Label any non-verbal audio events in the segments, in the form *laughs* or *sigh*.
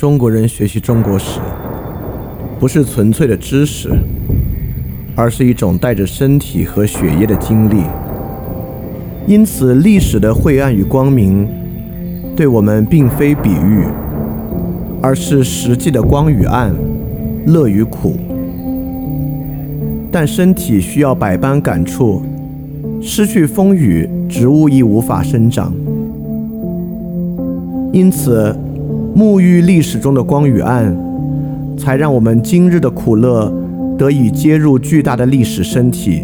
中国人学习中国史，不是纯粹的知识，而是一种带着身体和血液的经历。因此，历史的晦暗与光明，对我们并非比喻，而是实际的光与暗、乐与苦。但身体需要百般感触，失去风雨，植物亦无法生长。因此。沐浴历史中的光与暗，才让我们今日的苦乐得以接入巨大的历史身体，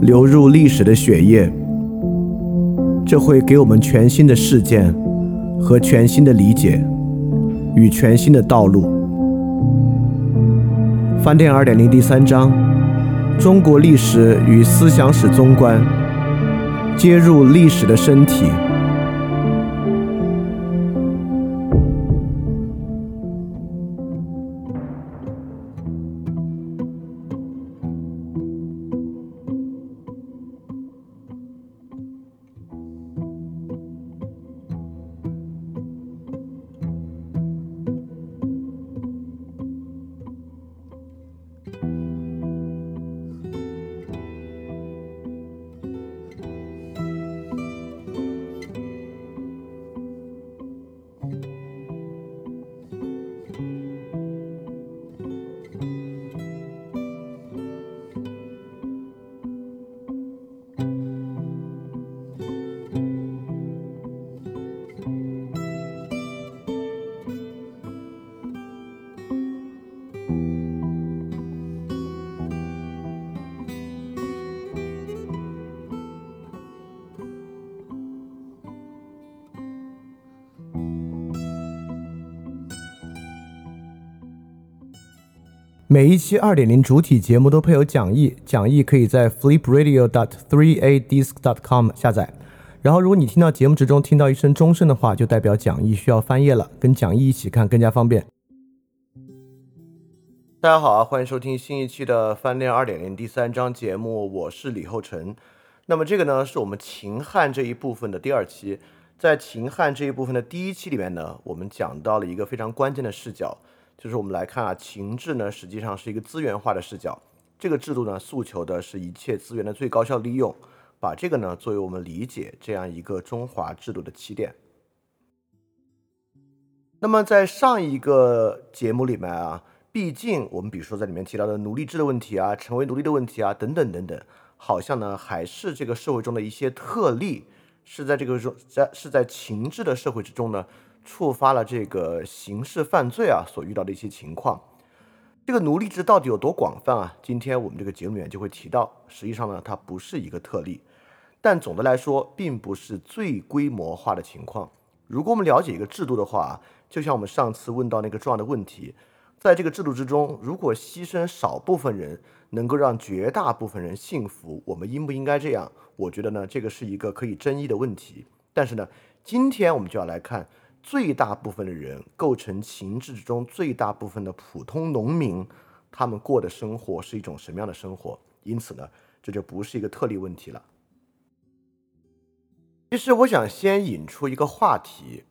流入历史的血液。这会给我们全新的事件和全新的理解与全新的道路。翻店二点零第三章：中国历史与思想史综观，接入历史的身体。每一期二点零主体节目都配有讲义，讲义可以在 flipradio.dot3adisc.dot.com 下载。然后，如果你听到节目之中听到一声钟声的话，就代表讲义需要翻页了，跟讲义一起看更加方便。大家好啊，欢迎收听新一期的翻练二点零第三章节目，我是李厚成。那么这个呢，是我们秦汉这一部分的第二期。在秦汉这一部分的第一期里面呢，我们讲到了一个非常关键的视角。就是我们来看啊，秦制呢实际上是一个资源化的视角，这个制度呢诉求的是一切资源的最高效利用，把这个呢作为我们理解这样一个中华制度的起点。那么在上一个节目里面啊，毕竟我们比如说在里面提到的奴隶制的问题啊，成为奴隶的问题啊，等等等等，好像呢还是这个社会中的一些特例，是在这个中在是在秦制的社会之中呢。触发了这个刑事犯罪啊所遇到的一些情况，这个奴隶制到底有多广泛啊？今天我们这个节目里面就会提到，实际上呢，它不是一个特例，但总的来说，并不是最规模化的情况。如果我们了解一个制度的话，就像我们上次问到那个重要的问题，在这个制度之中，如果牺牲少部分人，能够让绝大部分人幸福，我们应不应该这样？我觉得呢，这个是一个可以争议的问题。但是呢，今天我们就要来看。最大部分的人构成秦制之中最大部分的普通农民，他们过的生活是一种什么样的生活？因此呢，这就不是一个特例问题了。其实我想先引出一个话题，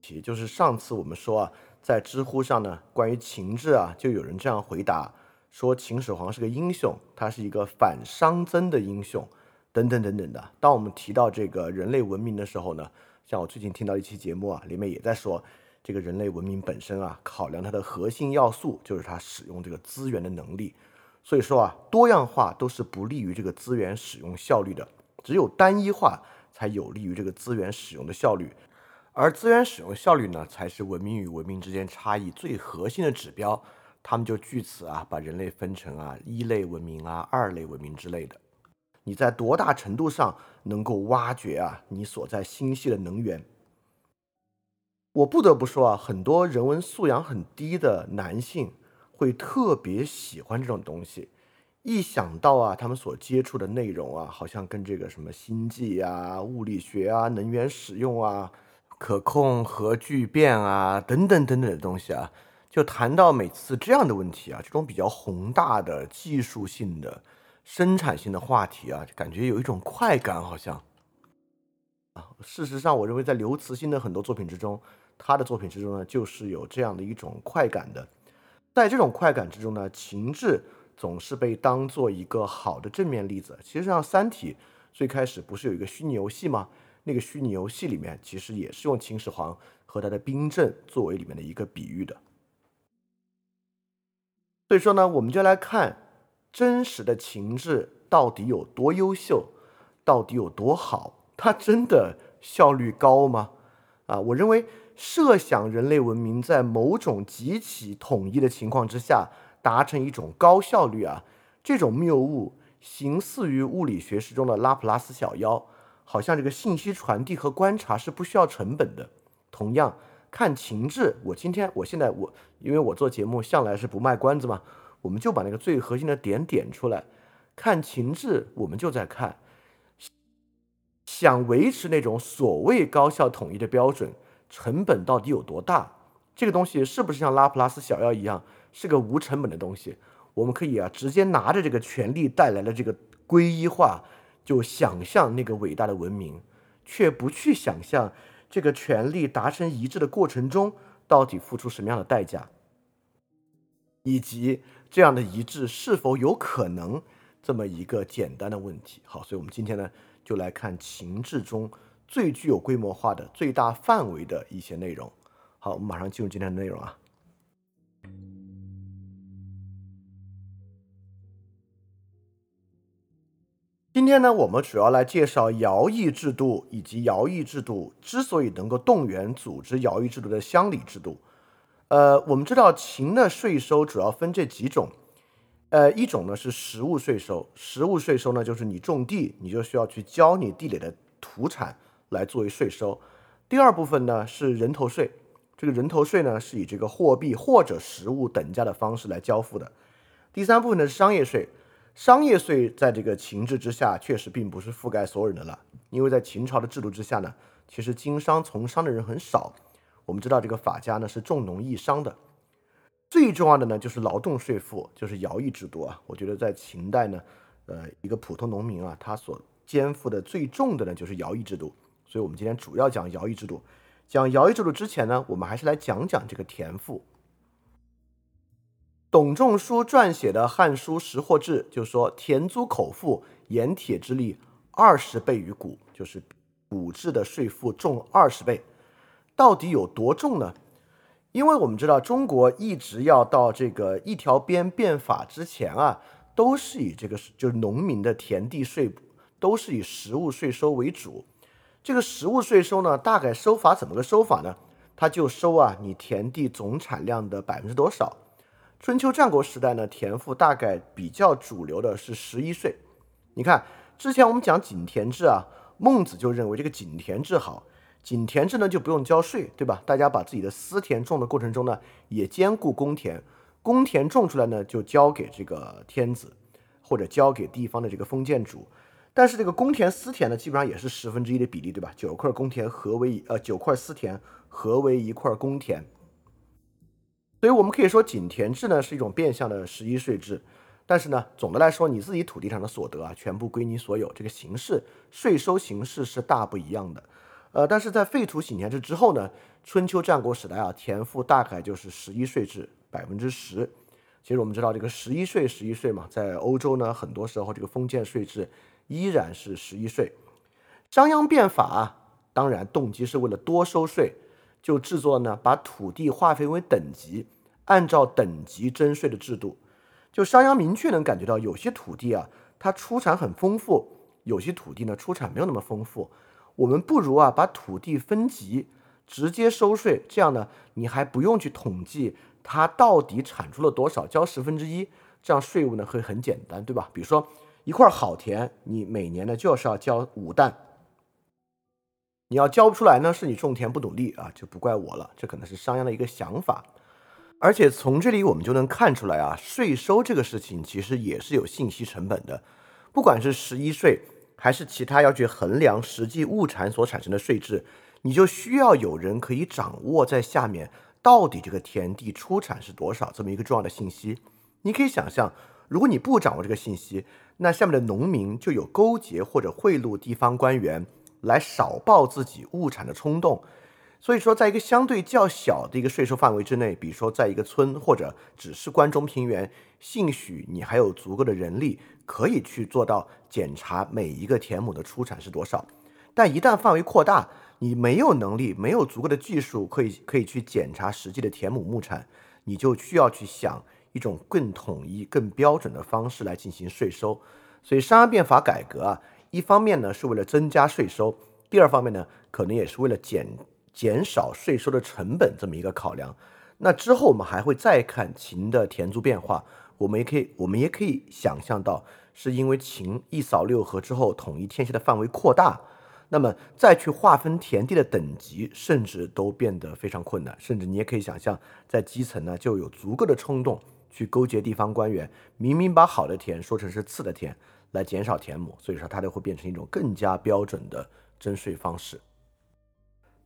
题就是上次我们说啊，在知乎上呢，关于秦制啊，就有人这样回答说秦始皇是个英雄，他是一个反商曾的英雄，等等等等的。当我们提到这个人类文明的时候呢？像我最近听到一期节目啊，里面也在说，这个人类文明本身啊，考量它的核心要素就是它使用这个资源的能力。所以说啊，多样化都是不利于这个资源使用效率的，只有单一化才有利于这个资源使用的效率。而资源使用效率呢，才是文明与文明之间差异最核心的指标。他们就据此啊，把人类分成啊一类文明啊、二类文明之类的。你在多大程度上能够挖掘啊你所在星系的能源？我不得不说啊，很多人文素养很低的男性会特别喜欢这种东西。一想到啊，他们所接触的内容啊，好像跟这个什么星际啊、物理学啊、能源使用啊、可控核聚变啊等等等等的东西啊，就谈到每次这样的问题啊，这种比较宏大的技术性的。生产性的话题啊，感觉有一种快感，好像啊。事实上，我认为在刘慈欣的很多作品之中，他的作品之中呢，就是有这样的一种快感的。在这种快感之中呢，情志总是被当做一个好的正面例子。其实像《三体》最开始不是有一个虚拟游戏吗？那个虚拟游戏里面其实也是用秦始皇和他的兵阵作为里面的一个比喻的。所以说呢，我们就来看真实的情志到底有多优秀，到底有多好，它真的效率高吗？啊，我认为设想人类文明在某种极其统一的情况之下达成一种高效率啊，这种谬误形似于物理学史中的拉普拉斯小妖。好像这个信息传递和观察是不需要成本的。同样看情志，我今天我现在我，因为我做节目向来是不卖关子嘛，我们就把那个最核心的点点出来。看情志，我们就在看，想维持那种所谓高效统一的标准，成本到底有多大？这个东西是不是像拉普拉斯小妖一样，是个无成本的东西？我们可以啊，直接拿着这个权力带来的这个归一化。就想象那个伟大的文明，却不去想象这个权力达成一致的过程中到底付出什么样的代价，以及这样的一致是否有可能这么一个简单的问题。好，所以我们今天呢就来看情志中最具有规模化的、最大范围的一些内容。好，我们马上进入今天的内容啊。今天呢，我们主要来介绍徭役制度以及徭役制度之所以能够动员组织徭役制度的乡里制度。呃，我们知道秦的税收主要分这几种，呃，一种呢是实物税收，实物税收呢就是你种地，你就需要去交你地里的土产来作为税收。第二部分呢是人头税，这个人头税呢是以这个货币或者实物等价的方式来交付的。第三部分呢是商业税。商业税在这个秦制之下，确实并不是覆盖所有人的了，因为在秦朝的制度之下呢，其实经商从商的人很少。我们知道这个法家呢是重农抑商的，最重要的呢就是劳动税赋，就是徭役制度啊。我觉得在秦代呢，呃，一个普通农民啊，他所肩负的最重的呢就是徭役制度。所以我们今天主要讲徭役制度。讲徭役制度之前呢，我们还是来讲讲这个田赋。董仲舒撰写的《汉书识货志》就说：“田租口赋，盐铁之力二十倍于谷，就是谷制的税赋重二十倍。到底有多重呢？因为我们知道，中国一直要到这个一条边变法之前啊，都是以这个就是农民的田地税，都是以实物税收为主。这个实物税收呢，大概收法怎么个收法呢？他就收啊，你田地总产量的百分之多少。”春秋战国时代呢，田赋大概比较主流的是十一税。你看，之前我们讲井田制啊，孟子就认为这个井田制好，井田制呢就不用交税，对吧？大家把自己的私田种的过程中呢，也兼顾公田，公田种出来呢就交给这个天子，或者交给地方的这个封建主。但是这个公田私田呢，基本上也是十分之一的比例，对吧？九块公田合为呃九块私田合为一块公田。所以我们可以说，井田制呢是一种变相的十一税制，但是呢，总的来说，你自己土地上的所得啊，全部归你所有，这个形式税收形式是大不一样的。呃，但是在废除井田制之后呢，春秋战国时代啊，田赋大概就是十一税制，百分之十。其实我们知道这个十一税，十一税嘛，在欧洲呢，很多时候这个封建税制依然是十一税。商鞅变法，啊当然动机是为了多收税。就制作呢，把土地划分为等级，按照等级征税的制度。就商鞅明确能感觉到，有些土地啊，它出产很丰富；有些土地呢，出产没有那么丰富。我们不如啊，把土地分级，直接收税。这样呢，你还不用去统计它到底产出了多少，交十分之一，这样税务呢会很简单，对吧？比如说一块好田，你每年呢就是要交五担。你要交不出来呢，是你种田不努力啊，就不怪我了。这可能是商鞅的一个想法，而且从这里我们就能看出来啊，税收这个事情其实也是有信息成本的。不管是十一税还是其他要去衡量实际物产所产生的税制，你就需要有人可以掌握在下面到底这个田地出产是多少这么一个重要的信息。你可以想象，如果你不掌握这个信息，那下面的农民就有勾结或者贿赂地方官员。来少报自己物产的冲动，所以说，在一个相对较小的一个税收范围之内，比如说在一个村或者只是关中平原，兴许你还有足够的人力可以去做到检查每一个田亩的出产是多少。但一旦范围扩大，你没有能力，没有足够的技术可以可以去检查实际的田亩亩产，你就需要去想一种更统一、更标准的方式来进行税收。所以商鞅变法改革啊，一方面呢是为了增加税收，第二方面呢可能也是为了减。减少税收的成本这么一个考量，那之后我们还会再看秦的田租变化，我们也可以我们也可以想象到，是因为秦一扫六合之后统一天下的范围扩大，那么再去划分田地的等级，甚至都变得非常困难，甚至你也可以想象，在基层呢就有足够的冲动去勾结地方官员，明明把好的田说成是次的田，来减少田亩，所以说它就会变成一种更加标准的征税方式。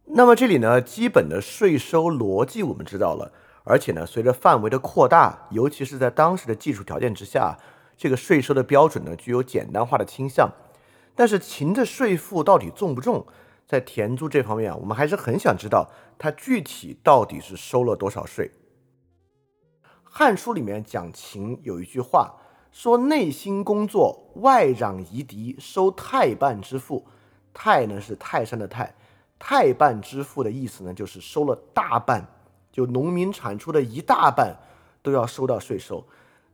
那么这里呢，基本的税收逻辑我们知道了，而且呢，随着范围的扩大，尤其是在当时的技术条件之下，这个税收的标准呢具有简单化的倾向。但是秦的税负到底重不重？在田租这方面啊，我们还是很想知道它具体到底是收了多少税。《汉书》里面讲秦有一句话说：“内心工作，外攘夷狄，收泰半之赋。”泰呢是泰山的泰。太半支付的意思呢，就是收了大半，就农民产出的一大半都要收到税收。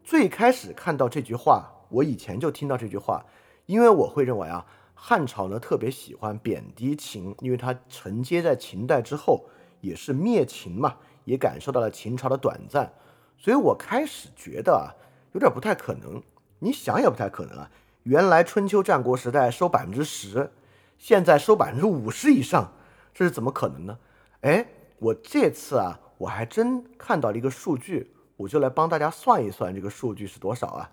最开始看到这句话，我以前就听到这句话，因为我会认为啊，汉朝呢特别喜欢贬低秦，因为它承接在秦代之后，也是灭秦嘛，也感受到了秦朝的短暂，所以我开始觉得啊，有点不太可能。你想也不太可能啊，原来春秋战国时代收百分之十。现在收百分之五十以上，这是怎么可能呢？哎，我这次啊，我还真看到了一个数据，我就来帮大家算一算这个数据是多少啊？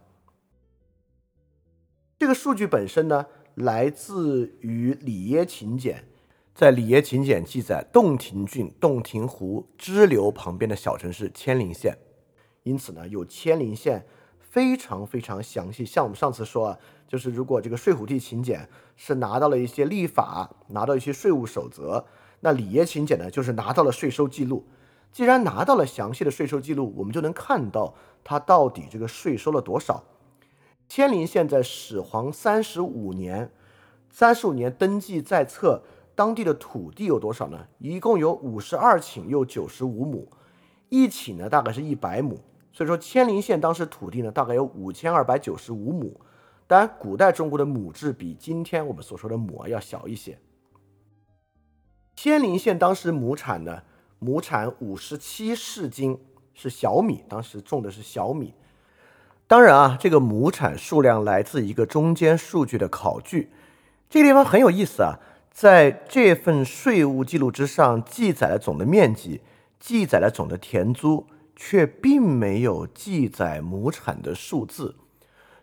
这个数据本身呢，来自于《里耶秦简》，在《里耶秦简》记载，洞庭郡洞庭湖支流旁边的小城市千陵县，因此呢，有千陵县非常非常详细。像我们上次说啊。就是如果这个税虎地秦简是拿到了一些立法，拿到一些税务守则，那里耶秦简呢，就是拿到了税收记录。既然拿到了详细的税收记录，我们就能看到它到底这个税收了多少。千陵县在始皇三十五年，三十五年登记在册，当地的土地有多少呢？一共有五十二顷又九十五亩，一顷呢大概是一百亩，所以说千陵县当时土地呢大概有五千二百九十五亩。当然，古代中国的亩制比今天我们所说的亩要小一些。千陵县当时亩产呢，亩产五十七市斤，是小米，当时种的是小米。当然啊，这个亩产数量来自一个中间数据的考据，这个地方很有意思啊，在这份税务记录之上记载了总的面积，记载了总的田租，却并没有记载亩产的数字。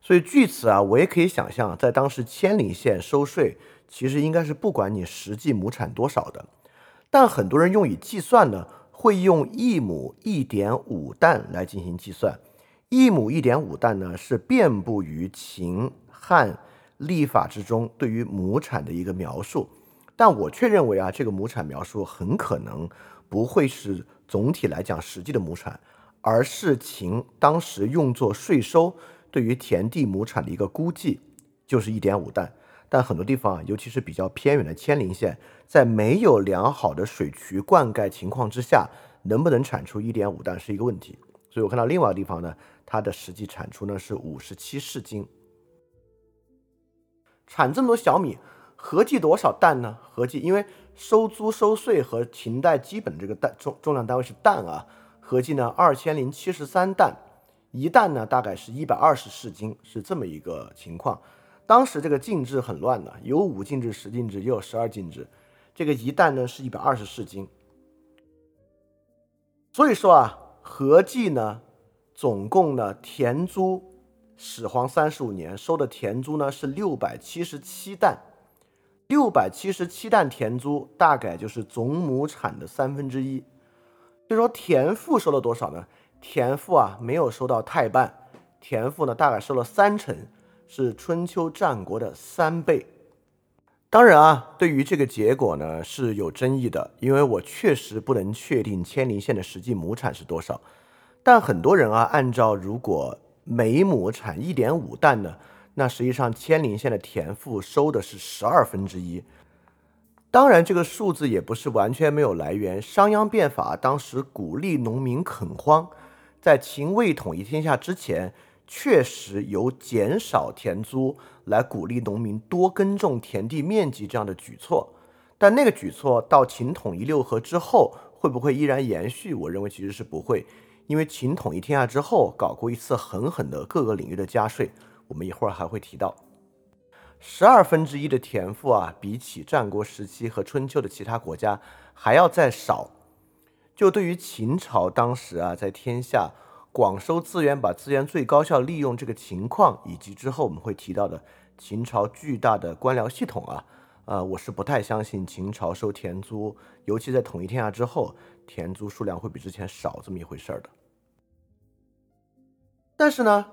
所以据此啊，我也可以想象，在当时千里县收税，其实应该是不管你实际亩产多少的。但很多人用以计算呢，会用一亩一点五担来进行计算。一亩一点五担呢，是遍布于秦汉历法之中对于亩产的一个描述。但我却认为啊，这个亩产描述很可能不会是总体来讲实际的亩产，而是秦当时用作税收。对于田地亩产的一个估计就是一点五担，但很多地方啊，尤其是比较偏远的千陵县，在没有良好的水渠灌溉情况之下，能不能产出一点五担是一个问题。所以我看到另外一个地方呢，它的实际产出呢是五十七市斤，产这么多小米，合计多少担呢？合计因为收租收税和秦代基本这个担重重量单位是担啊，合计呢二千零七十三担。一担呢，大概是一百二十市斤，是这么一个情况。当时这个禁制很乱的，有五禁制、十禁制，也有十二禁制。这个一担呢是一百二十市斤，所以说啊，合计呢，总共呢田租，始皇三十五年收的田租呢是六百七十七担，六百七十七担田租大概就是总亩产的三分之一。就说田赋收了多少呢？田赋啊，没有收到太半，田赋呢大概收了三成，是春秋战国的三倍。当然啊，对于这个结果呢是有争议的，因为我确实不能确定千陵县的实际亩产是多少。但很多人啊，按照如果每亩产一点五担呢，那实际上千陵县的田赋收的是十二分之一。当然，这个数字也不是完全没有来源。商鞅变法当时鼓励农民垦荒，在秦未统一天下之前，确实有减少田租来鼓励农民多耕种田地面积这样的举措。但那个举措到秦统一六合之后，会不会依然延续？我认为其实是不会，因为秦统一天下之后搞过一次狠狠的各个领域的加税，我们一会儿还会提到。十二分之一的田赋啊，比起战国时期和春秋的其他国家还要再少。就对于秦朝当时啊，在天下广收资源、把资源最高效利用这个情况，以及之后我们会提到的秦朝巨大的官僚系统啊，呃，我是不太相信秦朝收田租，尤其在统一天下之后，田租数量会比之前少这么一回事儿的。但是呢，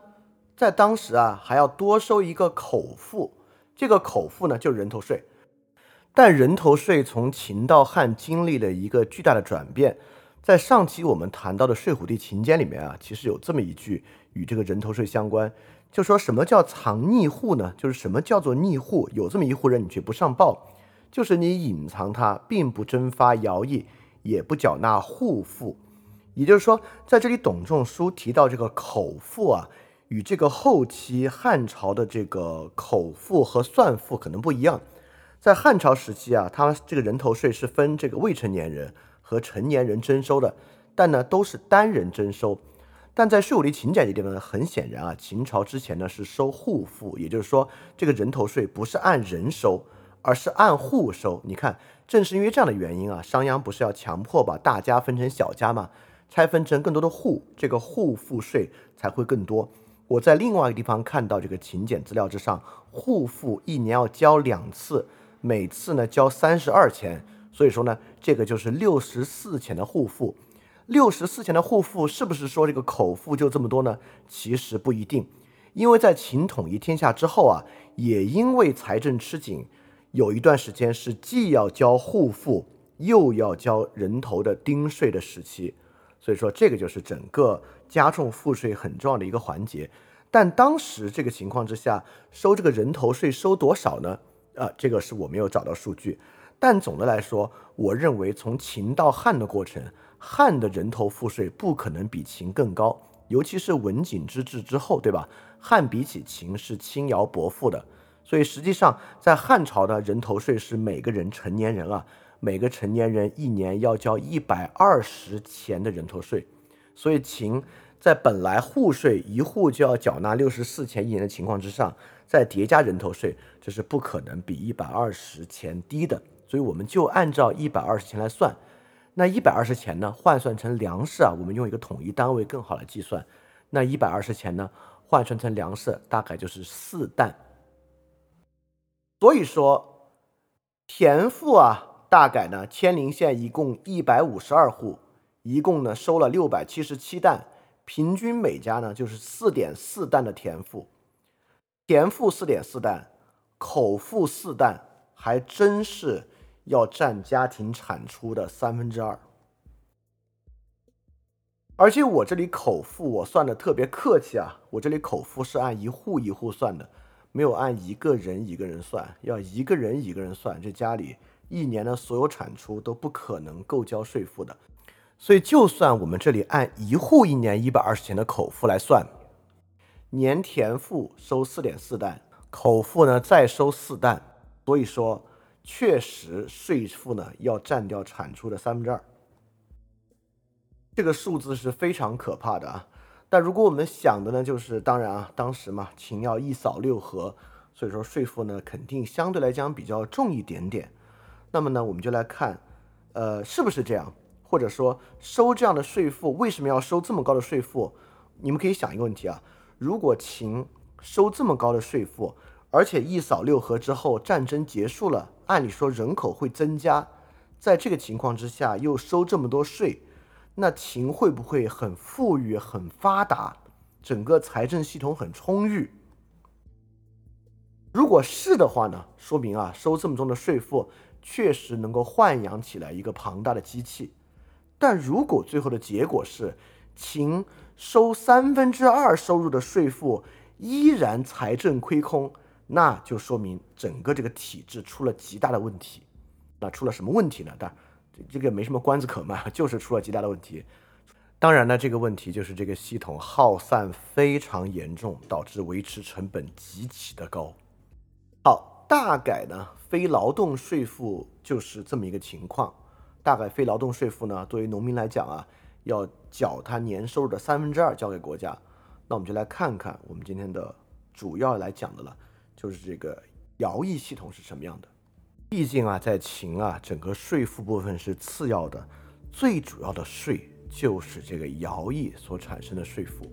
在当时啊，还要多收一个口赋。这个口赋呢，就是人头税，但人头税从秦到汉经历了一个巨大的转变。在上期我们谈到的《睡虎地秦简》里面啊，其实有这么一句与这个人头税相关，就说什么叫藏匿户呢？就是什么叫做匿户？有这么一户人，你却不上报，就是你隐藏他，并不征发徭役，也不缴纳户赋。也就是说，在这里董仲舒提到这个口赋啊。与这个后期汉朝的这个口赋和算赋可能不一样，在汉朝时期啊，他这个人头税是分这个未成年人和成年人征收的，但呢都是单人征收。但在税务里秦简这地方呢，很显然啊，秦朝之前呢是收户赋，也就是说这个人头税不是按人收，而是按户收。你看，正是因为这样的原因啊，商鞅不是要强迫把大家分成小家吗？拆分成更多的户，这个户赋税才会更多。我在另外一个地方看到这个勤俭资料之上，户赋一年要交两次，每次呢交三十二钱，所以说呢，这个就是六十四钱的户赋。六十四钱的户赋是不是说这个口赋就这么多呢？其实不一定，因为在秦统一天下之后啊，也因为财政吃紧，有一段时间是既要交户赋又要交人头的丁税的时期，所以说这个就是整个。加重赋税很重要的一个环节，但当时这个情况之下，收这个人头税收多少呢？啊，这个是我没有找到数据。但总的来说，我认为从秦到汉的过程，汉的人头赋税不可能比秦更高，尤其是文景之治之后，对吧？汉比起秦是轻徭薄赋的，所以实际上在汉朝的人头税是每个人成年人啊，每个成年人一年要交一百二十钱的人头税，所以秦。在本来户税一户就要缴纳六十四钱一年的情况之上，再叠加人头税，这是不可能比一百二十钱低的。所以我们就按照一百二十钱来算。那一百二十钱呢，换算成粮食啊，我们用一个统一单位更好来计算。那一百二十钱呢，换算成粮食大概就是四担。所以说，田赋啊，大概呢，千陵县一共一百五十二户，一共呢收了六百七十七担。平均每家呢就是四点四担的田赋，田赋四点四担，口赋四担，还真是要占家庭产出的三分之二。而且我这里口赋我算的特别客气啊，我这里口赋是按一户一户算的，没有按一个人一个人算，要一个人一个人算，这家里一年的所有产出都不可能够交税赋的。所以，就算我们这里按一户一年一百二十钱的口赋来算，年田赋收四点四担，口赋呢再收四担，所以说确实税负呢要占掉产出的三分之二，这个数字是非常可怕的啊。但如果我们想的呢，就是当然啊，当时嘛，秦要一扫六合，所以说税负呢肯定相对来讲比较重一点点。那么呢，我们就来看，呃，是不是这样？或者说收这样的税赋，为什么要收这么高的税赋？你们可以想一个问题啊，如果秦收这么高的税赋，而且一扫六合之后战争结束了，按理说人口会增加，在这个情况之下又收这么多税，那秦会不会很富裕、很发达，整个财政系统很充裕？如果是的话呢，说明啊收这么重的税负确实能够豢养起来一个庞大的机器。但如果最后的结果是秦收三分之二收入的税负依然财政亏空，那就说明整个这个体制出了极大的问题。那出了什么问题呢？但这这个没什么关子可卖，*laughs* 就是出了极大的问题。当然呢，这个问题就是这个系统耗散非常严重，导致维持成本极其的高。好，大概呢，非劳动税负就是这么一个情况。大概非劳动税负呢，作为农民来讲啊，要缴他年收入的三分之二交给国家。那我们就来看看我们今天的主要来讲的了，就是这个徭役系统是什么样的。毕竟啊，在秦啊，整个税赋部分是次要的，最主要的税。就是这个徭役所产生的税赋。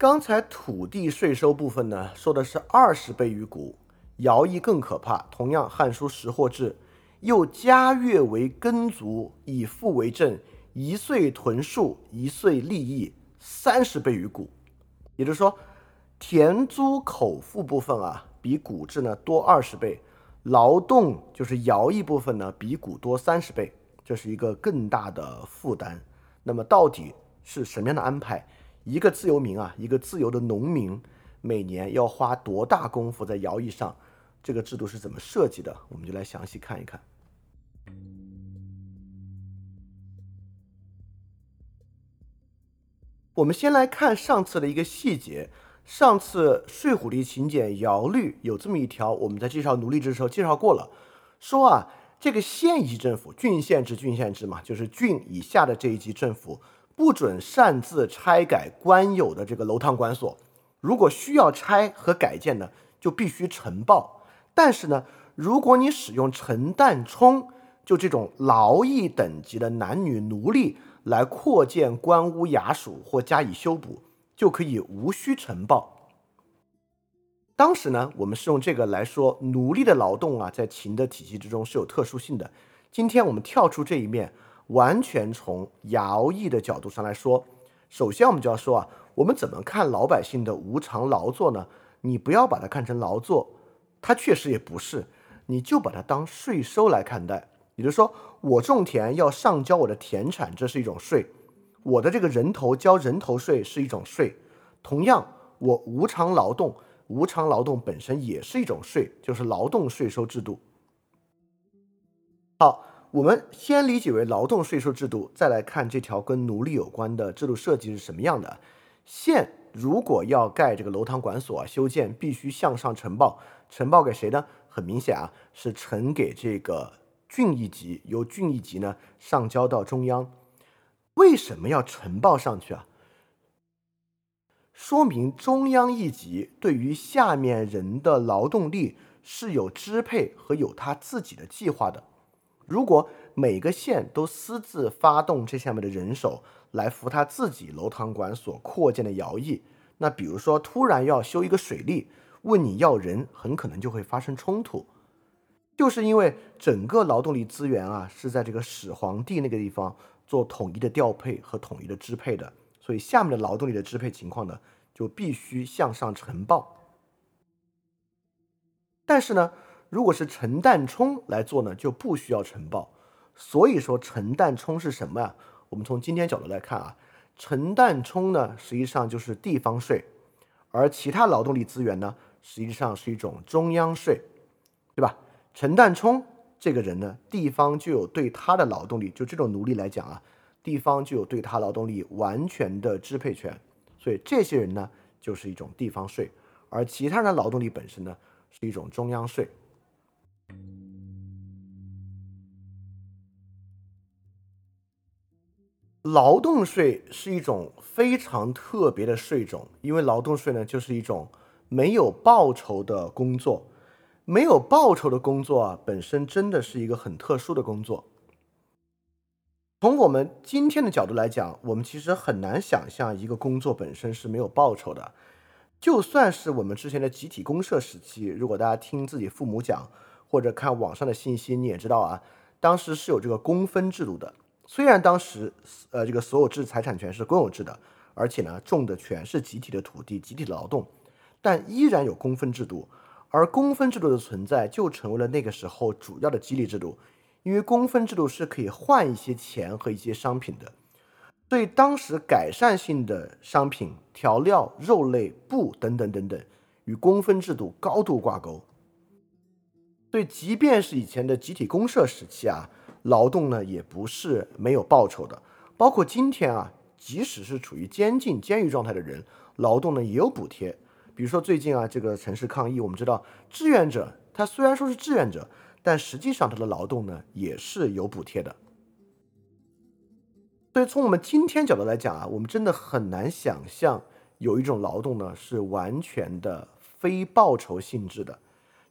刚才土地税收部分呢，说的是二十倍于谷，徭役更可怕。同样，《汉书·识货志》又加月为耕足，以赋为正，一岁屯戍，一岁利益，三十倍于谷。也就是说，田租口腹部分啊，比谷制呢多二十倍；劳动就是徭役部分呢，比谷多三十倍，这是一个更大的负担。那么，到底是什么样的安排？一个自由民啊，一个自由的农民，每年要花多大功夫在徭役上？这个制度是怎么设计的？我们就来详细看一看。我们先来看上次的一个细节。上次《睡虎地秦简尧律》有这么一条，我们在介绍奴隶制的时候介绍过了，说啊，这个县级政府，郡县制，郡县制嘛，就是郡以下的这一级政府，不准擅自拆改官有的这个楼堂馆所，如果需要拆和改建呢，就必须呈报。但是呢，如果你使用陈旦冲，就这种劳役等级的男女奴隶来扩建官屋衙署或加以修补。就可以无需呈报。当时呢，我们是用这个来说奴隶的劳动啊，在秦的体系之中是有特殊性的。今天我们跳出这一面，完全从徭役的角度上来说，首先我们就要说啊，我们怎么看老百姓的无偿劳作呢？你不要把它看成劳作，它确实也不是，你就把它当税收来看待。也就是说，我种田要上交我的田产，这是一种税。我的这个人头交人头税是一种税，同样，我无偿劳动，无偿劳动本身也是一种税，就是劳动税收制度。好，我们先理解为劳动税收制度，再来看这条跟奴隶有关的制度设计是什么样的。县如果要盖这个楼堂馆所啊修建，必须向上呈报，呈报给谁呢？很明显啊，是呈给这个郡一级，由郡一级呢上交到中央。为什么要呈报上去啊？说明中央一级对于下面人的劳动力是有支配和有他自己的计划的。如果每个县都私自发动这下面的人手来扶他自己楼堂馆所扩建的徭役，那比如说突然要修一个水利，问你要人，很可能就会发生冲突。就是因为整个劳动力资源啊是在这个始皇帝那个地方。做统一的调配和统一的支配的，所以下面的劳动力的支配情况呢，就必须向上呈报。但是呢，如果是陈旦冲来做呢，就不需要呈报。所以说，陈旦冲是什么呀？我们从今天角度来看啊，陈旦冲呢，实际上就是地方税，而其他劳动力资源呢，实际上是一种中央税，对吧？陈旦冲。这个人呢，地方就有对他的劳动力，就这种奴隶来讲啊，地方就有对他劳动力完全的支配权，所以这些人呢，就是一种地方税，而其他的劳动力本身呢，是一种中央税。劳动税是一种非常特别的税种，因为劳动税呢，就是一种没有报酬的工作。没有报酬的工作啊，本身真的是一个很特殊的工作。从我们今天的角度来讲，我们其实很难想象一个工作本身是没有报酬的。就算是我们之前的集体公社时期，如果大家听自己父母讲，或者看网上的信息，你也知道啊，当时是有这个工分制度的。虽然当时呃这个所有制财产权是公有制的，而且呢种的全是集体的土地、集体劳动，但依然有公分制度。而公分制度的存在就成为了那个时候主要的激励制度，因为公分制度是可以换一些钱和一些商品的，对当时改善性的商品、调料、肉类、布等等等等，与公分制度高度挂钩。对，即便是以前的集体公社时期啊，劳动呢也不是没有报酬的，包括今天啊，即使是处于监禁、监狱状态的人，劳动呢也有补贴。比如说最近啊，这个城市抗议，我们知道志愿者他虽然说是志愿者，但实际上他的劳动呢也是有补贴的。所以从我们今天角度来讲啊，我们真的很难想象有一种劳动呢是完全的非报酬性质的。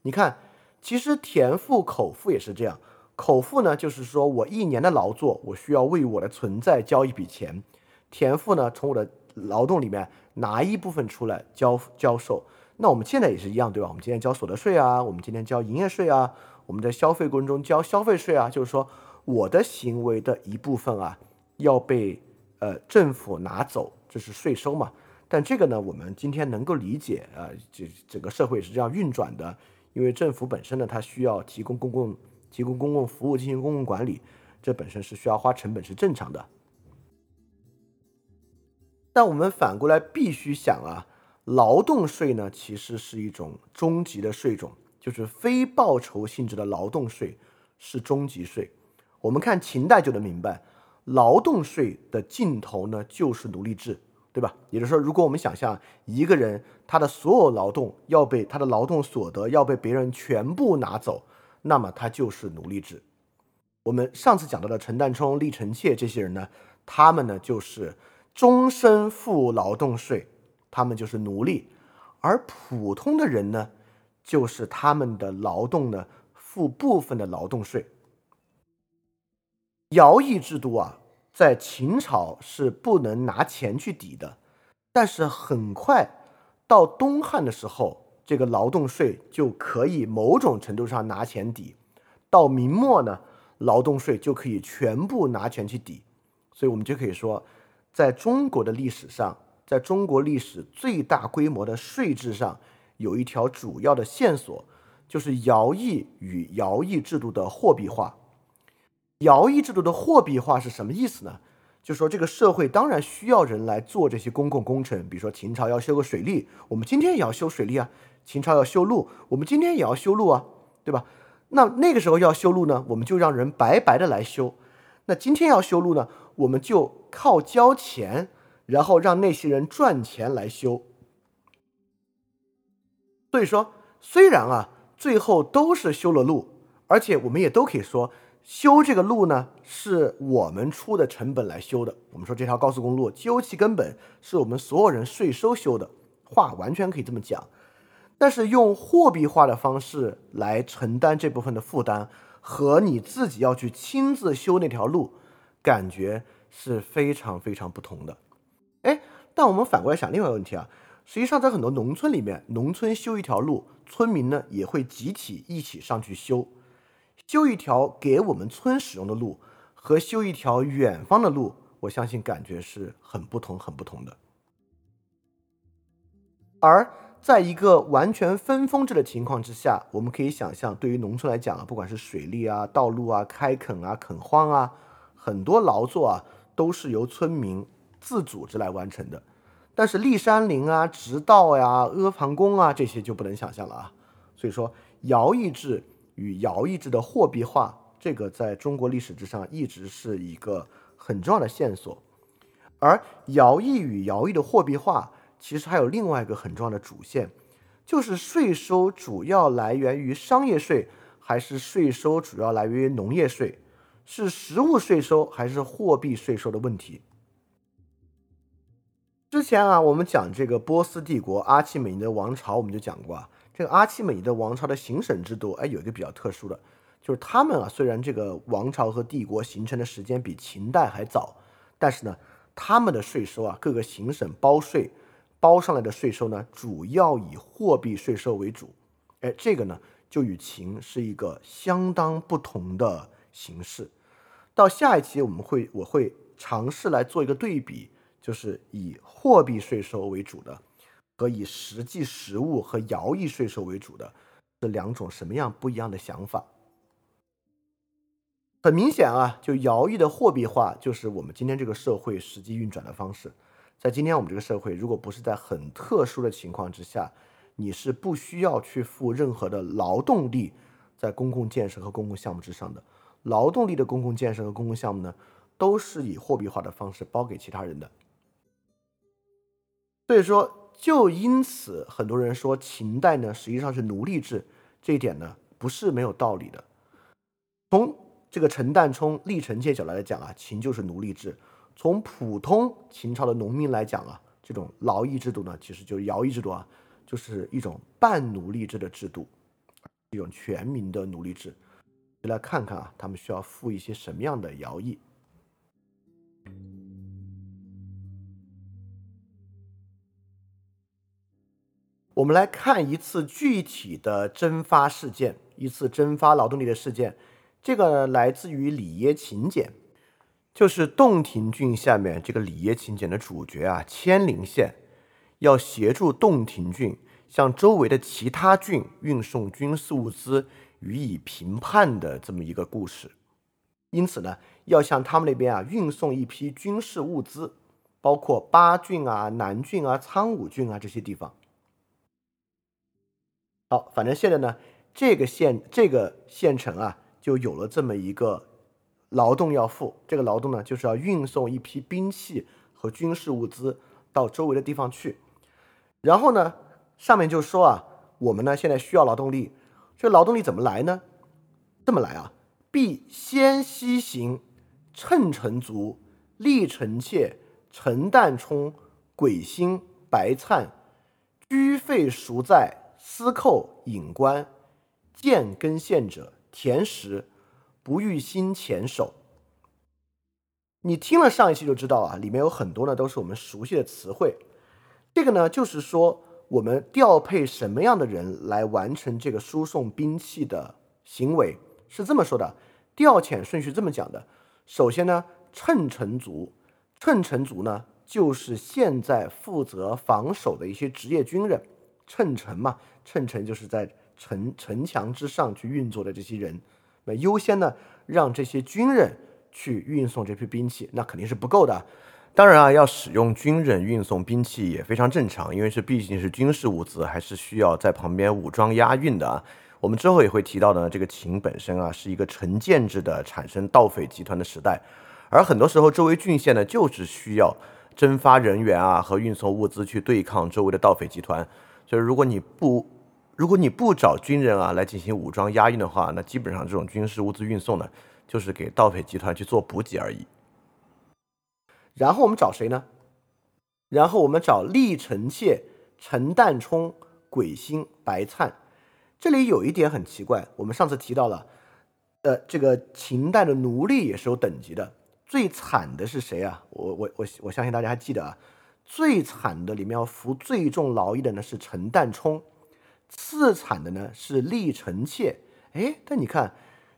你看，其实田赋、口赋也是这样。口赋呢，就是说我一年的劳作，我需要为我的存在交一笔钱。田赋呢，从我的劳动里面。拿一部分出来交交售，那我们现在也是一样，对吧？我们今天交所得税啊，我们今天交营业税啊，我们在消费过程中交消费税啊，就是说我的行为的一部分啊要被呃政府拿走，这是税收嘛。但这个呢，我们今天能够理解啊，这整个社会是这样运转的，因为政府本身呢，它需要提供公共提供公共服务进行公共管理，这本身是需要花成本，是正常的。但我们反过来必须想啊，劳动税呢，其实是一种终极的税种，就是非报酬性质的劳动税是终极税。我们看秦代就能明白，劳动税的尽头呢，就是奴隶制。对吧？也就是说，如果我们想象一个人他的所有劳动要被他的劳动所得要被别人全部拿走，那么他就是奴隶制。我们上次讲到的陈旦冲、厉臣妾这些人呢，他们呢就是终身付劳动税，他们就是奴隶；而普通的人呢，就是他们的劳动呢付部分的劳动税。徭役制度啊。在秦朝是不能拿钱去抵的，但是很快到东汉的时候，这个劳动税就可以某种程度上拿钱抵。到明末呢，劳动税就可以全部拿钱去抵。所以我们就可以说，在中国的历史上，在中国历史最大规模的税制上，有一条主要的线索，就是徭役与徭役制度的货币化。徭役制度的货币化是什么意思呢？就是说这个社会当然需要人来做这些公共工程，比如说秦朝要修个水利，我们今天也要修水利啊；秦朝要修路，我们今天也要修路啊，对吧？那那个时候要修路呢，我们就让人白白的来修；那今天要修路呢，我们就靠交钱，然后让那些人赚钱来修。所以说，虽然啊，最后都是修了路，而且我们也都可以说。修这个路呢，是我们出的成本来修的。我们说这条高速公路究其根本是我们所有人税收修的，话完全可以这么讲。但是用货币化的方式来承担这部分的负担，和你自己要去亲自修那条路，感觉是非常非常不同的。哎，但我们反过来想另外一个问题啊，实际上在很多农村里面，农村修一条路，村民呢也会集体一起上去修。修一条给我们村使用的路和修一条远方的路，我相信感觉是很不同、很不同的。而在一个完全分封制的情况之下，我们可以想象，对于农村来讲啊，不管是水利啊、道路啊、开垦啊、垦荒啊，很多劳作啊都是由村民自组织来完成的。但是立山林啊、植道呀、阿房宫啊这些就不能想象了啊。所以说，徭役制。与徭役制的货币化，这个在中国历史之上一直是一个很重要的线索。而徭役与徭役的货币化，其实还有另外一个很重要的主线，就是税收主要来源于商业税，还是税收主要来源于农业税，是实物税收还是货币税收的问题。之前啊，我们讲这个波斯帝国阿契美尼的王朝，我们就讲过啊。这个阿契美尼的王朝的行省制度，哎，有一个比较特殊的，就是他们啊，虽然这个王朝和帝国形成的时间比秦代还早，但是呢，他们的税收啊，各个行省包税包上来的税收呢，主要以货币税收为主，哎，这个呢，就与秦是一个相当不同的形式。到下一期我们会我会尝试来做一个对比，就是以货币税收为主的。和以实际实物和徭役税收为主的这两种什么样不一样的想法？很明显啊，就徭役的货币化就是我们今天这个社会实际运转的方式。在今天我们这个社会，如果不是在很特殊的情况之下，你是不需要去付任何的劳动力在公共建设和公共项目之上的。劳动力的公共建设和公共项目呢，都是以货币化的方式包给其他人的。所以说。就因此，很多人说秦代呢实际上是奴隶制，这一点呢不是没有道理的。从这个陈旦冲、历臣妾角来讲啊，秦就是奴隶制；从普通秦朝的农民来讲啊，这种劳役制度呢，其实就是徭役制度啊，就是一种半奴隶制的制度，一种全民的奴隶制。来看看啊，他们需要付一些什么样的徭役。我们来看一次具体的征发事件，一次征发劳动力的事件。这个来自于里耶秦简，就是洞庭郡下面这个里耶秦简的主角啊，千陵县要协助洞庭郡向周围的其他郡运送军事物资予以平叛的这么一个故事。因此呢，要向他们那边啊运送一批军事物资，包括巴郡啊、南郡啊、苍梧郡啊这些地方。好，反正现在呢，这个县这个县城啊，就有了这么一个劳动要付。这个劳动呢，就是要运送一批兵器和军事物资到周围的地方去。然后呢，上面就说啊，我们呢现在需要劳动力，这劳动力怎么来呢？这么来啊，必先西行，乘乘卒，立臣妾，陈旦冲，鬼星，白灿，居费孰在？司寇引官，见根献者，田食，不欲心前手。你听了上一期就知道啊，里面有很多呢都是我们熟悉的词汇。这个呢，就是说我们调配什么样的人来完成这个输送兵器的行为，是这么说的。调遣顺序这么讲的：首先呢，乘城卒，乘城卒呢，就是现在负责防守的一些职业军人。乘城嘛，乘城就是在城城墙之上去运作的这些人。那优先呢，让这些军人去运送这批兵器，那肯定是不够的。当然啊，要使用军人运送兵器也非常正常，因为这毕竟是军事物资，还是需要在旁边武装押运的啊。我们之后也会提到的，这个秦本身啊是一个成建制的产生盗匪集团的时代，而很多时候周围郡县呢就是需要征发人员啊和运送物资去对抗周围的盗匪集团。所以如果你不如果你不找军人啊来进行武装押运的话，那基本上这种军事物资运送呢就是给盗匪集团去做补给而已。然后我们找谁呢？然后我们找厉臣妾、陈旦冲、鬼星、白灿。这里有一点很奇怪，我们上次提到了，呃，这个秦代的奴隶也是有等级的。最惨的是谁啊？我我我我相信大家还记得啊，最惨的里面要服最重劳役的呢是陈旦冲，次惨的呢是厉臣妾。哎，但你看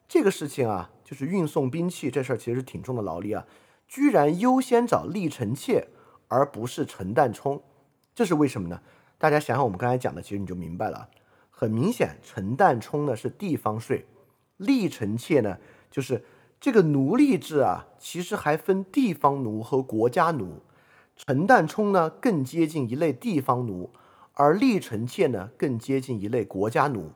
这个事情啊，就是运送兵器这事儿其实挺重的劳力啊。居然优先找厉臣妾，而不是陈旦冲，这是为什么呢？大家想想我们刚才讲的，其实你就明白了。很明显，陈旦冲呢是地方税，厉臣妾呢就是这个奴隶制啊，其实还分地方奴和国家奴。陈旦冲呢更接近一类地方奴，而厉臣妾呢更接近一类国家奴。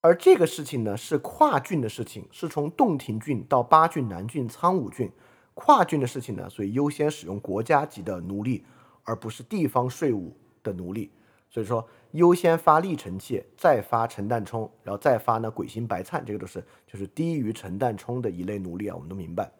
而这个事情呢，是跨郡的事情，是从洞庭郡到八郡、南郡、苍梧郡跨郡的事情呢，所以优先使用国家级的奴隶，而不是地方税务的奴隶。所以说，优先发历臣妾，再发陈旦冲，然后再发呢鬼心白灿，这个都是就是低于陈旦冲的一类奴隶啊，我们都明白。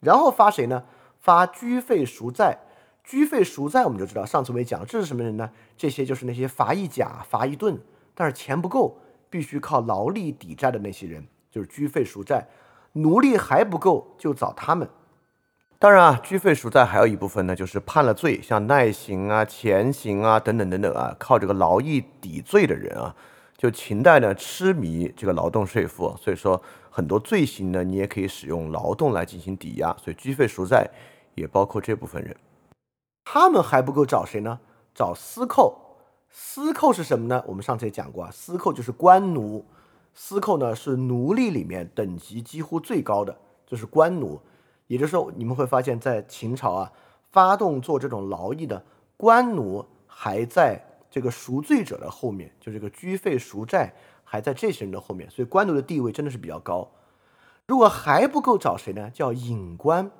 然后发谁呢？发居费赎债，居费赎债我们就知道，上次我也讲，这是什么人呢？这些就是那些罚一甲、罚一盾，但是钱不够。必须靠劳力抵债的那些人，就是居费赎债，奴隶还不够就找他们。当然啊，居费赎债还有一部分呢，就是判了罪，像耐刑啊、前刑啊等等等等啊，靠这个劳役抵罪的人啊。就秦代呢，痴迷这个劳动税赋，所以说很多罪行呢，你也可以使用劳动来进行抵押，所以居费赎债也包括这部分人。他们还不够找谁呢？找司寇。司寇是什么呢？我们上次也讲过啊，司寇就是官奴。司寇呢是奴隶里面等级几乎最高的，就是官奴。也就是说，你们会发现在秦朝啊，发动做这种劳役的官奴还在这个赎罪者的后面，就这个居费赎债还在这些人的后面，所以官奴的地位真的是比较高。如果还不够，找谁呢？叫隐官。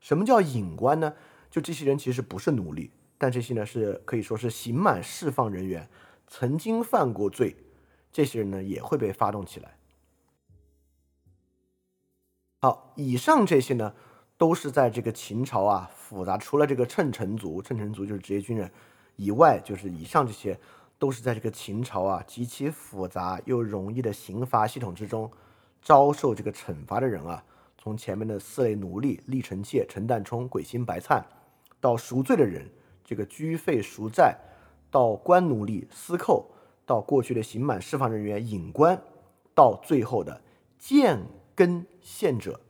什么叫隐官呢？就这些人其实不是奴隶。但这些呢是可以说是刑满释放人员，曾经犯过罪，这些人呢也会被发动起来。好，以上这些呢都是在这个秦朝啊复杂，除了这个称臣族，称臣族就是职业军人以外，就是以上这些都是在这个秦朝啊极其复杂又容易的刑罚系统之中遭受这个惩罚的人啊，从前面的四类奴隶厉臣妾、陈旦冲、鬼心白灿，到赎罪的人。这个居费赎债，到官奴隶司寇，到过去的刑满释放人员隐官，到最后的见根献者。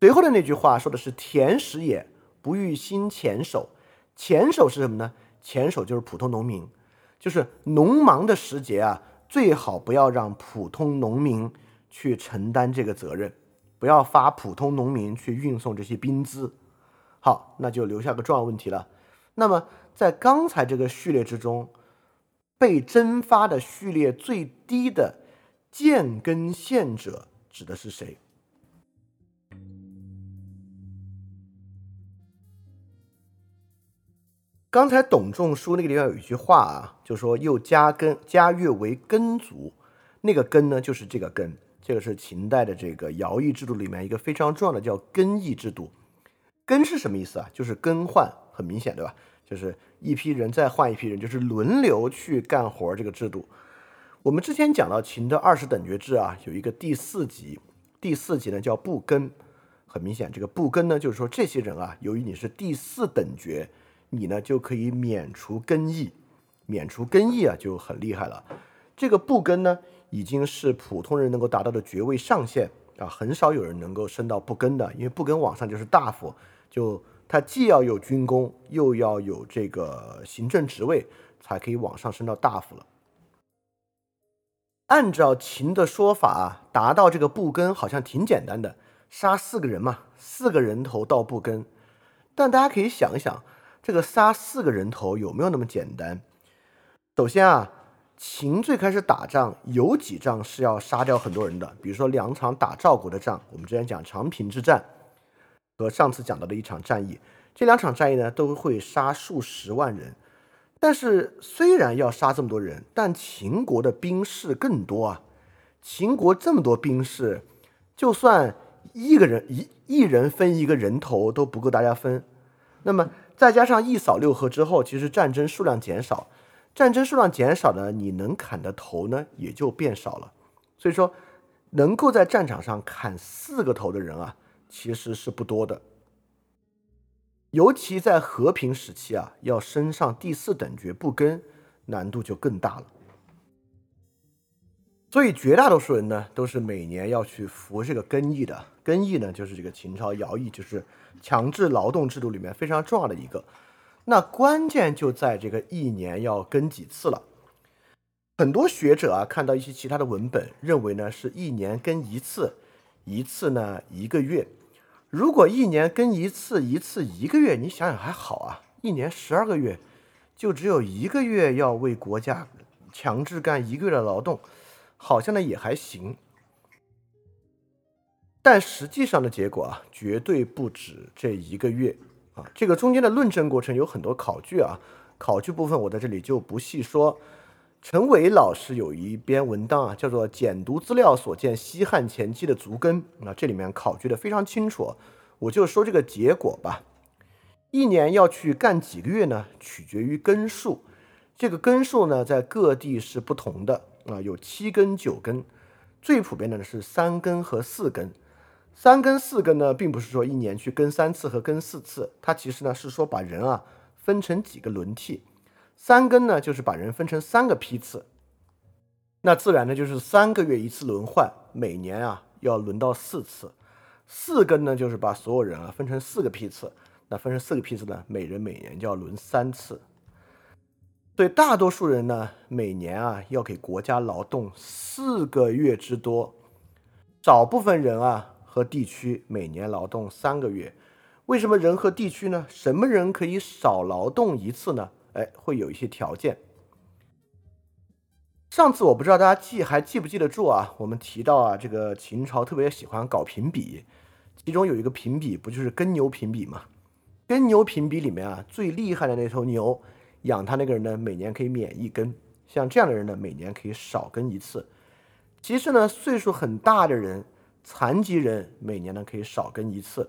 随后的那句话说的是“田食也，不欲兴前手”。前手是什么呢？前手就是普通农民，就是农忙的时节啊，最好不要让普通农民去承担这个责任，不要发普通农民去运送这些兵资。好，那就留下个重要问题了。那么，在刚才这个序列之中，被征发的序列最低的建根县者指的是谁？刚才董仲舒那个地方有一句话啊，就说又加根加月为根族，那个根呢就是这个根，这个是秦代的这个徭役制度里面一个非常重要的叫根役制度。根是什么意思啊？就是更换，很明显对吧？就是一批人再换一批人，就是轮流去干活这个制度。我们之前讲到秦的二十等爵制啊，有一个第四级，第四级呢叫不更。很明显，这个不更呢，就是说这些人啊，由于你是第四等爵，你呢就可以免除更役，免除更役啊就很厉害了。这个不更呢，已经是普通人能够达到的爵位上限啊，很少有人能够升到不更的，因为不更往上就是大夫，就他既要有军功，又要有这个行政职位，才可以往上升到大夫了。按照秦的说法，达到这个不更好像挺简单的。杀四个人嘛，四个人头到不更，但大家可以想一想，这个杀四个人头有没有那么简单？首先啊，秦最开始打仗有几仗是要杀掉很多人的，比如说两场打赵国的仗，我们之前讲长平之战和上次讲到的一场战役，这两场战役呢都会杀数十万人。但是虽然要杀这么多人，但秦国的兵士更多啊，秦国这么多兵士，就算。一个人一一人分一个人头都不够大家分，那么再加上一扫六合之后，其实战争数量减少，战争数量减少呢，你能砍的头呢也就变少了。所以说，能够在战场上砍四个头的人啊，其实是不多的。尤其在和平时期啊，要升上第四等爵不更，难度就更大了。所以绝大多数人呢，都是每年要去服这个更役的。更役呢，就是这个秦朝徭役，就是强制劳动制度里面非常重要的一个。那关键就在这个一年要更几次了。很多学者啊，看到一些其他的文本，认为呢是一年更一次，一次呢一个月。如果一年跟一次，一次一个月，你想想还好啊。一年十二个月，就只有一个月要为国家强制干一个月的劳动。好像呢也还行，但实际上的结果啊，绝对不止这一个月啊。这个中间的论证过程有很多考据啊，考据部分我在这里就不细说。陈伟老师有一篇文章啊，叫做《简读资料所见西汉前期的足根》，那这里面考据的非常清楚，我就说这个结果吧。一年要去干几个月呢？取决于根数，这个根数呢，在各地是不同的。啊，有七根、九根，最普遍的呢是三根和四根。三根、四根呢，并不是说一年去更三次和更四次，它其实呢是说把人啊分成几个轮替。三根呢，就是把人分成三个批次，那自然呢就是三个月一次轮换，每年啊要轮到四次。四根呢，就是把所有人啊分成四个批次，那分成四个批次呢，每人每年就要轮三次。对大多数人呢，每年啊要给国家劳动四个月之多；少部分人啊和地区每年劳动三个月。为什么人和地区呢？什么人可以少劳动一次呢？哎，会有一些条件。上次我不知道大家记还记不记得住啊？我们提到啊，这个秦朝特别喜欢搞评比，其中有一个评比不就是耕牛评比吗？耕牛评比里面啊，最厉害的那头牛。养他那个人呢，每年可以免一根；像这样的人呢，每年可以少耕一次。其次呢，岁数很大的人、残疾人，每年呢可以少耕一次。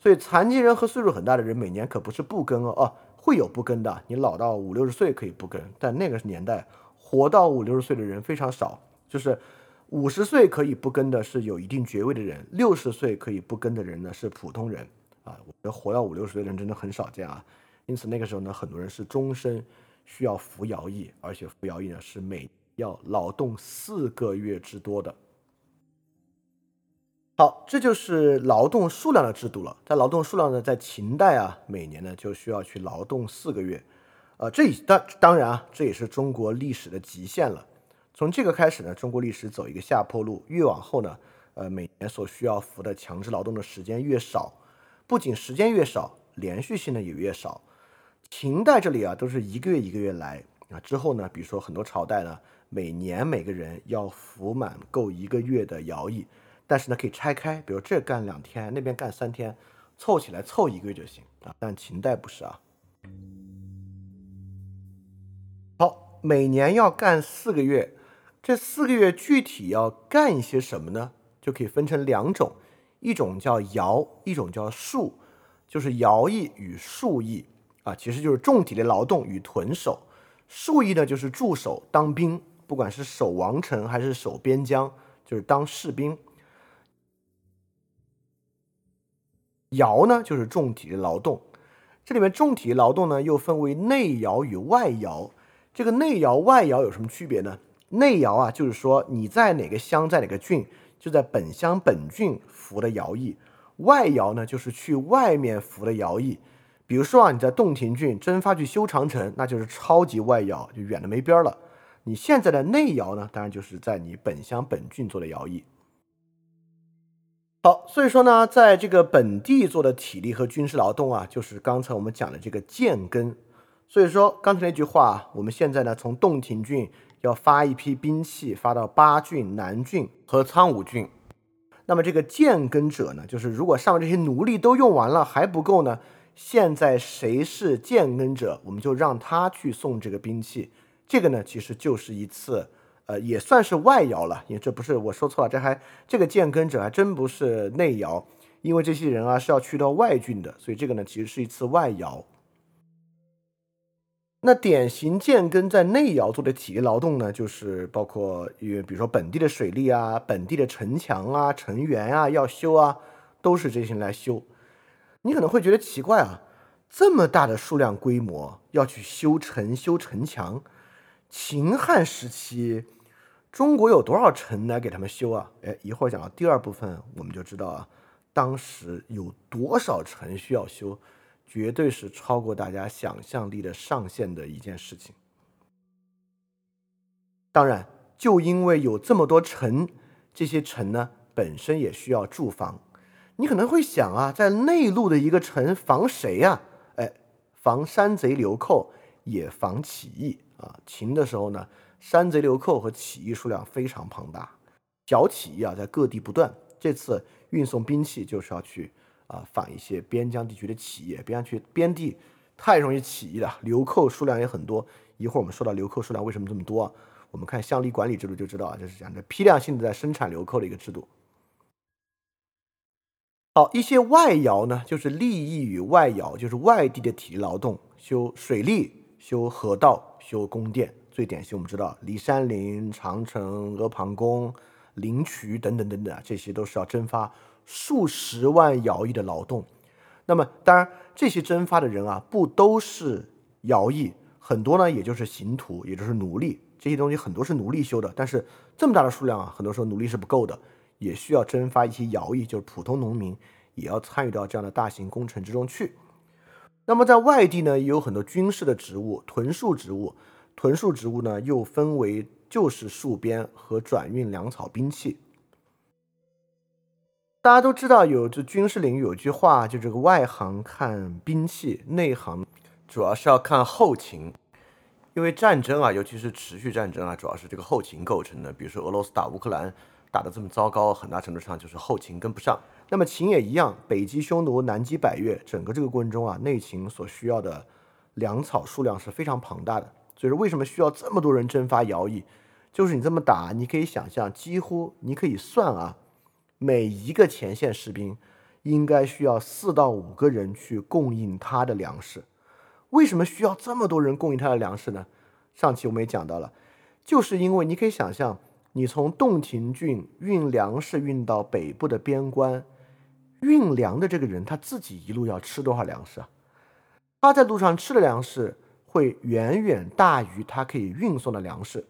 所以，残疾人和岁数很大的人，每年可不是不耕哦，哦，会有不跟的。你老到五六十岁可以不跟，但那个年代活到五六十岁的人非常少，就是五十岁可以不跟的是有一定爵位的人，六十岁可以不跟的人呢是普通人啊。我觉得活到五六十岁的人真的很少见啊。因此那个时候呢，很多人是终身需要服徭役，而且服徭役呢是每要劳动四个月之多的。好，这就是劳动数量的制度了。在劳动数量呢，在秦代啊，每年呢就需要去劳动四个月。呃，这当当然啊，这也是中国历史的极限了。从这个开始呢，中国历史走一个下坡路，越往后呢，呃，每年所需要服的强制劳动的时间越少，不仅时间越少，连续性呢也越少。秦代这里啊，都是一个月一个月来啊。之后呢，比如说很多朝代呢，每年每个人要服满够一个月的徭役，但是呢，可以拆开，比如这干两天，那边干三天，凑起来凑一个月就行啊。但秦代不是啊。好，每年要干四个月，这四个月具体要干一些什么呢？就可以分成两种，一种叫徭，一种叫戍，就是徭役与戍役啊，其实就是重体力劳动与屯守。戍役呢，就是驻守当兵，不管是守王城还是守边疆，就是当士兵。徭呢，就是重体力劳动。这里面重体力劳动呢，又分为内徭与外徭。这个内徭外徭有什么区别呢？内徭啊，就是说你在哪个乡，在哪个郡，就在本乡本郡服的徭役；外徭呢，就是去外面服的徭役。比如说啊，你在洞庭郡征发去修长城，那就是超级外徭，就远的没边儿了。你现在的内徭呢，当然就是在你本乡本郡做的徭役。好，所以说呢，在这个本地做的体力和军事劳动啊，就是刚才我们讲的这个建根。所以说刚才那句话，我们现在呢从洞庭郡要发一批兵器发到巴郡、南郡和苍梧郡。那么这个建根者呢，就是如果上面这些奴隶都用完了还不够呢，现在谁是建根者，我们就让他去送这个兵器。这个呢，其实就是一次。呃，也算是外摇了，因为这不是我说错了，这还这个建根者还真不是内摇，因为这些人啊是要去到外郡的，所以这个呢其实是一次外摇。那典型建根在内摇做的体力劳动呢，就是包括因为比如说本地的水利啊、本地的城墙啊、城垣啊要修啊，都是这些人来修。你可能会觉得奇怪啊，这么大的数量规模要去修城、修城墙。秦汉时期，中国有多少城来给他们修啊？哎，一会儿讲到第二部分，我们就知道啊，当时有多少城需要修，绝对是超过大家想象力的上限的一件事情。当然，就因为有这么多城，这些城呢本身也需要驻防。你可能会想啊，在内陆的一个城防谁呀？哎，防山贼流寇，也防起义。啊，秦的时候呢，山贼流寇和起义数量非常庞大，小起义啊在各地不断。这次运送兵器就是要去啊反一些边疆地区的起义，边去边地太容易起义了，流寇数量也很多。一会儿我们说到流寇数量为什么这么多？我们看乡里管理制度就知道啊，就是讲的批量性的在生产流寇的一个制度。好，一些外徭呢，就是利益与外徭，就是外地的体力劳动，修水利、修河道。修宫殿最典型，我们知道骊山陵、长城、阿房宫、灵渠等等等等啊，这些都是要征发数十万徭役的劳动。那么，当然这些征发的人啊，不都是徭役，很多呢，也就是刑徒，也就是奴隶。这些东西很多是奴隶修的，但是这么大的数量啊，很多时候奴隶是不够的，也需要征发一些徭役，就是普通农民也要参与到这样的大型工程之中去。那么在外地呢，也有很多军事的植物，屯戍植物。屯戍植物呢，又分为就是戍边和转运粮草兵器。大家都知道，有这军事领域有句话，就这个外行看兵器，内行主要是要看后勤。因为战争啊，尤其是持续战争啊，主要是这个后勤构成的。比如说俄罗斯打乌克兰打得这么糟糕，很大程度上就是后勤跟不上。那么秦也一样，北击匈奴，南击百越，整个这个过程中啊，内秦所需要的粮草数量是非常庞大的。所以说，为什么需要这么多人征发徭役？就是你这么打，你可以想象，几乎你可以算啊，每一个前线士兵应该需要四到五个人去供应他的粮食。为什么需要这么多人供应他的粮食呢？上期我们也讲到了，就是因为你可以想象，你从洞庭郡运粮食运到北部的边关。运粮的这个人他自己一路要吃多少粮食啊？他在路上吃的粮食会远远大于他可以运送的粮食，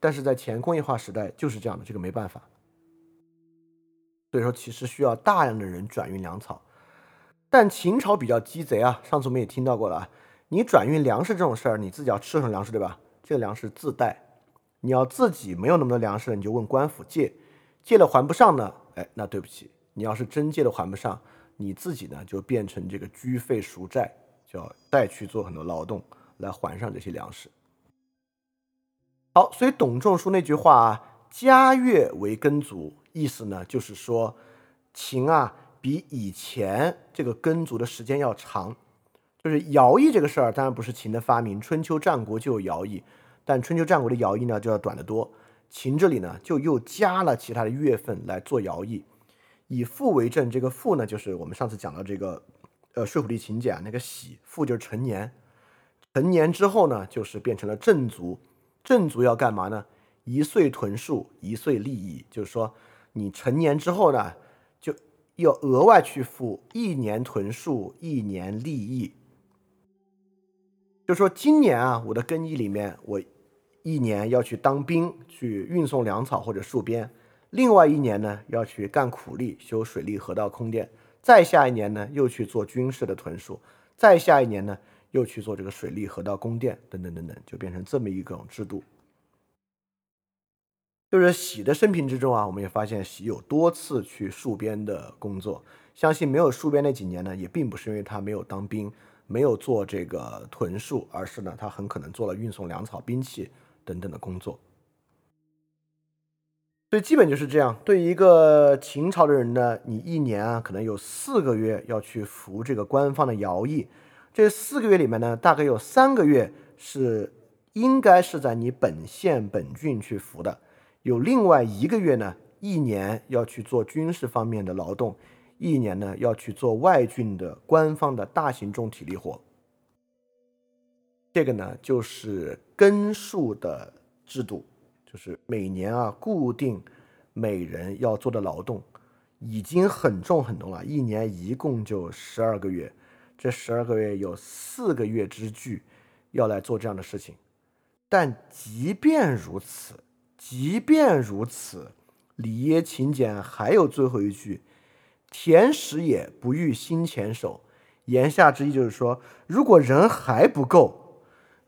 但是在前工业化时代就是这样的，这个没办法。所以说，其实需要大量的人转运粮草。但秦朝比较鸡贼啊，上次我们也听到过了，你转运粮食这种事儿，你自己要吃什么粮食对吧？这个粮食自带，你要自己没有那么多粮食了，你就问官府借，借了还不上呢，哎，那对不起。你要是真借了还不上，你自己呢就变成这个居费赎债，就要再去做很多劳动来还上这些粮食。好，所以董仲舒那句话啊，“家乐为耕足”，意思呢就是说，秦啊比以前这个耕足的时间要长。就是徭役这个事儿，当然不是秦的发明，春秋战国就有徭役，但春秋战国的徭役呢就要短得多。秦这里呢就又加了其他的月份来做徭役，以父为正。这个父呢就是我们上次讲到这个，呃，《睡虎地秦简》那个喜父就是成年，成年之后呢就是变成了正卒。正卒要干嘛呢？一岁屯戍，一岁立役，就是说你成年之后呢，就要额外去付一年屯戍，一年立役。就说今年啊，我的更衣里面，我一年要去当兵，去运送粮草或者戍边；另外一年呢，要去干苦力，修水利、河道、空电；再下一年呢，又去做军事的屯戍；再下一年呢，又去做这个水利、河道、宫殿等等等等，就变成这么一种制度。就是喜的生平之中啊，我们也发现喜有多次去戍边的工作。相信没有戍边那几年呢，也并不是因为他没有当兵。没有做这个屯戍，而是呢，他很可能做了运送粮草、兵器等等的工作。所以基本就是这样。对一个秦朝的人呢，你一年啊，可能有四个月要去服这个官方的徭役。这四个月里面呢，大概有三个月是应该是在你本县本郡去服的，有另外一个月呢，一年要去做军事方面的劳动。一年呢要去做外郡的官方的大型重体力活，这个呢就是根数的制度，就是每年啊固定每人要做的劳动，已经很重很重了。一年一共就十二个月，这十二个月有四个月之巨要来做这样的事情。但即便如此，即便如此，里耶秦简还有最后一句。田食也不欲心前手，言下之意就是说，如果人还不够，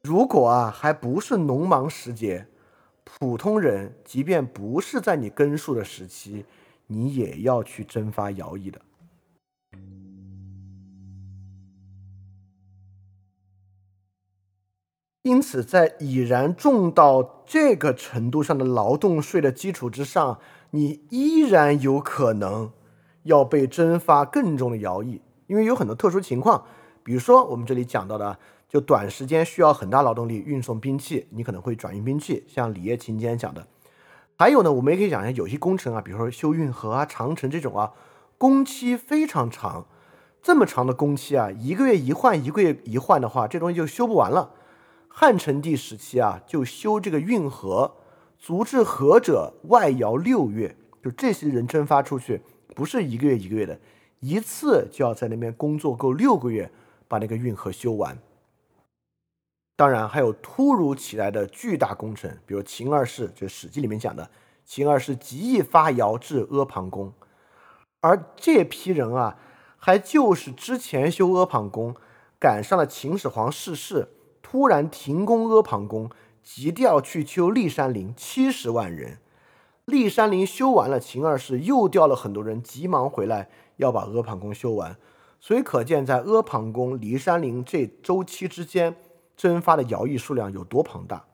如果啊还不是农忙时节，普通人即便不是在你耕戍的时期，你也要去征发徭役的。因此，在已然重到这个程度上的劳动税的基础之上，你依然有可能。要被征发更重的徭役，因为有很多特殊情况，比如说我们这里讲到的，就短时间需要很大劳动力运送兵器，你可能会转运兵器，像李业勤今天讲的。还有呢，我们也可以讲一下，有些工程啊，比如说修运河啊、长城这种啊，工期非常长，这么长的工期啊，一个月一换，一个月一换的话，这东西就修不完了。汉成帝时期啊，就修这个运河，足至河者外遥六月，就这些人征发出去。不是一个月一个月的，一次就要在那边工作够六个月，把那个运河修完。当然还有突如其来的巨大工程，比如秦二世，这《史记》里面讲的，秦二世极易发徭至阿房宫，而这批人啊，还就是之前修阿房宫，赶上了秦始皇逝世，突然停工阿房宫，急调去修骊山陵，七十万人。骊山陵修完了，秦二世又调了很多人，急忙回来要把阿房宫修完。所以可见，在阿房宫、骊山陵这周期之间，征发的徭役数量有多庞大。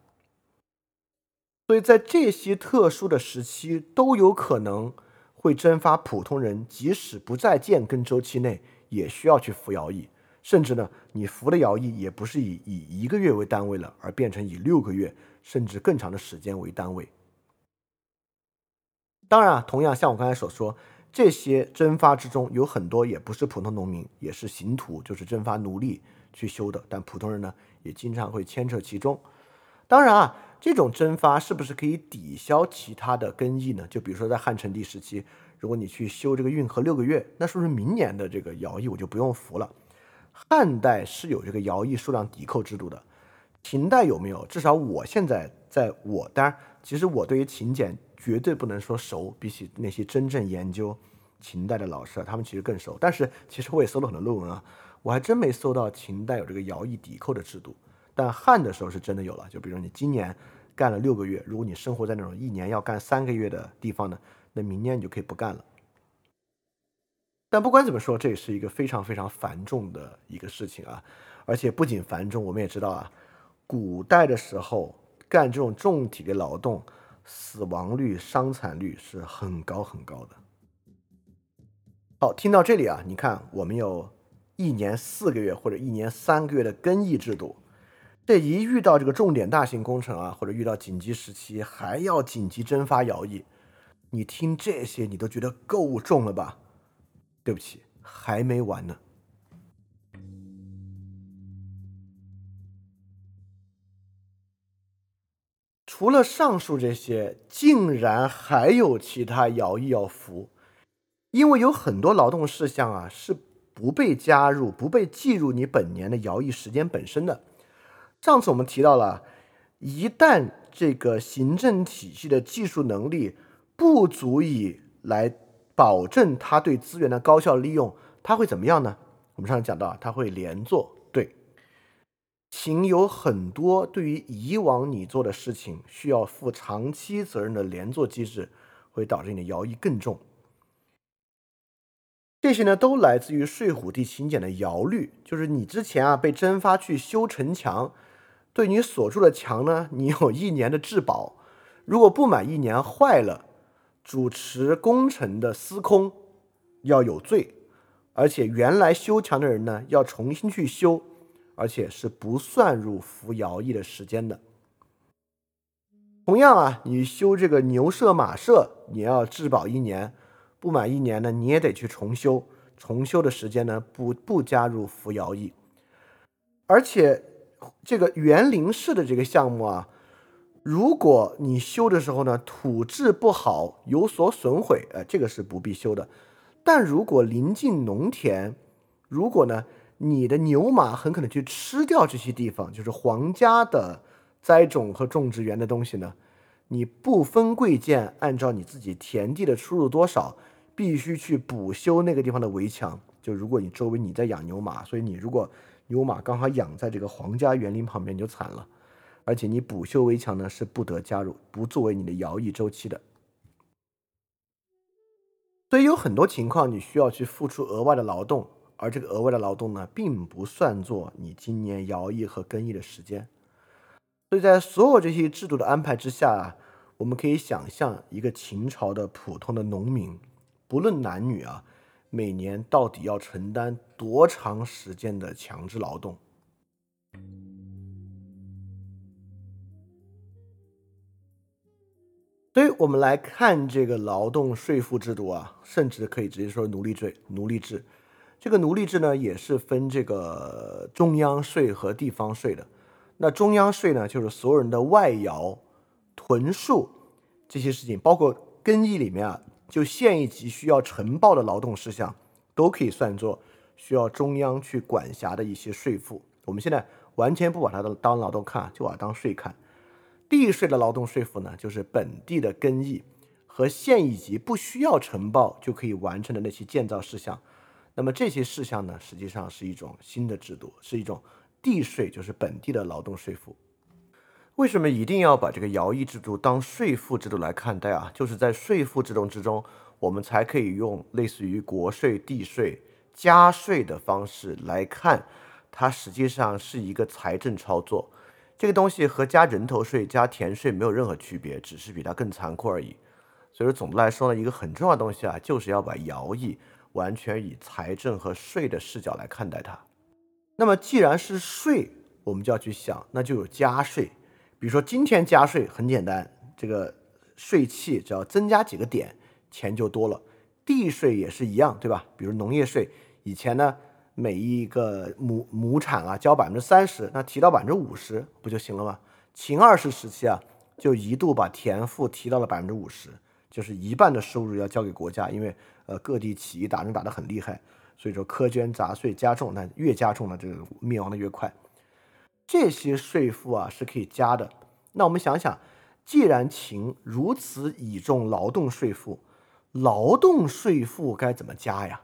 所以在这些特殊的时期，都有可能会征发普通人，即使不在建耕周期内，也需要去服徭役。甚至呢，你服的徭役也不是以以一个月为单位了，而变成以六个月甚至更长的时间为单位。当然啊，同样像我刚才所说，这些征发之中有很多也不是普通农民，也是刑徒，就是征发奴隶去修的。但普通人呢，也经常会牵扯其中。当然啊，这种征发是不是可以抵消其他的更役呢？就比如说在汉成帝时期，如果你去修这个运河六个月，那是不是明年的这个徭役我就不用服了？汉代是有这个徭役数量抵扣制度的，秦代有没有？至少我现在在我当然，其实我对于秦简。绝对不能说熟，比起那些真正研究秦代的老师，他们其实更熟。但是其实我也搜了很多论文啊，我还真没搜到秦代有这个徭役抵扣的制度。但汉的时候是真的有了，就比如你今年干了六个月，如果你生活在那种一年要干三个月的地方呢，那明年你就可以不干了。但不管怎么说，这也是一个非常非常繁重的一个事情啊，而且不仅繁重，我们也知道啊，古代的时候干这种重体力劳动。死亡率、伤残率是很高很高的。好，听到这里啊，你看，我们有一年四个月或者一年三个月的更役制度，这一遇到这个重点大型工程啊，或者遇到紧急时期，还要紧急征发徭役，你听这些你都觉得够重了吧？对不起，还没完呢。除了上述这些，竟然还有其他徭役要服，因为有很多劳动事项啊是不被加入、不被计入你本年的徭役时间本身的。上次我们提到了，一旦这个行政体系的技术能力不足以来保证它对资源的高效利用，它会怎么样呢？我们上次讲到，它会连坐。情有很多对于以往你做的事情需要负长期责任的连坐机制，会导致你的徭役更重。这些呢，都来自于睡虎地勤俭的徭律，就是你之前啊被征发去修城墙，对你所住的墙呢，你有一年的质保，如果不满一年坏了，主持工程的司空要有罪，而且原来修墙的人呢要重新去修。而且是不算入服徭役的时间的。同样啊，你修这个牛舍马舍，你要质保一年，不满一年呢，你也得去重修。重修的时间呢，不不加入扶摇役。而且这个园林式的这个项目啊，如果你修的时候呢，土质不好，有所损毁，呃，这个是不必修的。但如果临近农田，如果呢？你的牛马很可能去吃掉这些地方，就是皇家的栽种和种植园的东西呢。你不分贵贱，按照你自己田地的出入多少，必须去补修那个地方的围墙。就如果你周围你在养牛马，所以你如果牛马刚好养在这个皇家园林旁边，你就惨了。而且你补修围墙呢，是不得加入，不作为你的徭役周期的。所以有很多情况，你需要去付出额外的劳动。而这个额外的劳动呢，并不算作你今年徭役和更役的时间，所以在所有这些制度的安排之下，我们可以想象一个秦朝的普通的农民，不论男女啊，每年到底要承担多长时间的强制劳动。所以我们来看这个劳动税赋制度啊，甚至可以直接说奴隶税，奴隶制。这个奴隶制呢，也是分这个中央税和地方税的。那中央税呢，就是所有人的外徭、屯戍这些事情，包括更役里面啊，就县一级需要呈报的劳动事项，都可以算作需要中央去管辖的一些税赋。我们现在完全不把它当劳动看，就把它当税看。地税的劳动税赋呢，就是本地的更役和县一级不需要呈报就可以完成的那些建造事项。那么这些事项呢，实际上是一种新的制度，是一种地税，就是本地的劳动税赋。为什么一定要把这个徭役制度当税赋制度来看待啊？就是在税赋制度之中，我们才可以用类似于国税、地税加税的方式来看，它实际上是一个财政操作。这个东西和加人头税、加田税没有任何区别，只是比它更残酷而已。所以说，总的来说呢，一个很重要的东西啊，就是要把徭役。完全以财政和税的视角来看待它。那么，既然是税，我们就要去想，那就有加税。比如说，今天加税很简单，这个税契只要增加几个点，钱就多了。地税也是一样，对吧？比如农业税，以前呢，每一个亩亩产啊交百分之三十，那提到百分之五十不就行了吗？秦二世时期啊，就一度把田赋提到了百分之五十，就是一半的收入要交给国家，因为。呃，各地起义打仗打得很厉害，所以说苛捐杂税加重，那越加重了，这个灭亡的越快。这些税赋啊是可以加的。那我们想想，既然秦如此倚重劳动税赋，劳动税赋该怎么加呀？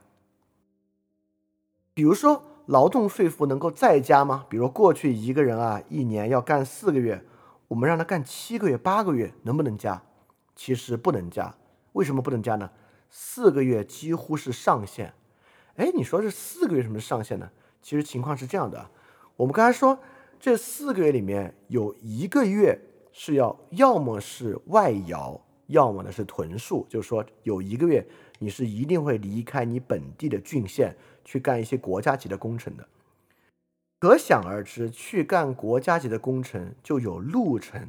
比如说，劳动税赋能够再加吗？比如过去一个人啊，一年要干四个月，我们让他干七个月、八个月，能不能加？其实不能加。为什么不能加呢？四个月几乎是上限，哎，你说这四个月什么是上限呢？其实情况是这样的，我们刚才说这四个月里面有一个月是要要么是外徭，要么呢是屯戍，就是说有一个月你是一定会离开你本地的郡县去干一些国家级的工程的。可想而知，去干国家级的工程就有路程。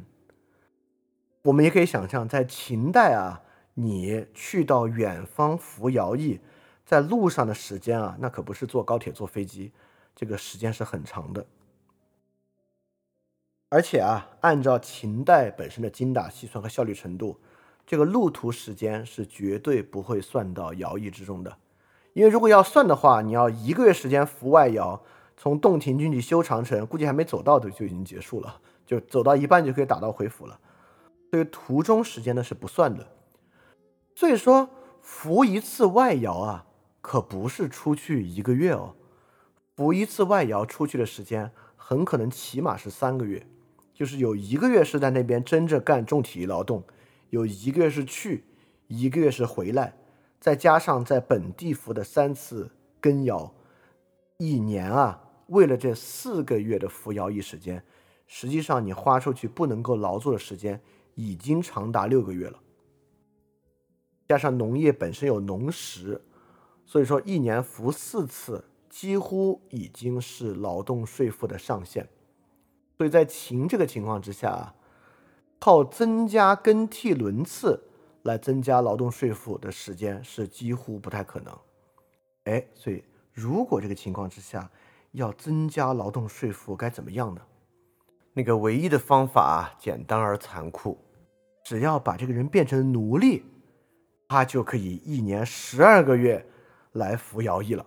我们也可以想象，在秦代啊，你去到远方服徭役，在路上的时间啊，那可不是坐高铁、坐飞机，这个时间是很长的。而且啊，按照秦代本身的精打细算和效率程度，这个路途时间是绝对不会算到徭役之中的。因为如果要算的话，你要一个月时间服外徭。从洞庭郡去修长城，估计还没走到就就已经结束了，就走到一半就可以打道回府了。所以途中时间呢是不算的。所以说服一次外徭啊，可不是出去一个月哦，服一次外徭出去的时间很可能起码是三个月，就是有一个月是在那边真正干重体力劳动，有一个月是去，一个月是回来，再加上在本地服的三次更徭，一年啊。为了这四个月的服徭役时间，实际上你花出去不能够劳作的时间已经长达六个月了。加上农业本身有农时，所以说一年服四次，几乎已经是劳动税负的上限。所以在秦这个情况之下啊，靠增加更替轮次来增加劳动税负的时间是几乎不太可能。哎，所以如果这个情况之下，要增加劳动税负该怎么样呢？那个唯一的方法简单而残酷，只要把这个人变成奴隶，他就可以一年十二个月来服徭役了。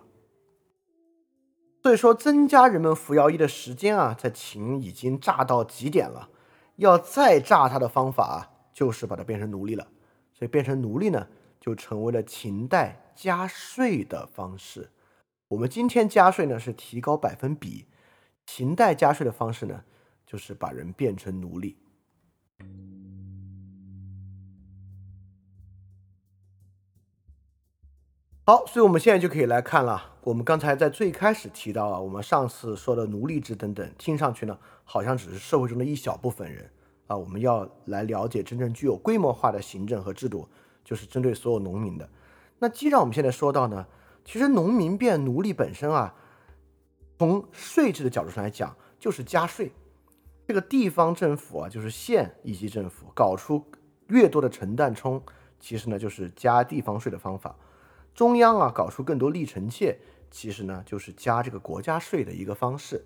所以说，增加人们服徭役的时间啊，在秦已经炸到极点了。要再炸他的方法啊，就是把他变成奴隶了。所以变成奴隶呢，就成为了秦代加税的方式。我们今天加税呢是提高百分比，秦代加税的方式呢就是把人变成奴隶。好，所以我们现在就可以来看了。我们刚才在最开始提到啊，我们上次说的奴隶制等等，听上去呢好像只是社会中的一小部分人啊。我们要来了解真正具有规模化的行政和制度，就是针对所有农民的。那既然我们现在说到呢。其实农民变奴隶本身啊，从税制的角度上来讲，就是加税。这个地方政府啊，就是县一级政府，搞出越多的陈旦冲，其实呢就是加地方税的方法。中央啊，搞出更多立臣妾，其实呢就是加这个国家税的一个方式。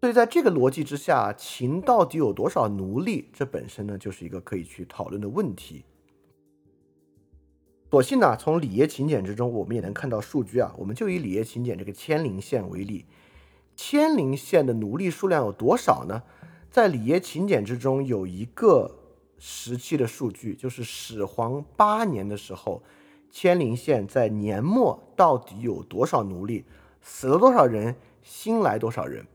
所以在这个逻辑之下，秦到底有多少奴隶，这本身呢就是一个可以去讨论的问题。所幸呢，从里耶秦简之中，我们也能看到数据啊。我们就以里耶秦简这个千陵县为例，千陵县的奴隶数量有多少呢？在里耶秦简之中有一个时期的数据，就是始皇八年的时候，千陵县在年末到底有多少奴隶，死了多少人，新来多少人。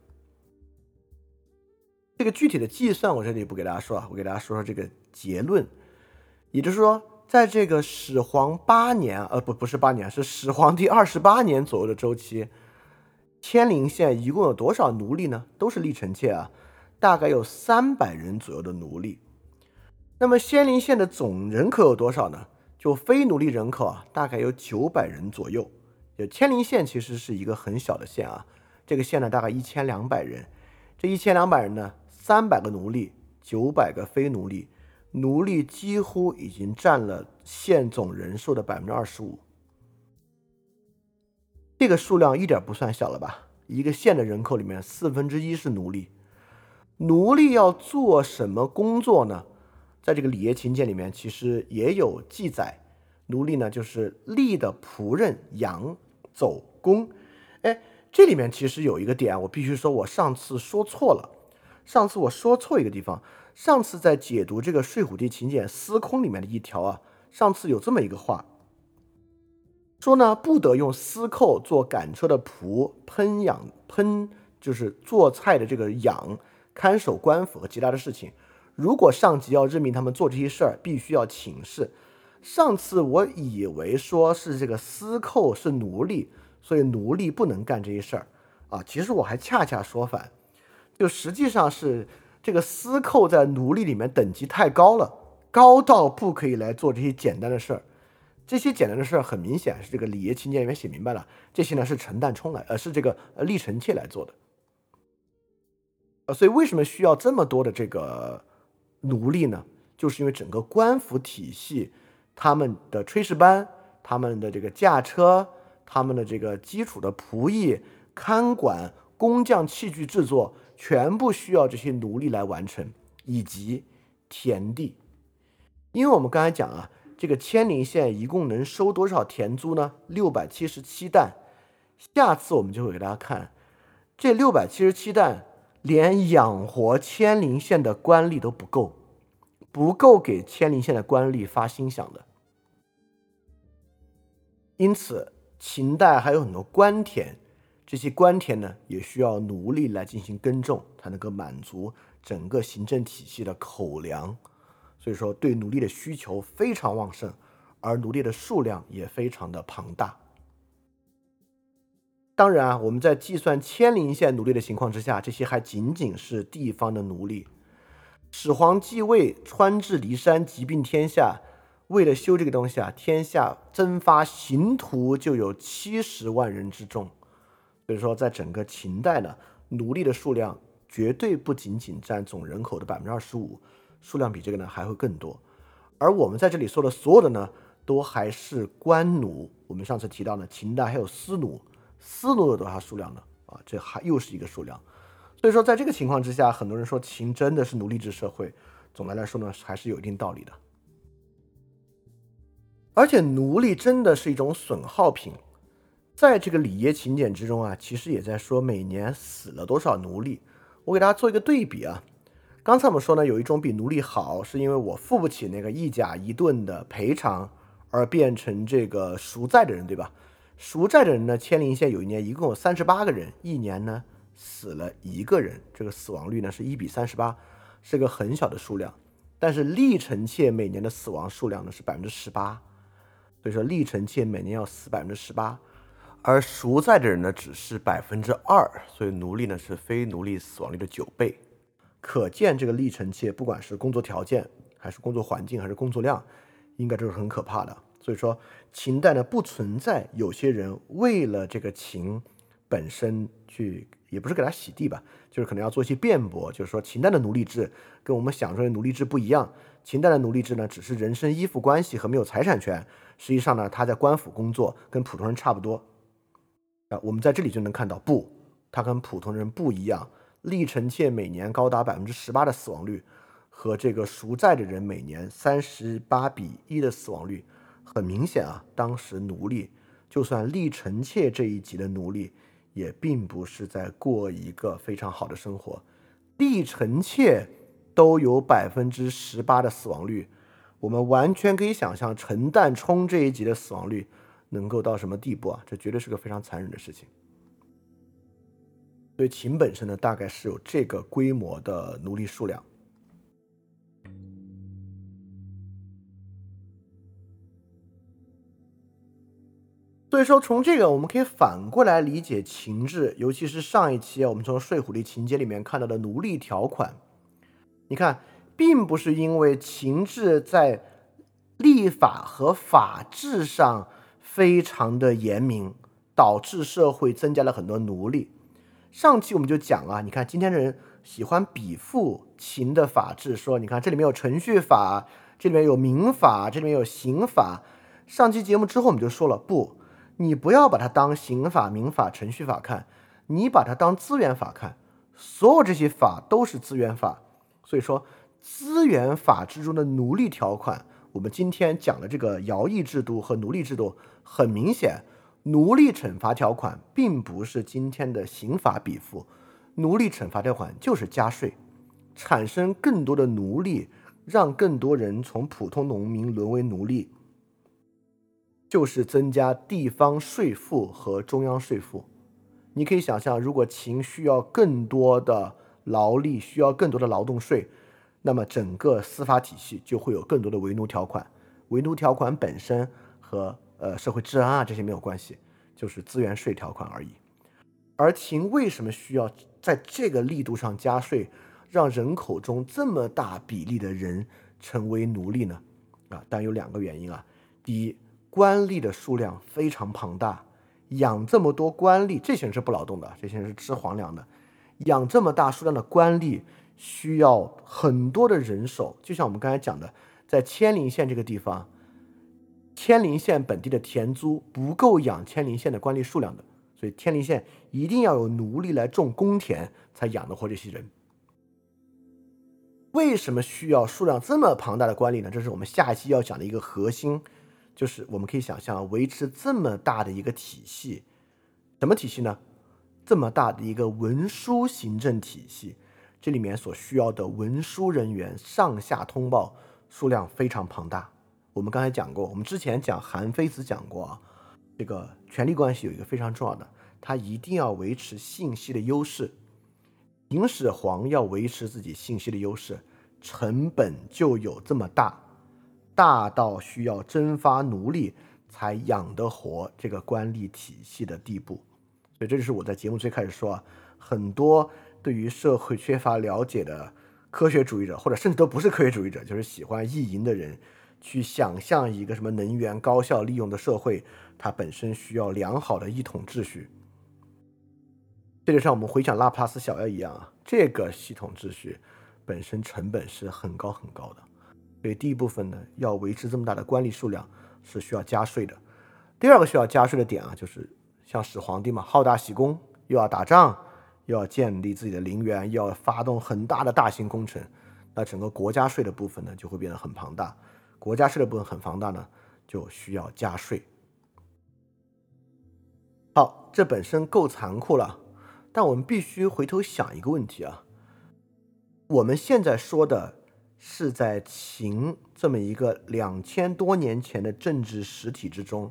这个具体的计算我这里不给大家说了，我给大家说说这个结论，也就是说。在这个始皇八年，呃，不，不是八年，是始皇帝二十八年左右的周期，千陵县一共有多少奴隶呢？都是立臣妾啊，大概有三百人左右的奴隶。那么仙陵县的总人口有多少呢？就非奴隶人口啊，大概有九百人左右。就千陵县其实是一个很小的县啊，这个县呢大概一千两百人，这一千两百人呢，三百个奴隶，九百个非奴隶。奴隶几乎已经占了县总人数的百分之二十五，这个数量一点不算小了吧？一个县的人口里面四分之一是奴隶，奴隶要做什么工作呢？在这个《礼业秦简》里面其实也有记载，奴隶呢就是吏的仆人、羊、走工。哎，这里面其实有一个点，我必须说，我上次说错了，上次我说错一个地方。上次在解读这个《睡虎地秦简·司空》里面的一条啊，上次有这么一个话，说呢不得用司寇做赶车的仆，烹养烹就是做菜的这个养，看守官府和其他的事情。如果上级要任命他们做这些事儿，必须要请示。上次我以为说是这个司寇是奴隶，所以奴隶不能干这些事儿啊。其实我还恰恰说反，就实际上是。这个司寇在奴隶里面等级太高了，高到不可以来做这些简单的事儿。这些简单的事儿很明显是这个《礼业秦简》里面写明白了，这些呢是陈旦冲来，呃，是这个呃立臣妾来做的。呃，所以为什么需要这么多的这个奴隶呢？就是因为整个官府体系，他们的炊事班、他们的这个驾车、他们的这个基础的仆役、看管、工匠、器具制作，全部需要这些奴隶来完成，以及田地。因为我们刚才讲啊，这个千陵县一共能收多少田租呢？六百七十七担。下次我们就会给大家看，这六百七十七担连养活千陵县的官吏都不够，不够给千陵县的官吏发薪饷的。因此，秦代还有很多官田，这些官田呢，也需要奴隶来进行耕种，才能够满足整个行政体系的口粮。所以说，对奴隶的需求非常旺盛，而奴隶的数量也非常的庞大。当然啊，我们在计算千陵县奴隶的情况之下，这些还仅仅是地方的奴隶。始皇继位，川至骊山，疾病天下。为了修这个东西啊，天下征发刑徒就有七十万人之众。所以说，在整个秦代呢，奴隶的数量绝对不仅仅占总人口的百分之二十五，数量比这个呢还会更多。而我们在这里说的所有的呢，都还是官奴。我们上次提到呢，秦代还有私奴。私奴有多少数量呢？啊，这还又是一个数量。所以说，在这个情况之下，很多人说秦真的是奴隶制社会。总的来说呢，还是有一定道理的。而且，奴隶真的是一种损耗品。在这个礼耶秦简之中啊，其实也在说每年死了多少奴隶。我给大家做一个对比啊。刚才我们说呢，有一种比奴隶好，是因为我付不起那个一甲一顿的赔偿，而变成这个赎债的人，对吧？赎债的人呢？千陵县有一年一共有三十八个人，一年呢死了一个人，这个死亡率呢是一比三十八，是个很小的数量。但是历臣妾每年的死亡数量呢是百分之十八，所以说历臣妾每年要死百分之十八，而赎债的人呢只是百分之二，所以奴隶呢是非奴隶死亡率的九倍。可见这个历臣妾不管是工作条件，还是工作环境，还是工作量，应该都是很可怕的。所以说，秦代呢不存在有些人为了这个秦本身去，也不是给他洗地吧，就是可能要做一些辩驳，就是说秦代的奴隶制跟我们想说的奴隶制不一样。秦代的奴隶制呢，只是人身依附关系和没有财产权，实际上呢他在官府工作跟普通人差不多。啊，我们在这里就能看到，不，他跟普通人不一样。历臣妾每年高达百分之十八的死亡率，和这个赎债的人每年三十八比一的死亡率。很明显啊，当时奴隶，就算立臣妾这一级的奴隶，也并不是在过一个非常好的生活。立臣妾都有百分之十八的死亡率，我们完全可以想象陈旦冲这一级的死亡率能够到什么地步啊？这绝对是个非常残忍的事情。所以秦本身呢，大概是有这个规模的奴隶数量。所以说，从这个我们可以反过来理解秦制，尤其是上一期，我们从《睡虎地秦节》里面看到的奴隶条款。你看，并不是因为秦制在立法和法制上非常的严明，导致社会增加了很多奴隶。上期我们就讲啊，你看今天的人喜欢比附秦的法制，说你看这里面有程序法，这里面有民法，这里面有刑法。上期节目之后我们就说了不。你不要把它当刑法、民法、程序法看，你把它当资源法看。所有这些法都是资源法，所以说资源法之中的奴隶条款，我们今天讲的这个徭役制度和奴隶制度，很明显，奴隶惩罚条款并不是今天的刑法比附，奴隶惩罚条款就是加税，产生更多的奴隶，让更多人从普通农民沦为奴隶。就是增加地方税负和中央税负。你可以想象，如果秦需要更多的劳力，需要更多的劳动税，那么整个司法体系就会有更多的为奴条款。为奴条款本身和呃社会治安啊这些没有关系，就是资源税条款而已。而秦为什么需要在这个力度上加税，让人口中这么大比例的人成为奴隶呢？啊，当然有两个原因啊。第一，官吏的数量非常庞大，养这么多官吏，这些人是不劳动的，这些人是吃皇粮的。养这么大数量的官吏，需要很多的人手。就像我们刚才讲的，在千陵县这个地方，千陵县本地的田租不够养千陵县的官吏数量的，所以千陵县一定要有奴隶来种公田，才养得活这些人。为什么需要数量这么庞大的官吏呢？这是我们下一期要讲的一个核心，就是我们可以想象维持这么大的一个体系，什么体系呢？这么大的一个文书行政体系，这里面所需要的文书人员上下通报数量非常庞大。我们刚才讲过，我们之前讲韩非子讲过啊，这个权力关系有一个非常重要的，他一定要维持信息的优势。秦始皇要维持自己信息的优势，成本就有这么大，大到需要征发奴隶才养得活这个官吏体系的地步。所以这就是我在节目最开始说啊，很多对于社会缺乏了解的科学主义者，或者甚至都不是科学主义者，就是喜欢意淫的人，去想象一个什么能源高效利用的社会，它本身需要良好的一统秩序。这就像我们回想拉普拉斯小妖一样啊，这个系统秩序本身成本是很高很高的。所以第一部分呢，要维持这么大的官吏数量是需要加税的。第二个需要加税的点啊，就是像始皇帝嘛，好大喜功，又要打仗，又要建立自己的陵园，又要发动很大的大型工程，那整个国家税的部分呢就会变得很庞大。国家税的部分很庞大呢，就需要加税。好，这本身够残酷了。但我们必须回头想一个问题啊，我们现在说的是在秦这么一个两千多年前的政治实体之中，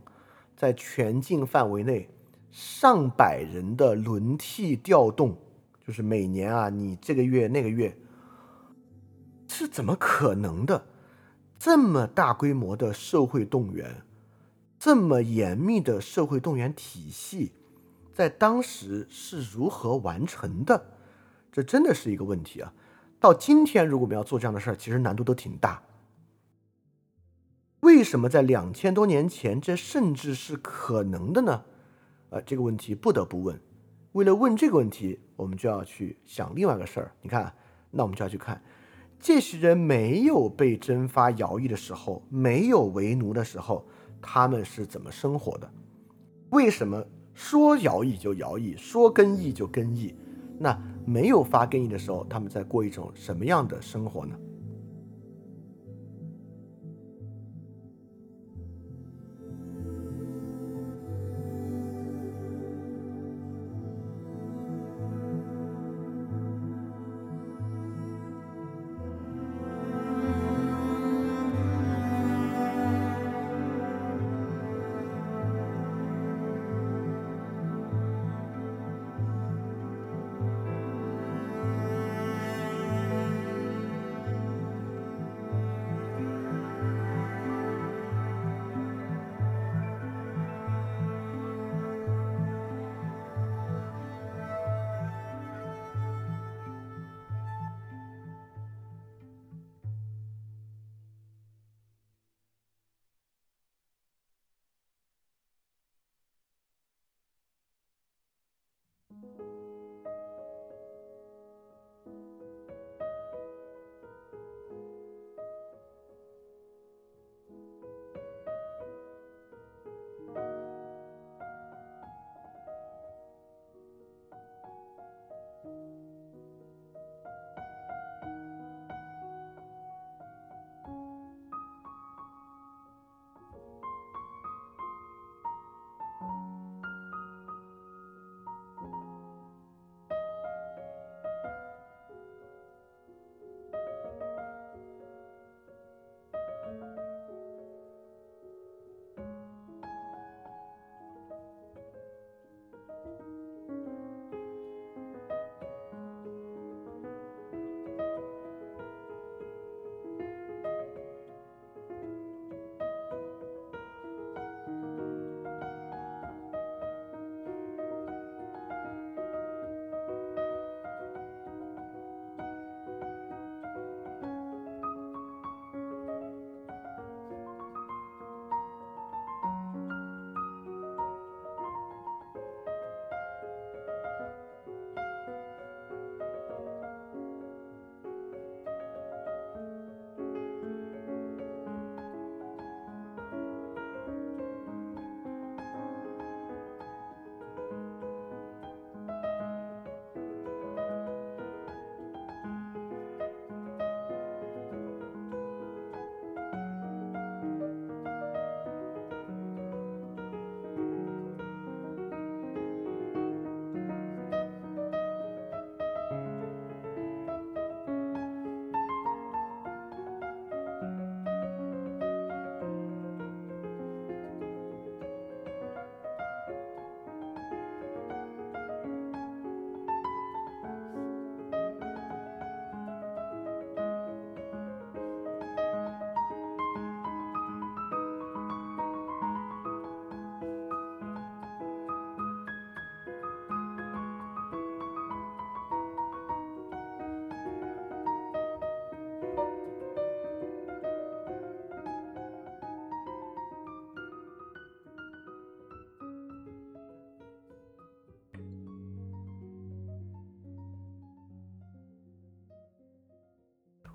在全境范围内上百人的轮替调动，就是每年啊，你这个月那个月是怎么可能的？这么大规模的社会动员，这么严密的社会动员体系。在当时是如何完成的？这真的是一个问题啊！到今天，如果我们要做这样的事儿，其实难度都挺大。为什么在两千多年前，这甚至是可能的呢？呃，这个问题不得不问。为了问这个问题，我们就要去想另外一个事儿。你看，那我们就要去看，这些人没有被征发徭役的时候，没有为奴的时候，他们是怎么生活的？为什么？说徭役就徭役，说更役就更役。那没有发给你的时候，他们在过一种什么样的生活呢？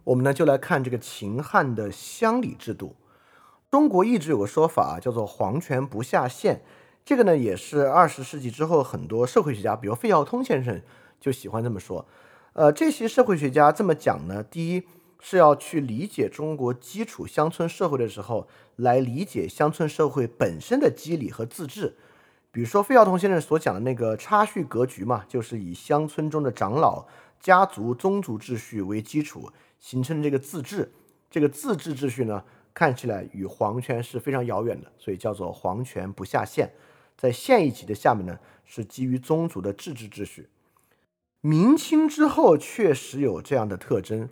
我们呢就来看这个秦汉的乡里制度。中国一直有个说法叫做“皇权不下县”，这个呢也是二十世纪之后很多社会学家，比如费孝通先生就喜欢这么说。呃，这些社会学家这么讲呢，第一是要去理解中国基础乡村社会的时候，来理解乡村社会本身的机理和自治。比如说费孝通先生所讲的那个差序格局嘛，就是以乡村中的长老、家族、宗族秩序为基础形成这个自治。这个自治秩序呢，看起来与皇权是非常遥远的，所以叫做皇权不下县。在县一级的下面呢，是基于宗族的自治秩序。明清之后确实有这样的特征，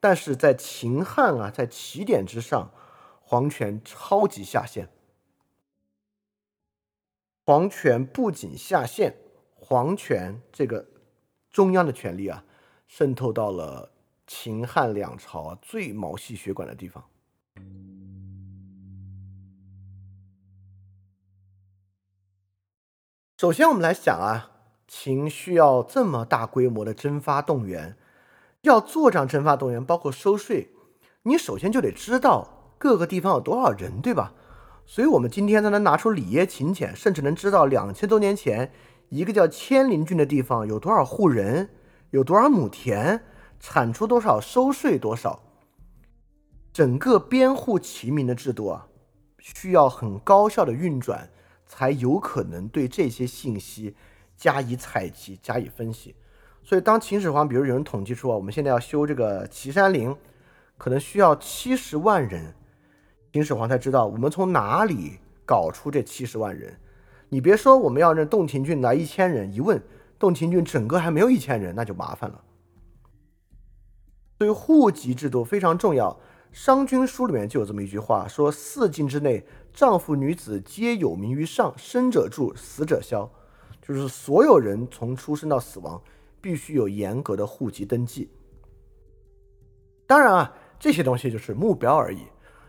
但是在秦汉啊，在起点之上，皇权超级下线。皇权不仅下线，皇权这个中央的权力啊，渗透到了秦汉两朝最毛细血管的地方。首先，我们来想啊。秦需要这么大规模的征发动员，要做这样征发动员，包括收税，你首先就得知道各个地方有多少人，对吧？所以，我们今天才能拿出里耶秦简，甚至能知道两千多年前一个叫千陵郡的地方有多少户人，有多少亩田，产出多少，收税多少。整个编户齐民的制度啊，需要很高效的运转，才有可能对这些信息。加以采集，加以分析，所以当秦始皇，比如有人统计说，我们现在要修这个岐山陵，可能需要七十万人，秦始皇才知道我们从哪里搞出这七十万人。你别说我们要让洞庭郡来一千人，一问洞庭郡整个还没有一千人，那就麻烦了。所以户籍制度非常重要，《商君书》里面就有这么一句话，说四境之内，丈夫女子皆有名于上，生者住，死者消。就是所有人从出生到死亡，必须有严格的户籍登记。当然啊，这些东西就是目标而已。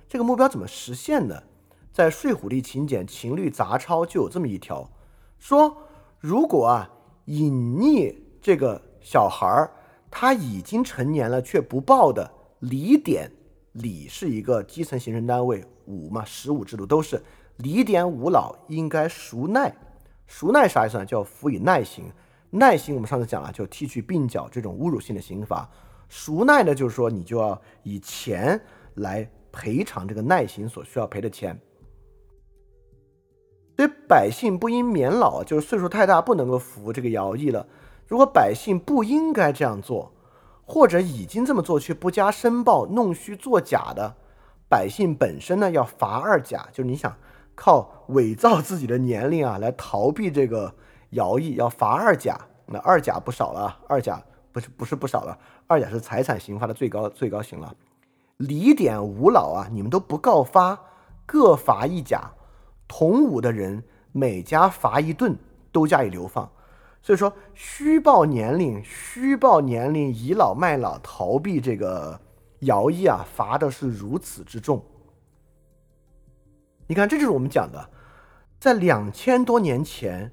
这个目标怎么实现呢？在《睡虎地秦简·秦律杂抄》就有这么一条，说如果啊隐匿这个小孩儿他已经成年了却不报的，礼典礼是一个基层行政单位，五嘛十五制度都是礼典五老应该赎耐。赎耐啥意思呢？叫辅以耐刑。耐刑我们上次讲了，就剃去鬓角这种侮辱性的刑罚。赎耐呢，就是说你就要以钱来赔偿这个耐刑所需要赔的钱。所以百姓不应免老，就是岁数太大不能够服这个徭役了。如果百姓不应该这样做，或者已经这么做却不加申报、弄虚作假的百姓本身呢，要罚二甲。就是你想。靠伪造自己的年龄啊，来逃避这个徭役，要罚二甲。那二甲不少了，二甲不是不是不少了，二甲是财产刑罚的最高最高刑了。李典五老啊，你们都不告发，各罚一甲。同五的人每家罚一顿，都加以流放。所以说，虚报年龄，虚报年龄，倚老卖老，逃避这个徭役啊，罚的是如此之重。你看，这就是我们讲的，在两千多年前，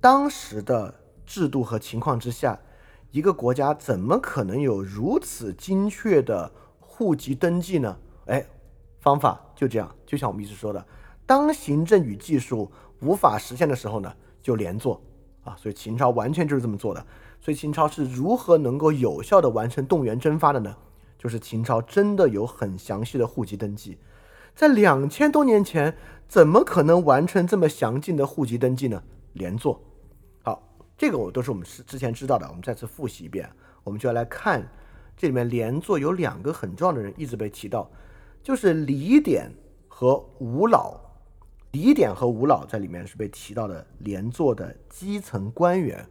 当时的制度和情况之下，一个国家怎么可能有如此精确的户籍登记呢？哎，方法就这样，就像我们一直说的，当行政与技术无法实现的时候呢，就连坐啊。所以秦朝完全就是这么做的。所以秦朝是如何能够有效的完成动员征发的呢？就是秦朝真的有很详细的户籍登记。在两千多年前，怎么可能完成这么详尽的户籍登记呢？连坐，好，这个我都是我们是之前知道的，我们再次复习一遍。我们就要来看这里面连坐有两个很重要的人一直被提到，就是李典和吴老。李典和吴老在里面是被提到的连坐的基层官员，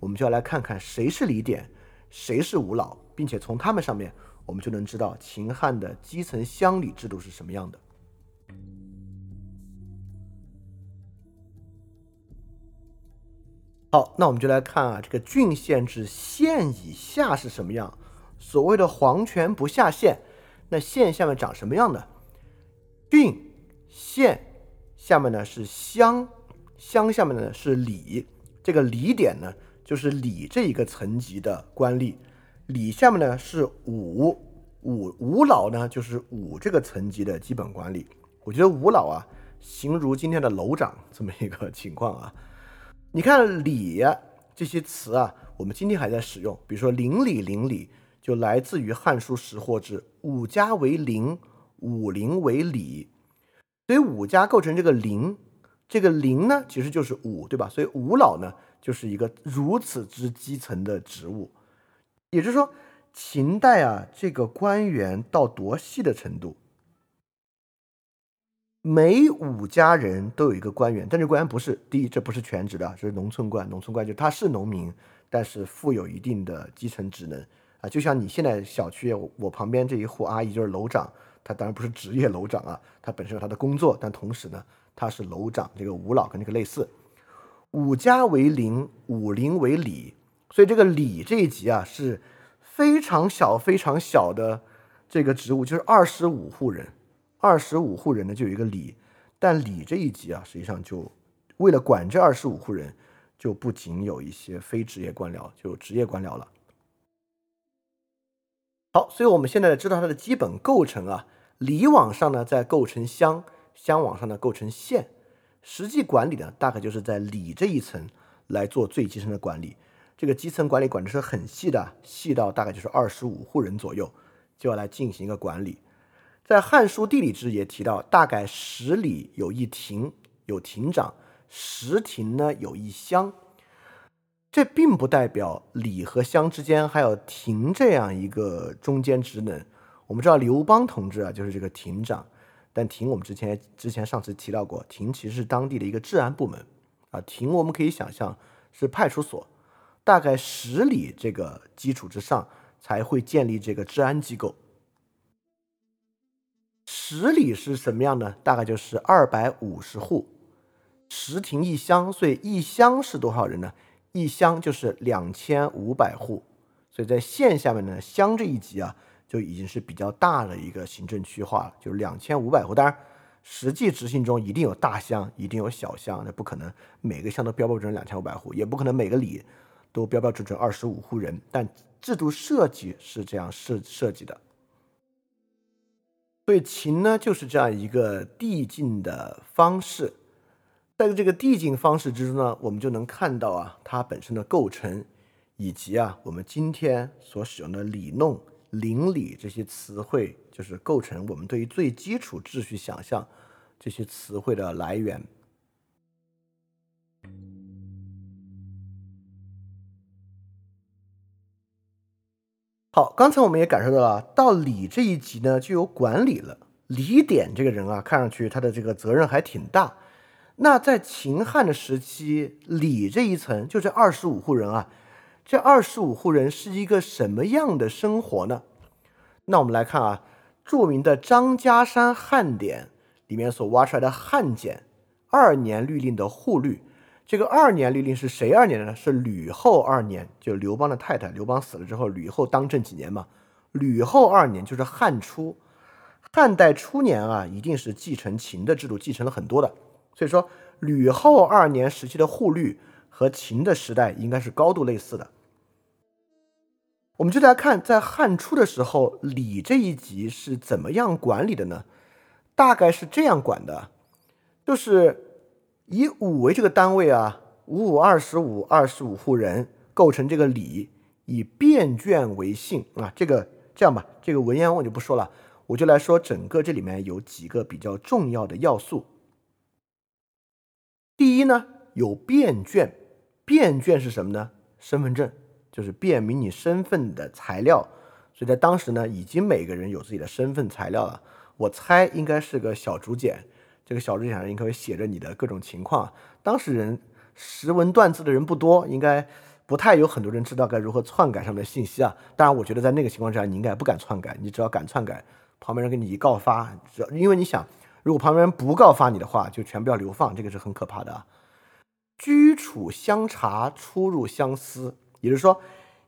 我们就要来看看谁是李典，谁是吴老，并且从他们上面。我们就能知道秦汉的基层乡里制度是什么样的。好，那我们就来看啊，这个郡县制县以下是什么样？所谓的皇权不下县，那县下面长什么样的？郡县下面呢是乡，乡下面呢是里，这个里点呢就是里这一个层级的官吏。里下面呢是武，五五老呢，就是五这个层级的基本管理。我觉得五老啊，形如今天的楼长这么一个 *laughs* 情况啊。你看里这些词啊，我们今天还在使用，比如说邻里邻里，就来自于《汉书·识货志》，五家为邻，五邻为里，所以五家构成这个邻，这个邻呢其实就是五，对吧？所以五老呢就是一个如此之基层的职务，也就是说。秦代啊，这个官员到多细的程度？每五家人都有一个官员，但这官员不是第一，这不是全职的，这是农村官。农村官就他是农民，但是负有一定的基层职能啊。就像你现在小区，我旁边这一户阿姨就是楼长，他当然不是职业楼长啊，他本身有他的工作，但同时呢，他是楼长。这个五老跟这个类似，五家为邻，五邻为里，所以这个里这一级啊是。非常小、非常小的这个职务，就是二十五户人，二十五户人呢就有一个里，但里这一级啊，实际上就为了管这二十五户人，就不仅有一些非职业官僚，就职业官僚了。好，所以我们现在知道它的基本构成啊，里往上呢再构成乡，乡往上呢构成县，实际管理呢大概就是在里这一层来做最基层的管理。这个基层管理管的是很细的，细到大概就是二十五户人左右，就要来进行一个管理。在《汉书地理志》也提到，大概十里有一亭，有亭长；十亭呢有一乡。这并不代表里和乡之间还有亭这样一个中间职能。我们知道刘邦同志啊，就是这个亭长，但亭我们之前之前上次提到过，亭其实是当地的一个治安部门啊。亭我们可以想象是派出所。大概十里这个基础之上，才会建立这个治安机构。十里是什么样呢？大概就是二百五十户，十亭一乡，所以一乡是多少人呢？一乡就是两千五百户，所以在县下面呢，乡这一级啊，就已经是比较大的一个行政区划了，就是两千五百户。当然，实际执行中一定有大乡，一定有小乡，那不可能每个乡都标标准准两千五百户，也不可能每个里。都标标准准二十五户人，但制度设计是这样设设计的。所以秦呢就是这样一个递进的方式，在这个递进方式之中呢，我们就能看到啊，它本身的构成，以及啊我们今天所使用的里弄、邻里这些词汇，就是构成我们对于最基础秩序想象这些词汇的来源。好，刚才我们也感受到了，到理这一级呢，就有管理了。李典这个人啊，看上去他的这个责任还挺大。那在秦汉的时期，礼这一层就这二十五户人啊，这二十五户人是一个什么样的生活呢？那我们来看啊，著名的张家山汉典里面所挖出来的汉简二年律令的户律。这个二年律令是谁二年呢？是吕后二年，就刘邦的太太。刘邦死了之后，吕后当政几年嘛？吕后二年就是汉初，汉代初年啊，一定是继承秦的制度，继承了很多的。所以说，吕后二年时期的户律和秦的时代应该是高度类似的。我们就来看，在汉初的时候，礼这一级是怎么样管理的呢？大概是这样管的，就是。以五为这个单位啊，五五二十五，二十五户人构成这个里，以便卷为姓啊。这个这样吧，这个文言我就不说了，我就来说整个这里面有几个比较重要的要素。第一呢，有便卷，便卷是什么呢？身份证，就是辨明你身份的材料。所以在当时呢，已经每个人有自己的身份材料了。我猜应该是个小竹简。这个小竹简上应该会写着你的各种情况。当时人识文断字的人不多，应该不太有很多人知道该如何篡改上面的信息啊。当然，我觉得在那个情况之下，你应该不敢篡改。你只要敢篡改，旁边人给你一告发，只要因为你想，如果旁边人不告发你的话，就全部要流放，这个是很可怕的啊。居处相查，出入相思，也就是说，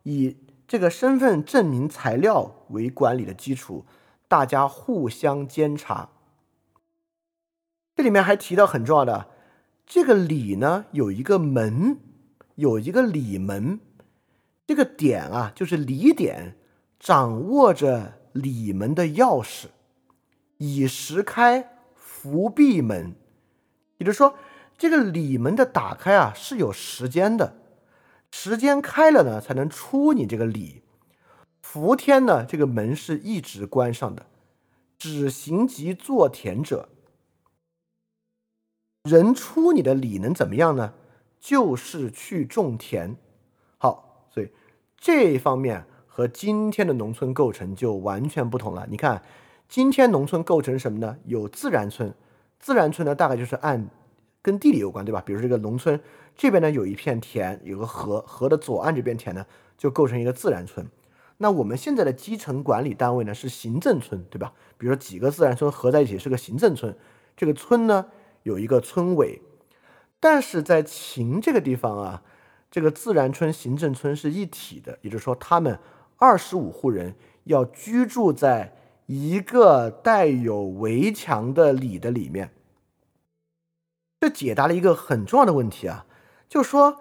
以这个身份证明材料为管理的基础，大家互相监察。这里面还提到很重要的，这个里呢有一个门，有一个里门，这个点啊就是里点，掌握着里门的钥匙，以时开，伏闭门。也就是说，这个里门的打开啊是有时间的，时间开了呢，才能出你这个里。伏天呢，这个门是一直关上的。只行即作田者，人出你的里能怎么样呢？就是去种田。好，所以这一方面和今天的农村构成就完全不同了。你看，今天农村构成什么呢？有自然村，自然村呢大概就是按跟地理有关，对吧？比如这个农村这边呢有一片田，有个河，河的左岸这边田呢就构成一个自然村。那我们现在的基层管理单位呢是行政村，对吧？比如说几个自然村合在一起是个行政村，这个村呢有一个村委，但是在秦这个地方啊，这个自然村、行政村是一体的，也就是说他们二十五户人要居住在一个带有围墙的里的里面，这解答了一个很重要的问题啊，就是说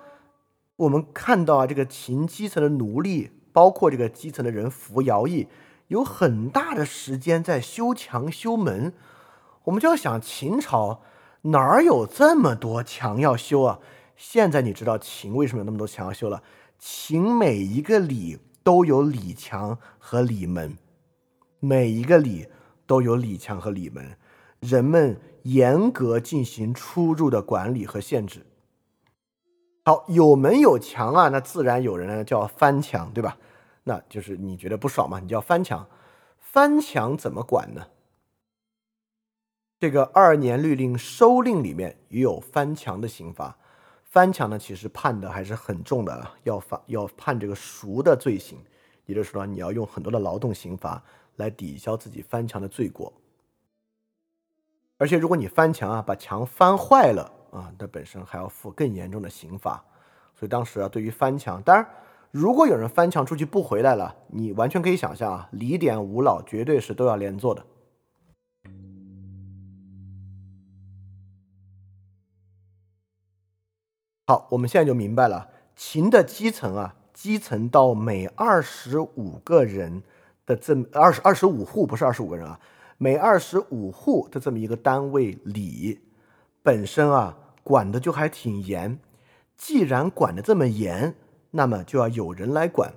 我们看到啊这个秦基层的奴隶。包括这个基层的人服徭役，有很大的时间在修墙修门。我们就要想，秦朝哪儿有这么多墙要修啊？现在你知道秦为什么有那么多墙要修了？秦每一个里都有里墙和里门，每一个里都有里墙和里门，人们严格进行出入的管理和限制。好，有门有墙啊，那自然有人呢叫翻墙，对吧？那就是你觉得不爽嘛？你叫翻墙，翻墙怎么管呢？这个二年律令收令里面也有翻墙的刑罚。翻墙呢，其实判的还是很重的，要罚要判这个赎的罪行，也就是说，你要用很多的劳动刑罚来抵消自己翻墙的罪过。而且，如果你翻墙啊，把墙翻坏了。啊，那本身还要负更严重的刑罚，所以当时啊，对于翻墙，当然，如果有人翻墙出去不回来了，你完全可以想象啊，李典、吴老绝对是都要连坐的。好，我们现在就明白了，秦的基层啊，基层到每二十五个人的这二十二十五户，不是二十五个人啊，每二十五户的这么一个单位里，本身啊。管的就还挺严，既然管的这么严，那么就要有人来管。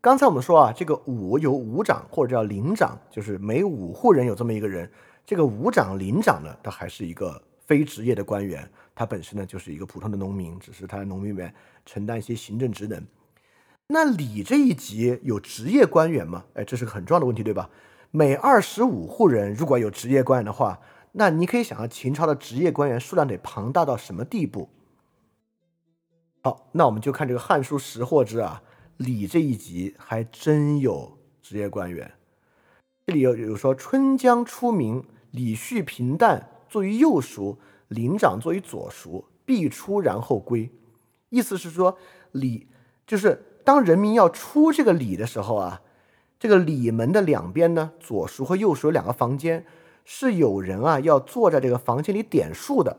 刚才我们说啊，这个五有五长或者叫领长，就是每五户人有这么一个人。这个五长、领长呢，他还是一个非职业的官员，他本身呢就是一个普通的农民，只是他在农民里面承担一些行政职能。那里这一级有职业官员吗？哎，这是个很重要的问题，对吧？每二十五户人如果有职业官员的话。那你可以想象秦朝的职业官员数量得庞大到什么地步？好，那我们就看这个《汉书·识货之》啊，礼这一集还真有职业官员。这里有有说春江出名，礼序平淡，作于右熟，领长作于左熟，必出然后归。意思是说，礼就是当人民要出这个礼的时候啊，这个礼门的两边呢，左熟和右熟有两个房间。是有人啊，要坐在这个房间里点数的，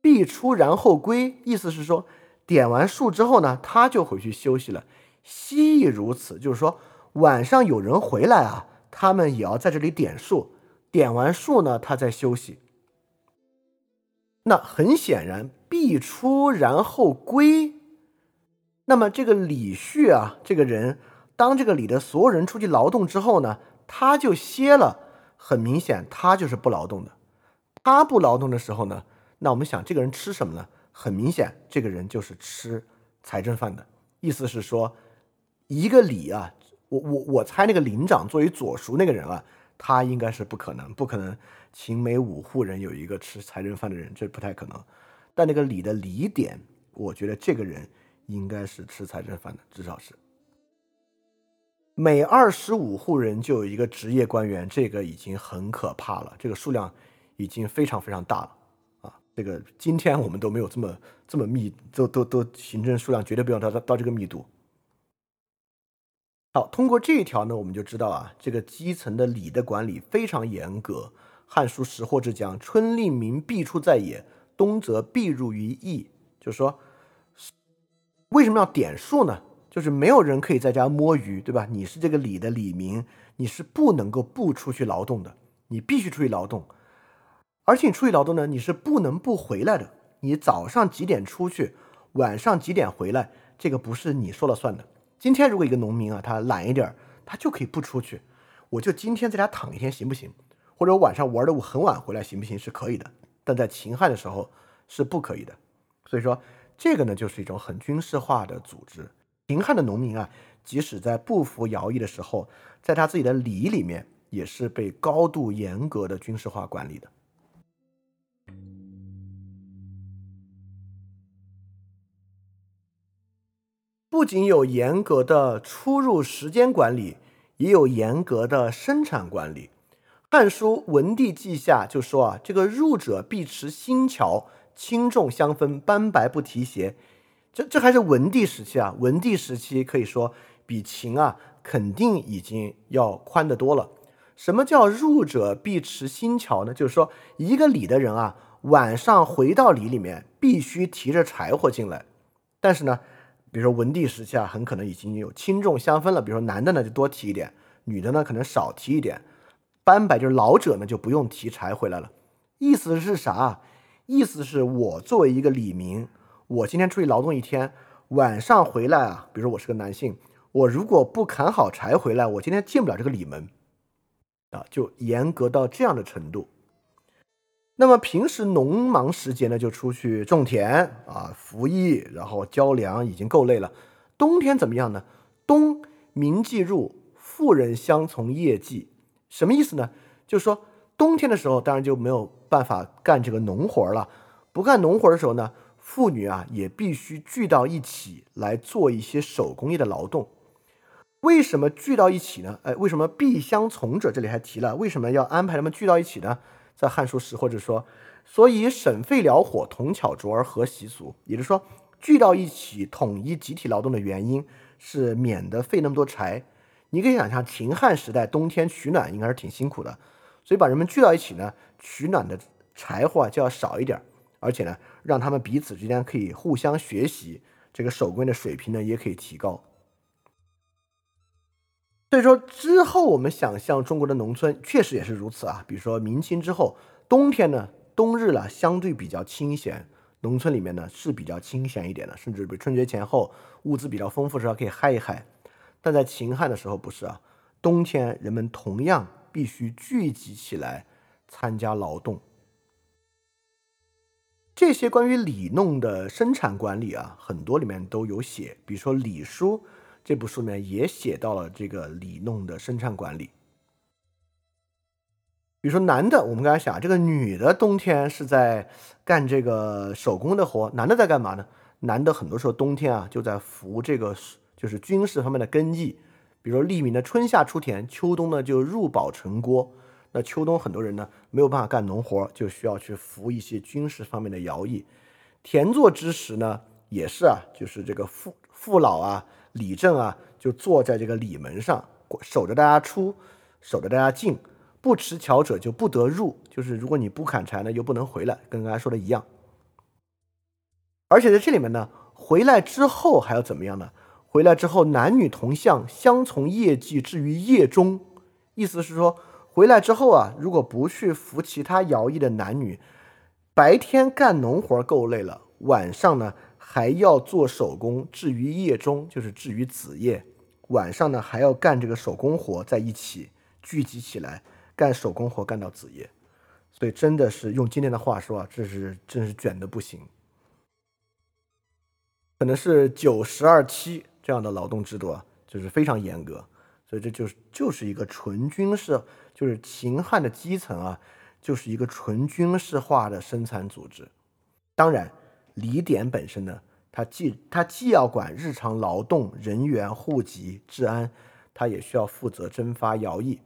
必出然后归。意思是说，点完数之后呢，他就回去休息了。昔亦如此，就是说晚上有人回来啊，他们也要在这里点数。点完数呢，他再休息。那很显然，必出然后归。那么这个李旭啊，这个人，当这个李的所有人出去劳动之后呢，他就歇了。很明显，他就是不劳动的。他不劳动的时候呢，那我们想，这个人吃什么呢？很明显，这个人就是吃财政饭的。意思是说，一个礼啊，我我我猜那个领长作为左熟那个人啊，他应该是不可能，不可能秦每五户人有一个吃财政饭的人，这不太可能。但那个李的李点，我觉得这个人应该是吃财政饭的，至少是。每二十五户人就有一个职业官员，这个已经很可怕了，这个数量已经非常非常大了啊！这个今天我们都没有这么这么密，都都都行政数量绝对不要到到这个密度。好，通过这一条呢，我们就知道啊，这个基层的礼的管理非常严格。《汉书·识货之》讲：“春令民必出在野，冬则必入于邑。”就是说，为什么要点数呢？就是没有人可以在家摸鱼，对吧？你是这个里的里民，你是不能够不出去劳动的，你必须出去劳动。而且你出去劳动呢，你是不能不回来的。你早上几点出去，晚上几点回来，这个不是你说了算的。今天如果一个农民啊，他懒一点，他就可以不出去，我就今天在家躺一天行不行？或者晚上玩的我很晚回来行不行？是可以的。但在秦汉的时候是不可以的。所以说这个呢，就是一种很军事化的组织。秦汉的农民啊，即使在不服徭役的时候，在他自己的礼里面，也是被高度严格的军事化管理的。不仅有严格的出入时间管理，也有严格的生产管理。《汉书·文帝纪下》就说啊，这个入者必持新桥，轻重相分，斑白不提鞋。这这还是文帝时期啊，文帝时期可以说比秦啊肯定已经要宽得多了。什么叫入者必持新桥呢？就是说一个里的人啊，晚上回到里里面必须提着柴火进来，但是呢。比如说文帝时期啊，很可能已经有轻重相分了。比如说男的呢就多提一点，女的呢可能少提一点。斑白就是老者呢就不用提柴回来了。意思是啥？意思是我作为一个里民，我今天出去劳动一天，晚上回来啊，比如说我是个男性，我如果不砍好柴回来，我今天进不了这个里门啊，就严格到这样的程度。那么平时农忙时节呢，就出去种田啊，服役，然后交粮，已经够累了。冬天怎么样呢？冬民既入，妇人相从业绩，什么意思呢？就是说冬天的时候，当然就没有办法干这个农活了。不干农活的时候呢，妇女啊也必须聚到一起来做一些手工业的劳动。为什么聚到一起呢？哎，为什么必相从者？这里还提了，为什么要安排他们聚到一起呢？在《汉书》时，或者说，所以省费燎火，同巧拙而合习俗，也就是说，聚到一起统一集体劳动的原因是免得费那么多柴。你可以想象，秦汉时代冬天取暖应该是挺辛苦的，所以把人们聚到一起呢，取暖的柴火就要少一点，而且呢，让他们彼此之间可以互相学习，这个手工的水平呢也可以提高。所以说之后，我们想象中国的农村确实也是如此啊。比如说明清之后，冬天呢，冬日呢相对比较清闲，农村里面呢是比较清闲一点的，甚至比春节前后物资比较丰富时候可以嗨一嗨。但在秦汉的时候不是啊，冬天人们同样必须聚集起来参加劳动。这些关于里弄的生产管理啊，很多里面都有写，比如说《礼书》。这部书里面也写到了这个里弄的生产管理。比如说男的，我们刚才想，这个女的冬天是在干这个手工的活，男的在干嘛呢？男的很多时候冬天啊就在服这个就是军事方面的根技，比如说利民的春夏出田，秋冬呢就入保城郭。那秋冬很多人呢没有办法干农活，就需要去服一些军事方面的徭役。田作之时呢，也是啊，就是这个父父老啊。李正啊，就坐在这个里门上，守着大家出，守着大家进，不持桥者就不得入。就是如果你不砍柴呢，又不能回来，跟刚才说的一样。而且在这里面呢，回来之后还要怎么样呢？回来之后男女同向，相从业绩至于夜中。意思是说，回来之后啊，如果不去服其他徭役的男女，白天干农活够累了，晚上呢？还要做手工，至于夜中，就是至于子夜，晚上呢还要干这个手工活，在一起聚集起来干手工活，干到子夜。所以真的是用今天的话说啊，这是真是卷的不行，可能是九十二七这样的劳动制度啊，就是非常严格。所以这就是就是一个纯军事，就是秦汉的基层啊，就是一个纯军事化的生产组织。当然。李典本身呢，他既他既要管日常劳动、人员、户籍、治安，他也需要负责征发徭役。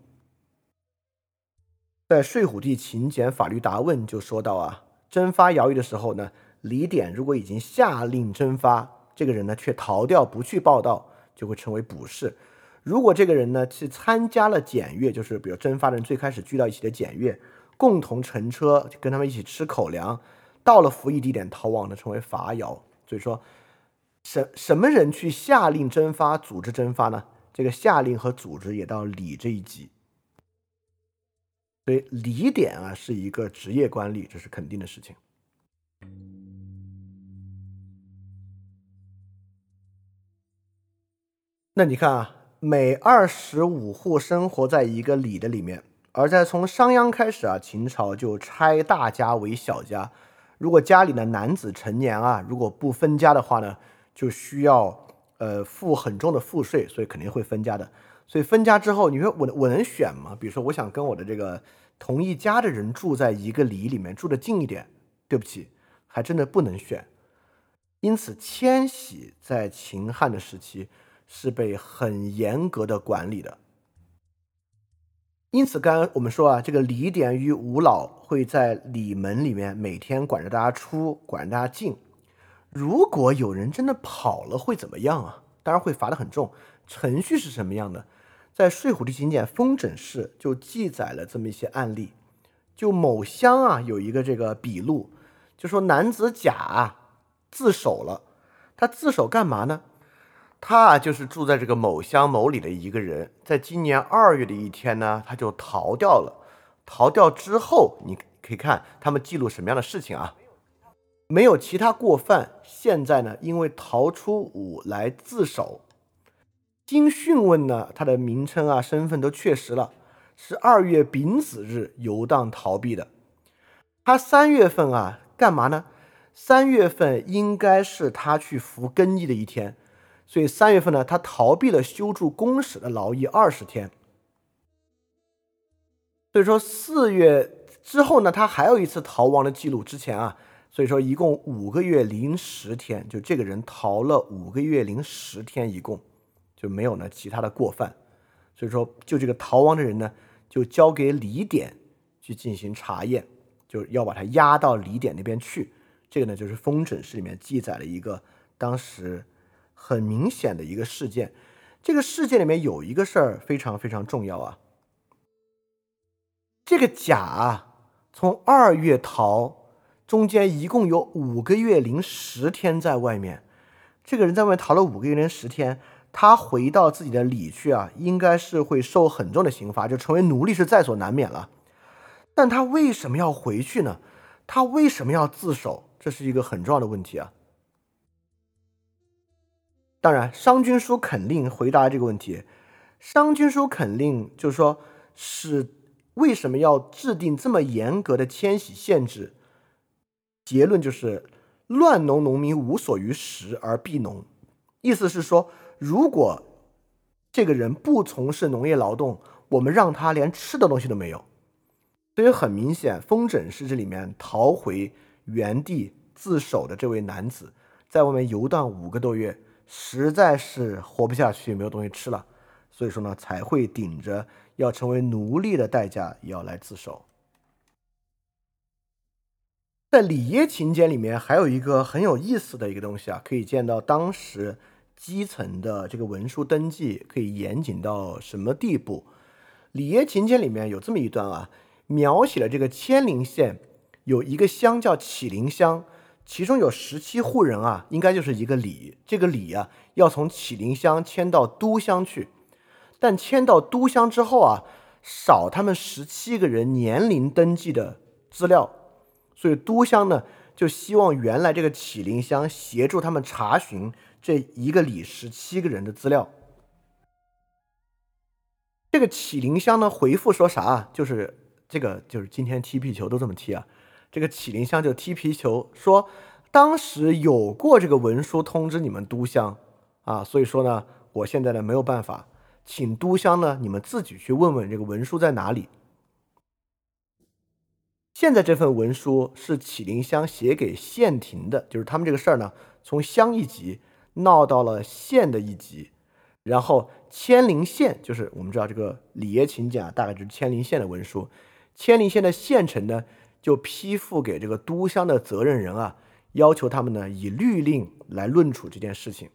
在睡虎地秦简法律答问就说到啊，征发徭役的时候呢，李典如果已经下令征发，这个人呢却逃掉不去报道，就会成为捕士。如果这个人呢去参加了检阅，就是比如征发的人最开始聚到一起的检阅，共同乘车跟他们一起吃口粮。到了服役地点逃亡的称为伐徭，所以说什什么人去下令征发、组织征发呢？这个下令和组织也到礼这一级。所以礼典啊是一个职业官吏，这是肯定的事情。那你看啊，每二十五户生活在一个里的里面，而在从商鞅开始啊，秦朝就拆大家为小家。如果家里的男子成年啊，如果不分家的话呢，就需要呃付很重的赋税，所以肯定会分家的。所以分家之后，你说我我能选吗？比如说，我想跟我的这个同一家的人住在一个里里面，住的近一点，对不起，还真的不能选。因此，迁徙在秦汉的时期。是被很严格的管理的，因此，刚刚我们说啊，这个李典与吴老会在里门里面每天管着大家出，管着大家进。如果有人真的跑了，会怎么样啊？当然会罚的很重。程序是什么样的？在《睡虎地秦简·风诊事》就记载了这么一些案例。就某乡啊，有一个这个笔录，就说男子甲自首了，他自首干嘛呢？他啊，就是住在这个某乡某里的一个人，在今年二月的一天呢，他就逃掉了。逃掉之后，你可以看他们记录什么样的事情啊？没有其他过犯。现在呢，因为逃出伍来自首，经讯问呢，他的名称啊、身份都确实了，是二月丙子日游荡逃避的。他三月份啊，干嘛呢？三月份应该是他去服更役的一天。所以三月份呢，他逃避了修筑宫室的劳役二十天。所以说四月之后呢，他还有一次逃亡的记录。之前啊，所以说一共五个月零十天，就这个人逃了五个月零十天，一共就没有呢其他的过犯。所以说，就这个逃亡的人呢，就交给李典去进行查验，就要把他押到李典那边去。这个呢，就是《封诊事》里面记载了一个当时。很明显的一个事件，这个事件里面有一个事儿非常非常重要啊。这个甲啊，从二月逃，中间一共有五个月零十天在外面。这个人在外面逃了五个月零十天，他回到自己的里去啊，应该是会受很重的刑罚，就成为奴隶是在所难免了。但他为什么要回去呢？他为什么要自首？这是一个很重要的问题啊。当然，商君书肯定回答这个问题。商君书肯定就是说，是为什么要制定这么严格的迁徙限制？结论就是，乱农农民无所于食而避农。意思是说，如果这个人不从事农业劳动，我们让他连吃的东西都没有。所以很明显，风筝是这里面逃回原地自首的这位男子，在外面游荡五个多月。实在是活不下去，没有东西吃了，所以说呢，才会顶着要成为奴隶的代价要来自首。在里耶秦简里面，还有一个很有意思的一个东西啊，可以见到当时基层的这个文书登记可以严谨到什么地步。里耶秦简里面有这么一段啊，描写了这个千陵县有一个乡叫启陵乡。其中有十七户人啊，应该就是一个里。这个里啊，要从启陵乡迁到都乡去，但迁到都乡之后啊，少他们十七个人年龄登记的资料，所以都乡呢就希望原来这个启陵乡协助他们查询这一个里十七个人的资料。这个启陵乡呢回复说啥啊？就是这个就是今天踢皮球都这么踢啊。这个启灵乡就踢皮球，说当时有过这个文书通知你们都乡啊，所以说呢，我现在呢没有办法，请都乡呢你们自己去问问这个文书在哪里。现在这份文书是启灵乡写给县庭的，就是他们这个事儿呢，从乡一级闹到了县的一级，然后千陵县就是我们知道这个里耶秦简啊，大概就是千陵县的文书，千陵县的县城呢。就批复给这个都乡的责任人啊，要求他们呢以律令来论处这件事情。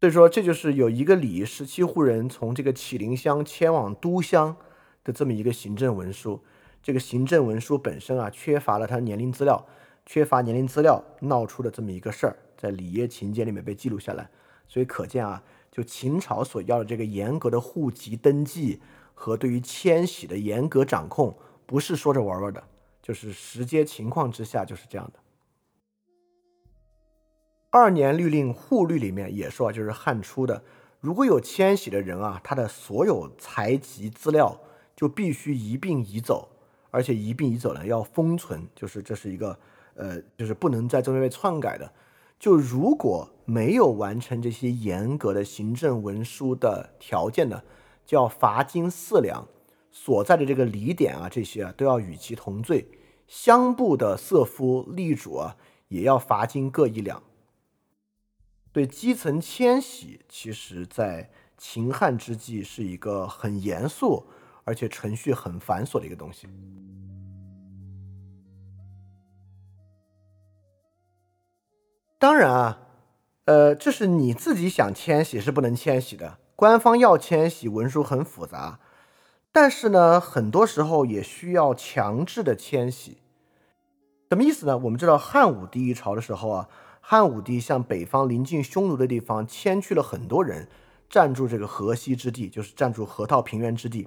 所以说，这就是有一个里十七户人从这个启灵乡迁往都乡的这么一个行政文书。这个行政文书本身啊，缺乏了他年龄资料，缺乏年龄资料闹出的这么一个事儿，在里耶情节里面被记录下来。所以可见啊，就秦朝所要的这个严格的户籍登记和对于迁徙的严格掌控，不是说着玩玩的，就是实际情况之下就是这样的。二年律令户律里面也说，就是汉初的，如果有迁徙的人啊，他的所有财籍资料就必须一并移走，而且一并移走呢要封存，就是这是一个呃，就是不能在中间被篡改的。就如果没有完成这些严格的行政文书的条件呢，就要罚金四两，所在的这个礼典啊，这些啊都要与其同罪。乡部的色夫吏主啊，也要罚金各一两。对基层迁徙，其实，在秦汉之际是一个很严肃，而且程序很繁琐的一个东西。当然啊，呃，这是你自己想迁徙是不能迁徙的，官方要迁徙，文书很复杂。但是呢，很多时候也需要强制的迁徙。什么意思呢？我们知道汉武帝一朝的时候啊。汉武帝向北方临近匈奴的地方迁去了很多人，占住这个河西之地，就是占住河套平原之地。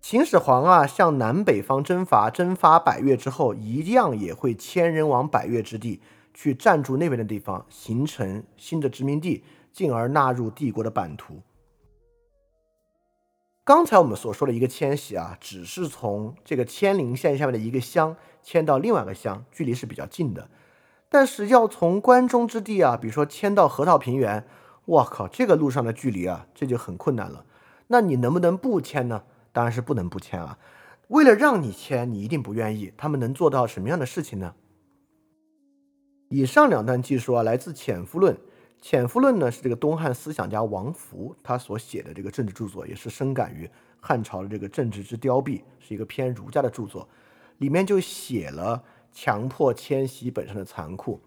秦始皇啊，向南北方征伐，征发百越之后，一样也会迁人往百越之地去占住那边的地方，形成新的殖民地，进而纳入帝国的版图。刚才我们所说的一个迁徙啊，只是从这个迁陵县下面的一个乡迁到另外一个乡，距离是比较近的。但是要从关中之地啊，比如说迁到河套平原，我靠，这个路上的距离啊，这就很困难了。那你能不能不迁呢？当然是不能不迁啊。为了让你迁，你一定不愿意。他们能做到什么样的事情呢？以上两段记述啊，来自《潜夫论》。《潜夫论》呢是这个东汉思想家王弗他所写的这个政治著作，也是深感于汉朝的这个政治之凋敝，是一个偏儒家的著作。里面就写了。强迫迁徙本身的残酷，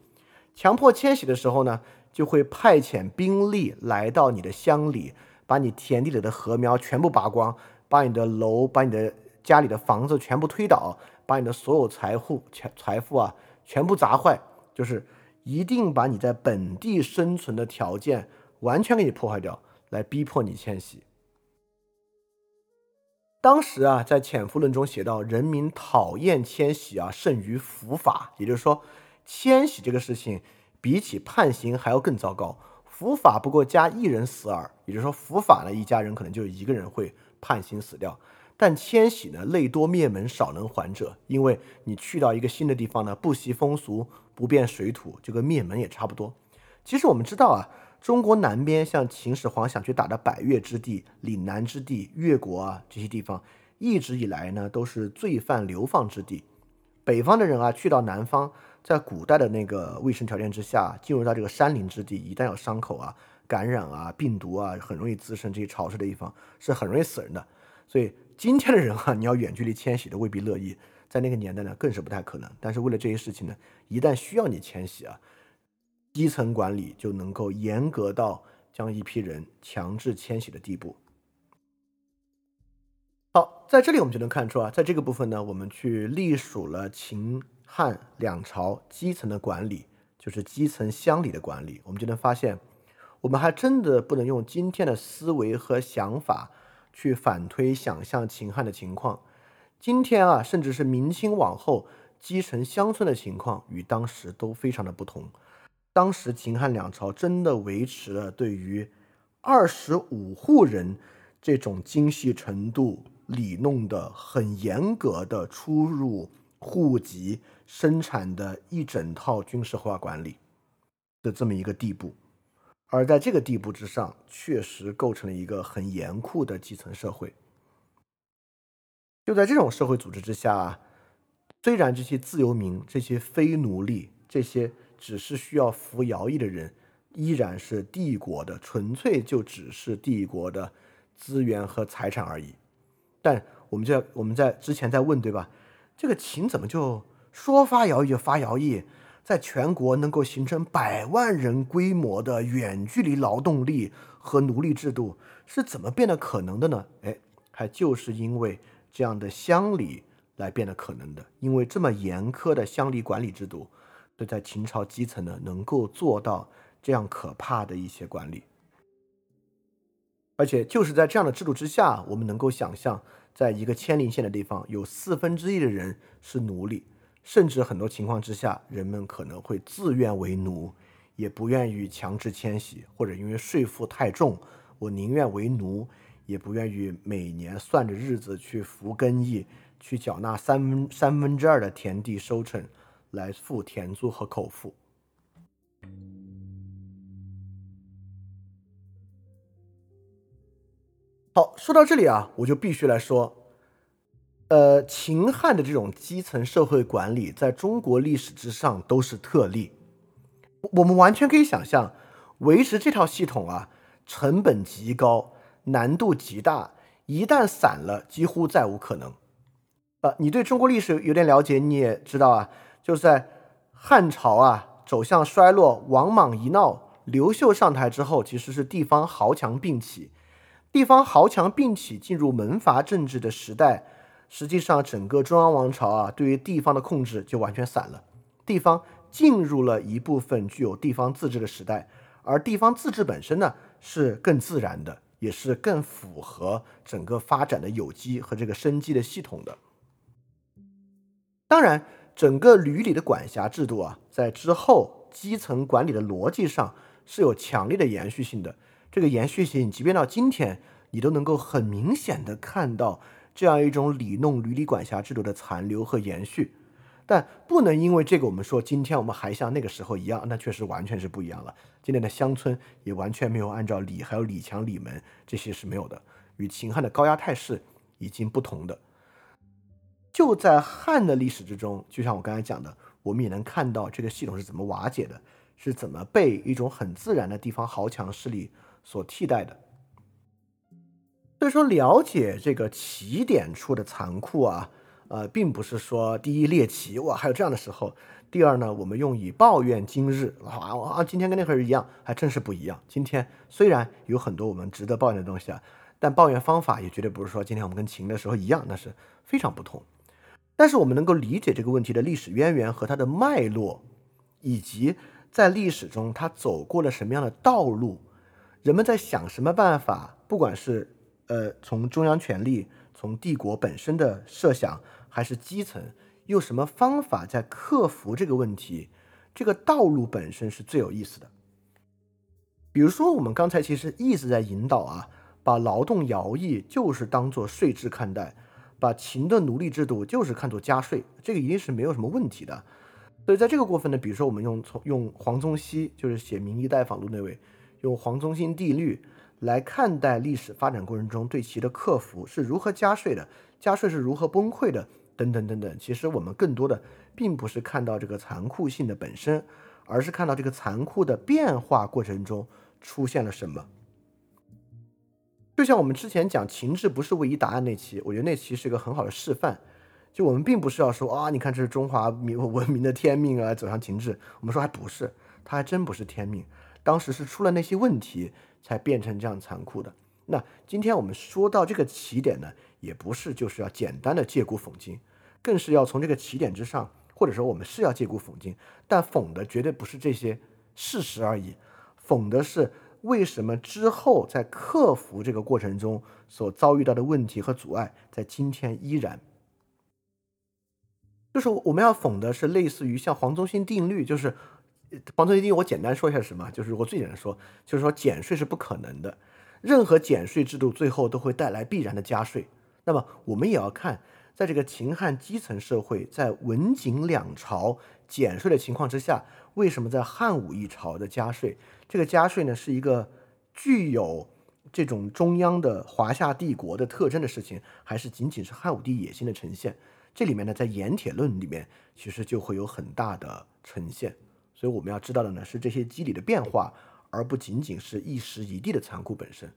强迫迁徙的时候呢，就会派遣兵力来到你的乡里，把你田地里的禾苗全部拔光，把你的楼、把你的家里的房子全部推倒，把你的所有财富、财财富啊全部砸坏，就是一定把你在本地生存的条件完全给你破坏掉，来逼迫你迁徙。当时啊，在《潜伏论》中写到，人民讨厌迁徙啊，胜于伏法。也就是说，迁徙这个事情比起判刑还要更糟糕。伏法不过加一人死耳，也就是说，伏法呢，一家人可能就一个人会判刑死掉。但迁徙呢，累多灭门，少能还者。因为你去到一个新的地方呢，不习风俗，不变水土，就跟灭门也差不多。其实我们知道啊。中国南边像秦始皇想去打的百越之地、岭南之地、越国啊这些地方，一直以来呢都是罪犯流放之地。北方的人啊去到南方，在古代的那个卫生条件之下，进入到这个山林之地，一旦有伤口啊、感染啊、病毒啊，很容易滋生。这些潮湿的地方是很容易死人的。所以今天的人啊，你要远距离迁徙都未必乐意，在那个年代呢更是不太可能。但是为了这些事情呢，一旦需要你迁徙啊。基层管理就能够严格到将一批人强制迁徙的地步。好，在这里我们就能看出啊，在这个部分呢，我们去隶属了秦汉两朝基层的管理，就是基层乡里的管理，我们就能发现，我们还真的不能用今天的思维和想法去反推想象秦汉的情况。今天啊，甚至是明清往后基层乡村的情况，与当时都非常的不同。当时秦汉两朝真的维持了对于二十五户人这种精细程度理弄的很严格的出入户籍生产的一整套军事化管理的这么一个地步，而在这个地步之上，确实构成了一个很严酷的基层社会。就在这种社会组织之下，虽然这些自由民、这些非奴隶、这些。只是需要服徭役的人，依然是帝国的，纯粹就只是帝国的资源和财产而已。但我们在我们在之前在问，对吧？这个秦怎么就说发徭役就发徭役，在全国能够形成百万人规模的远距离劳动力和奴隶制度，是怎么变得可能的呢？哎，还就是因为这样的乡里来变得可能的，因为这么严苛的乡里管理制度。对，在秦朝基层呢，能够做到这样可怕的一些管理。而且就是在这样的制度之下，我们能够想象，在一个千陵县的地方，有四分之一的人是奴隶，甚至很多情况之下，人们可能会自愿为奴，也不愿意强制迁徙，或者因为税负太重，我宁愿为奴，也不愿意每年算着日子去服耕役，去缴纳三分三分之二的田地收成，来付田租和口腹。好，说到这里啊，我就必须来说，呃，秦汉的这种基层社会管理，在中国历史之上都是特例。我们完全可以想象，维持这套系统啊，成本极高，难度极大，一旦散了，几乎再无可能。呃，你对中国历史有点了解，你也知道啊，就是在汉朝啊走向衰落，王莽一闹，刘秀上台之后，其实是地方豪强并起。地方豪强并起进入门阀政治的时代，实际上整个中央王朝啊，对于地方的控制就完全散了。地方进入了一部分具有地方自治的时代，而地方自治本身呢，是更自然的，也是更符合整个发展的有机和这个生机的系统的。当然，整个闾里的管辖制度啊，在之后基层管理的逻辑上是有强烈的延续性的。这个延续性，即便到今天，你都能够很明显的看到这样一种里弄闾里管辖制度的残留和延续。但不能因为这个，我们说今天我们还像那个时候一样，那确实完全是不一样了。今天的乡村也完全没有按照李还有李强、李门这些是没有的，与秦汉的高压态势已经不同的。就在汉的历史之中，就像我刚才讲的，我们也能看到这个系统是怎么瓦解的，是怎么被一种很自然的地方豪强势力。所替代的，所以说了解这个起点处的残酷啊，呃，并不是说第一猎奇哇，还有这样的时候；第二呢，我们用以抱怨今日啊啊，今天跟那会儿一样，还真是不一样。今天虽然有很多我们值得抱怨的东西啊，但抱怨方法也绝对不是说今天我们跟秦的时候一样，那是非常不同。但是我们能够理解这个问题的历史渊源和它的脉络，以及在历史中它走过了什么样的道路。人们在想什么办法？不管是呃从中央权力、从帝国本身的设想，还是基层，用什么方法在克服这个问题？这个道路本身是最有意思的。比如说，我们刚才其实一直在引导啊，把劳动徭役就是当做税制看待，把秦的奴隶制度就是看作加税，这个一定是没有什么问题的。所以在这个过分呢，比如说我们用从用黄宗羲，就是写《明夷待访录》那位。用黄宗羲帝律来看待历史发展过程中对其的克服是如何加税的，加税是如何崩溃的，等等等等。其实我们更多的并不是看到这个残酷性的本身，而是看到这个残酷的变化过程中出现了什么。就像我们之前讲情志不是唯一答案那期，我觉得那期是一个很好的示范。就我们并不是要说啊，你看这是中华民文明的天命啊，走向情志。我们说还不是，它还真不是天命。当时是出了那些问题，才变成这样残酷的。那今天我们说到这个起点呢，也不是就是要简单的借古讽今，更是要从这个起点之上，或者说我们是要借古讽今，但讽的绝对不是这些事实而已，讽的是为什么之后在克服这个过程中所遭遇到的问题和阻碍，在今天依然。就是我们要讽的是类似于像黄宗羲定律，就是。黄宗羲定律，我简单说一下什么，就是如果最简单说，就是说减税是不可能的，任何减税制度最后都会带来必然的加税。那么我们也要看，在这个秦汉基层社会，在文景两朝减税的情况之下，为什么在汉武一朝的加税？这个加税呢，是一个具有这种中央的华夏帝国的特征的事情，还是仅仅是汉武帝野心的呈现？这里面呢，在盐铁论里面，其实就会有很大的呈现。所以我们要知道的呢是这些机理的变化，而不仅仅是一时一地的残酷本身。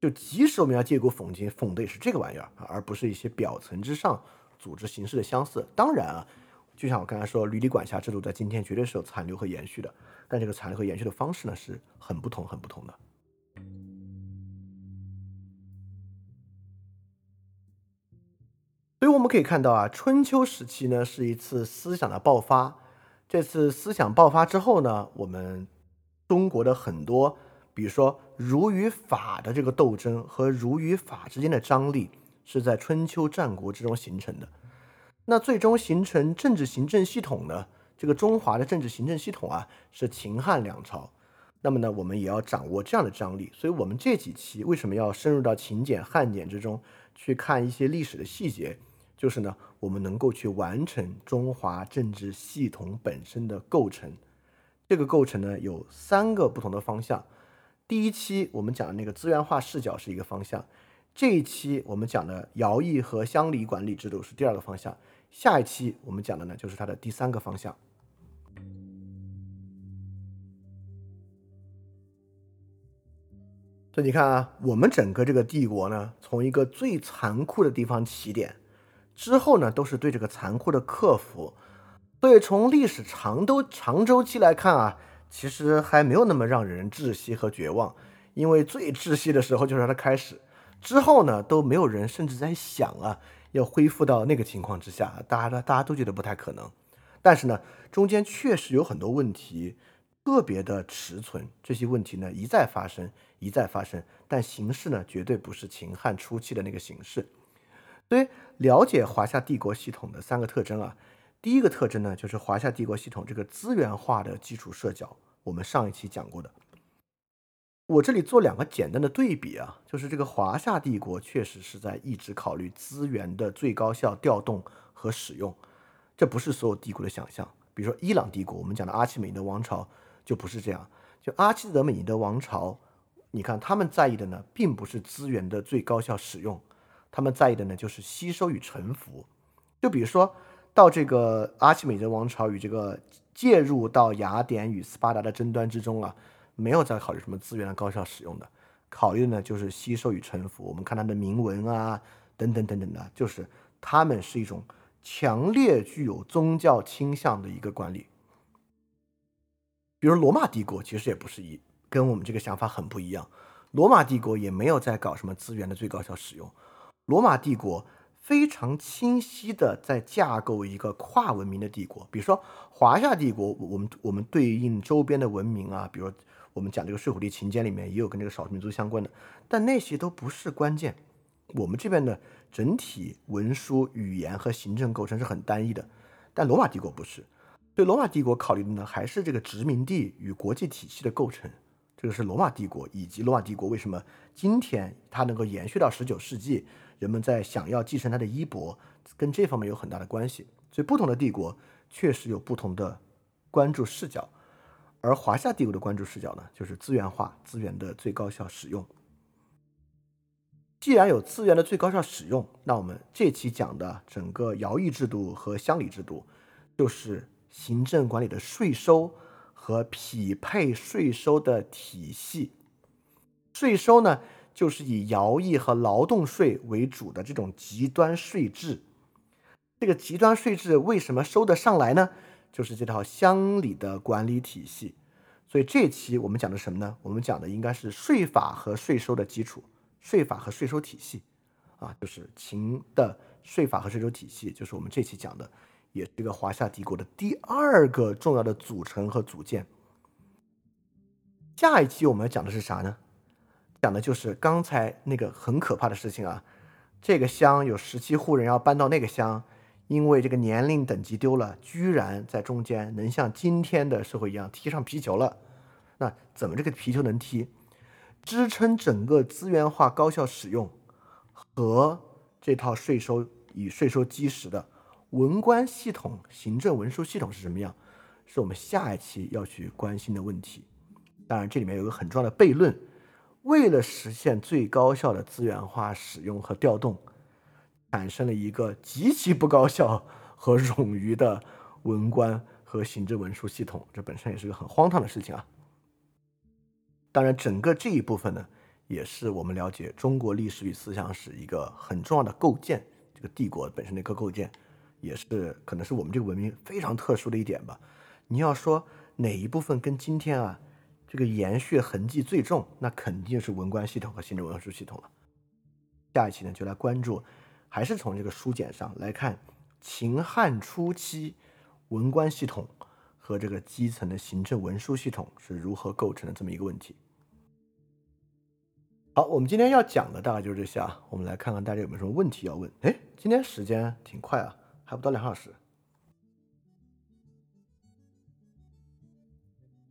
就即使我们要借古讽今，讽的也是这个玩意儿，而不是一些表层之上组织形式的相似。当然啊，就像我刚才说，闾里管辖制度在今天绝对是有残留和延续的，但这个残留和延续的方式呢是很不同、很不同的。所以我们可以看到啊，春秋时期呢是一次思想的爆发。这次思想爆发之后呢，我们中国的很多，比如说儒与法的这个斗争和儒与法之间的张力，是在春秋战国之中形成的。那最终形成政治行政系统呢？这个中华的政治行政系统啊，是秦汉两朝。那么呢，我们也要掌握这样的张力。所以，我们这几期为什么要深入到秦简、汉简之中去看一些历史的细节？就是呢，我们能够去完成中华政治系统本身的构成。这个构成呢，有三个不同的方向。第一期我们讲的那个资源化视角是一个方向，这一期我们讲的徭役和乡里管理制度是第二个方向，下一期我们讲的呢就是它的第三个方向。所以你看啊，我们整个这个帝国呢，从一个最残酷的地方起点。之后呢，都是对这个残酷的克服。所以从历史长周长周期来看啊，其实还没有那么让人窒息和绝望。因为最窒息的时候就是它的开始，之后呢都没有人甚至在想啊要恢复到那个情况之下，大家大家都觉得不太可能。但是呢，中间确实有很多问题特别的迟存，这些问题呢一再发生，一再发生。但形式呢绝对不是秦汉初期的那个形式。所以，了解华夏帝国系统的三个特征啊，第一个特征呢，就是华夏帝国系统这个资源化的基础设脚，我们上一期讲过的。我这里做两个简单的对比啊，就是这个华夏帝国确实是在一直考虑资源的最高效调动和使用，这不是所有帝国的想象。比如说伊朗帝国，我们讲的阿契美尼德王朝就不是这样。就阿契德美尼德王朝，你看他们在意的呢，并不是资源的最高效使用。他们在意的呢，就是吸收与臣服。就比如说到这个阿契美德王朝与这个介入到雅典与斯巴达的争端之中啊，没有在考虑什么资源的高效使用的，考虑的呢就是吸收与臣服。我们看他的铭文啊，等等等等的，就是他们是一种强烈具有宗教倾向的一个管理。比如罗马帝国其实也不是一跟我们这个想法很不一样，罗马帝国也没有在搞什么资源的最高效使用。罗马帝国非常清晰的在架构一个跨文明的帝国，比如说华夏帝国，我们我们对应周边的文明啊，比如我们讲这个《睡虎地秦简》里面也有跟这个少数民族相关的，但那些都不是关键。我们这边的整体文书语言和行政构成是很单一的，但罗马帝国不是。对罗马帝国考虑的呢，还是这个殖民地与国际体系的构成。这个是罗马帝国以及罗马帝国为什么今天它能够延续到十九世纪。人们在想要继承他的衣钵，跟这方面有很大的关系。所以，不同的帝国确实有不同的关注视角。而华夏帝国的关注视角呢，就是资源化、资源的最高效使用。既然有资源的最高效使用，那我们这期讲的整个徭役制度和乡里制度，就是行政管理的税收和匹配税收的体系。税收呢？就是以徭役和劳动税为主的这种极端税制，这个极端税制为什么收得上来呢？就是这套乡里的管理体系。所以这期我们讲的什么呢？我们讲的应该是税法和税收的基础，税法和税收体系，啊，就是秦的税法和税收体系，就是我们这期讲的，也是这个华夏帝国的第二个重要的组成和组件。下一期我们要讲的是啥呢？讲的就是刚才那个很可怕的事情啊，这个乡有十七户人要搬到那个乡，因为这个年龄等级丢了，居然在中间能像今天的社会一样踢上皮球了。那怎么这个皮球能踢？支撑整个资源化高效使用和这套税收以税收基石的文官系统、行政文书系统是什么样？是我们下一期要去关心的问题。当然，这里面有个很重要的悖论。为了实现最高效的资源化使用和调动，产生了一个极其不高效和冗余的文官和行政文书系统，这本身也是个很荒唐的事情啊。当然，整个这一部分呢，也是我们了解中国历史与思想史一个很重要的构建，这个帝国本身的一个构建，也是可能是我们这个文明非常特殊的一点吧。你要说哪一部分跟今天啊？这个延续痕迹最重，那肯定是文官系统和行政文书系统了。下一期呢，就来关注还是从这个书简上来看秦汉初期文官系统和这个基层的行政文书系统是如何构成的这么一个问题。好，我们今天要讲的大概就是这些啊。我们来看看大家有没有什么问题要问。哎，今天时间挺快啊，还不到两小时。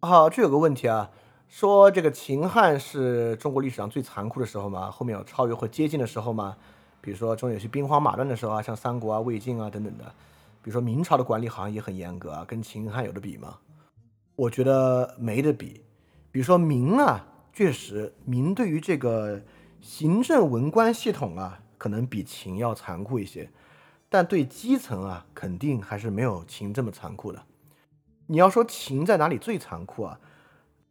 好，这有个问题啊，说这个秦汉是中国历史上最残酷的时候吗？后面有超越或接近的时候吗？比如说中有些兵荒马乱的时候啊，像三国啊、魏晋啊等等的。比如说明朝的管理好像也很严格啊，跟秦汉有的比吗？我觉得没得比。比如说明啊。确实，明对于这个行政文官系统啊，可能比秦要残酷一些，但对基层啊，肯定还是没有秦这么残酷的。你要说秦在哪里最残酷啊？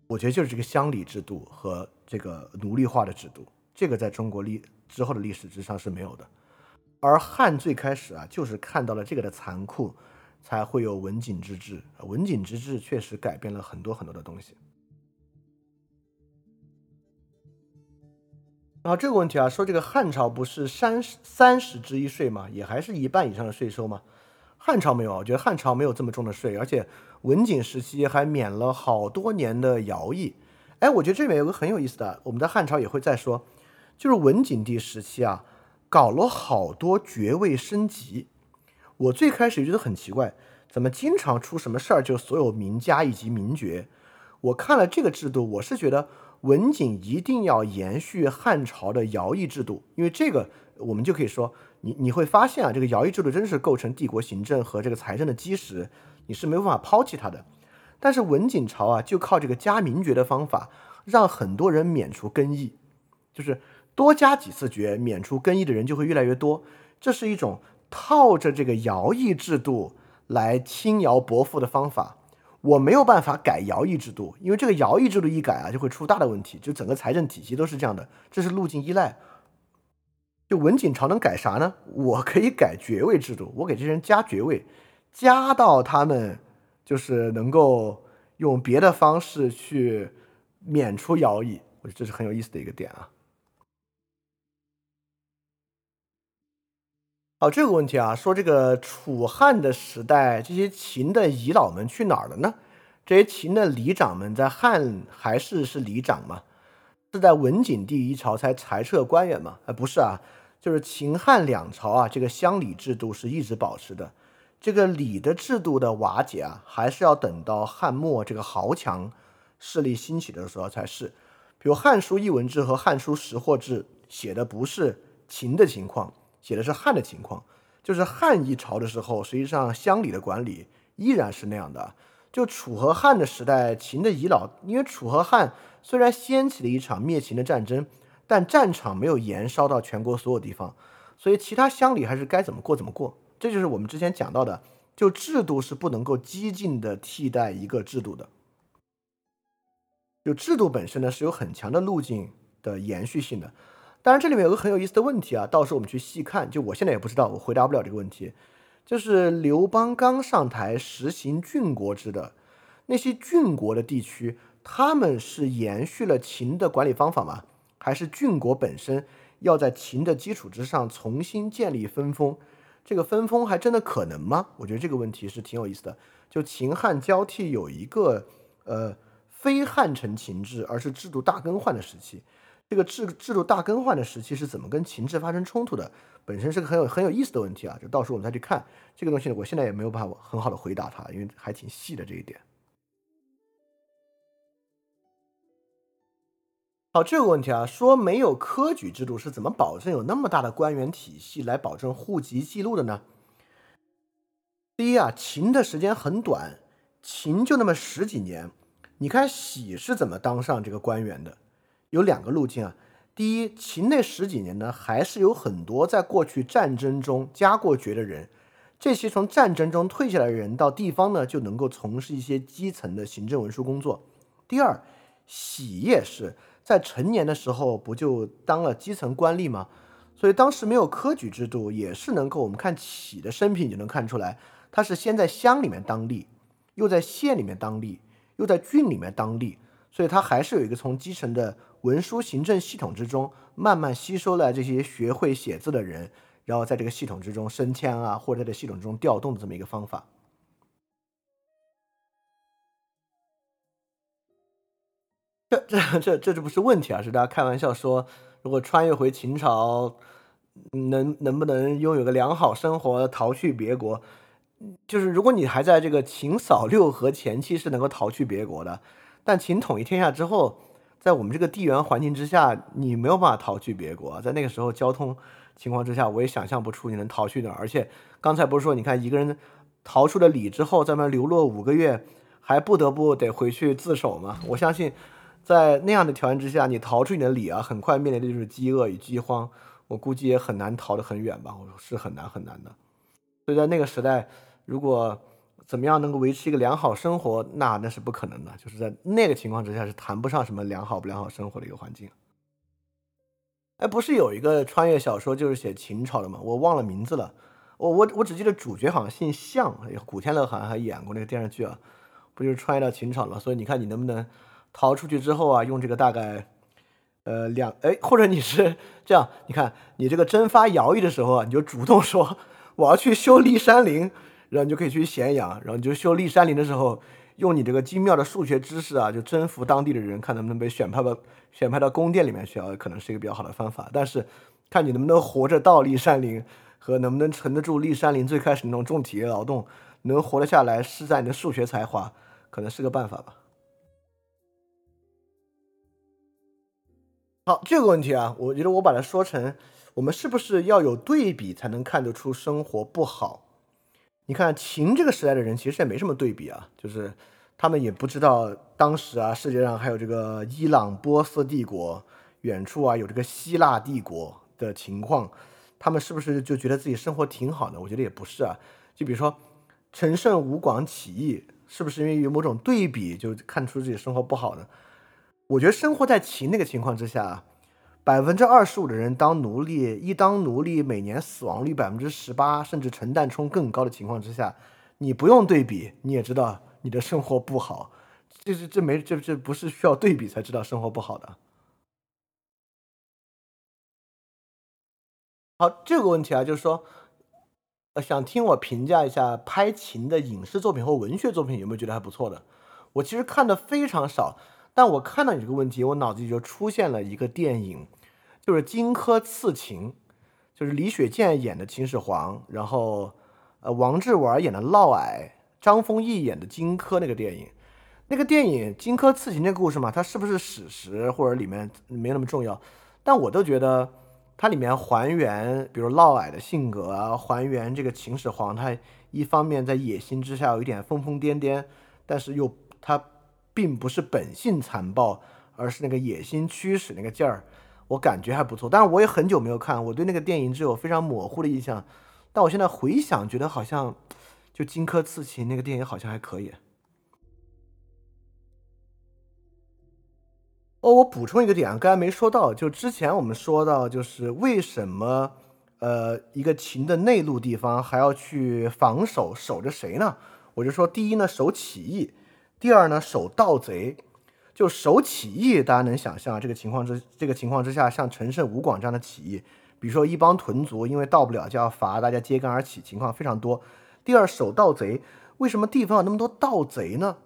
我觉得就是这个乡里制度和这个奴隶化的制度，这个在中国历之后的历史之上是没有的。而汉最开始啊，就是看到了这个的残酷，才会有文景之治。文景之治确实改变了很多很多的东西。然后这个问题啊，说这个汉朝不是三三十之一税吗？也还是一半以上的税收吗？汉朝没有，我觉得汉朝没有这么重的税，而且文景时期还免了好多年的徭役。哎，我觉得这里面有个很有意思的，我们在汉朝也会再说，就是文景帝时期啊，搞了好多爵位升级。我最开始觉得很奇怪，怎么经常出什么事儿就所有名家以及名爵？我看了这个制度，我是觉得。文景一定要延续汉朝的徭役制度，因为这个我们就可以说，你你会发现啊，这个徭役制度真是构成帝国行政和这个财政的基石，你是没有办法抛弃它的。但是文景朝啊，就靠这个加名爵的方法，让很多人免除更役，就是多加几次爵，免除更役的人就会越来越多。这是一种套着这个徭役制度来轻徭薄赋的方法。我没有办法改徭役制度，因为这个徭役制度一改啊，就会出大的问题。就整个财政体系都是这样的，这是路径依赖。就文景朝能改啥呢？我可以改爵位制度，我给这些人加爵位，加到他们就是能够用别的方式去免除徭役。我觉得这是很有意思的一个点啊。好，这个问题啊，说这个楚汉的时代，这些秦的遗老们去哪儿了呢？这些秦的里长们在汉还是是里长吗？是在文景帝一朝才裁撤官员吗？啊，不是啊，就是秦汉两朝啊，这个乡里制度是一直保持的。这个礼的制度的瓦解啊，还是要等到汉末这个豪强势力兴起的时候才是。比如《汉书艺文志》和《汉书识货志》写的不是秦的情况。写的是汉的情况，就是汉一朝的时候，实际上乡里的管理依然是那样的。就楚和汉的时代，秦的遗老，因为楚和汉虽然掀起了一场灭秦的战争，但战场没有延烧到全国所有地方，所以其他乡里还是该怎么过怎么过。这就是我们之前讲到的，就制度是不能够激进的替代一个制度的。就制度本身呢，是有很强的路径的延续性的。当然，这里面有个很有意思的问题啊，到时候我们去细看。就我现在也不知道，我回答不了这个问题。就是刘邦刚上台实行郡国制的那些郡国的地区，他们是延续了秦的管理方法吗？还是郡国本身要在秦的基础之上重新建立分封？这个分封还真的可能吗？我觉得这个问题是挺有意思的。就秦汉交替有一个呃非汉承秦制，而是制度大更换的时期。这个制制度大更换的时期是怎么跟秦制发生冲突的？本身是个很有很有意思的问题啊！就到时候我们再去看这个东西呢，我现在也没有办法很好的回答它，因为还挺细的这一点。好，这个问题啊，说没有科举制度是怎么保证有那么大的官员体系来保证户籍记录的呢？第一啊，秦的时间很短，秦就那么十几年，你看喜是怎么当上这个官员的？有两个路径啊，第一，秦那十几年呢，还是有很多在过去战争中加过爵的人，这些从战争中退下来的人到地方呢，就能够从事一些基层的行政文书工作。第二，喜也是在成年的时候不就当了基层官吏吗？所以当时没有科举制度，也是能够我们看启的生平就能看出来，他是先在乡里面当吏，又在县里面当吏，又在郡里面当吏，所以他还是有一个从基层的。文书行政系统之中，慢慢吸收了这些学会写字的人，然后在这个系统之中升迁啊，或者在系统之中调动的这么一个方法。这这这这这不是问题啊，是大家开玩笑说，如果穿越回秦朝，能能不能拥有个良好生活，逃去别国？就是如果你还在这个秦扫六合前期是能够逃去别国的，但秦统一天下之后，在我们这个地缘环境之下，你没有办法逃去别国。在那个时候交通情况之下，我也想象不出你能逃去哪儿。而且刚才不是说，你看一个人逃出了礼之后，在那流落五个月，还不得不得回去自首吗？我相信，在那样的条件之下，你逃出你的礼啊，很快面临的就是饥饿与饥荒。我估计也很难逃得很远吧，是很难很难的。所以在那个时代。如果怎么样能够维持一个良好生活，那那是不可能的。就是在那个情况之下，是谈不上什么良好不良好生活的一个环境。哎，不是有一个穿越小说就是写秦朝的吗？我忘了名字了。我我我只记得主角好像姓项，古天乐好像还演过那个电视剧啊。不就是穿越到秦朝了？所以你看你能不能逃出去之后啊，用这个大概呃两哎，或者你是这样，你看你这个征发徭役的时候啊，你就主动说我要去修骊山陵。然后你就可以去咸阳，然后你就修骊山陵的时候，用你这个精妙的数学知识啊，就征服当地的人，看能不能被选派到选派到宫殿里面去啊，可能是一个比较好的方法。但是，看你能不能活着到骊山陵，和能不能撑得住骊山陵最开始那种重体力劳动，能活得下来，施展你的数学才华，可能是个办法吧。好，这个问题啊，我觉得我把它说成，我们是不是要有对比才能看得出生活不好？你看秦这个时代的人其实也没什么对比啊，就是他们也不知道当时啊世界上还有这个伊朗波斯帝国，远处啊有这个希腊帝国的情况，他们是不是就觉得自己生活挺好的？我觉得也不是啊。就比如说陈胜吴广起义，是不是因为有某种对比就看出自己生活不好呢？我觉得生活在秦那个情况之下。百分之二十五的人当奴隶，一当奴隶每年死亡率百分之十八，甚至陈旦冲更高的情况之下，你不用对比，你也知道你的生活不好。这是这没这这不是需要对比才知道生活不好的。好，这个问题啊，就是说，想听我评价一下拍琴的影视作品或文学作品有没有觉得还不错的？我其实看的非常少。但我看到你这个问题，我脑子里就出现了一个电影，就是《荆轲刺秦》，就是李雪健演的秦始皇，然后呃王志文演的嫪毐，张丰毅演的荆轲那个电影。那个电影《荆轲刺秦》这个故事嘛，它是不是史实或者里面没那么重要？但我都觉得它里面还原，比如嫪毐的性格啊，还原这个秦始皇，他一方面在野心之下有一点疯疯癫癫，但是又他。并不是本性残暴，而是那个野心驱使那个劲儿，我感觉还不错。但是我也很久没有看，我对那个电影只有非常模糊的印象。但我现在回想，觉得好像就《荆轲刺秦》那个电影好像还可以。哦，我补充一个点，刚才没说到，就之前我们说到，就是为什么呃一个秦的内陆地方还要去防守，守着谁呢？我就说，第一呢，守起义。第二呢，守盗贼，就守起义，大家能想象这个情况之这个情况之下，像陈胜吴广这样的起义，比如说一帮屯族因为到不了就要罚，大家揭竿而起，情况非常多。第二，守盗贼，为什么地方有那么多盗贼呢？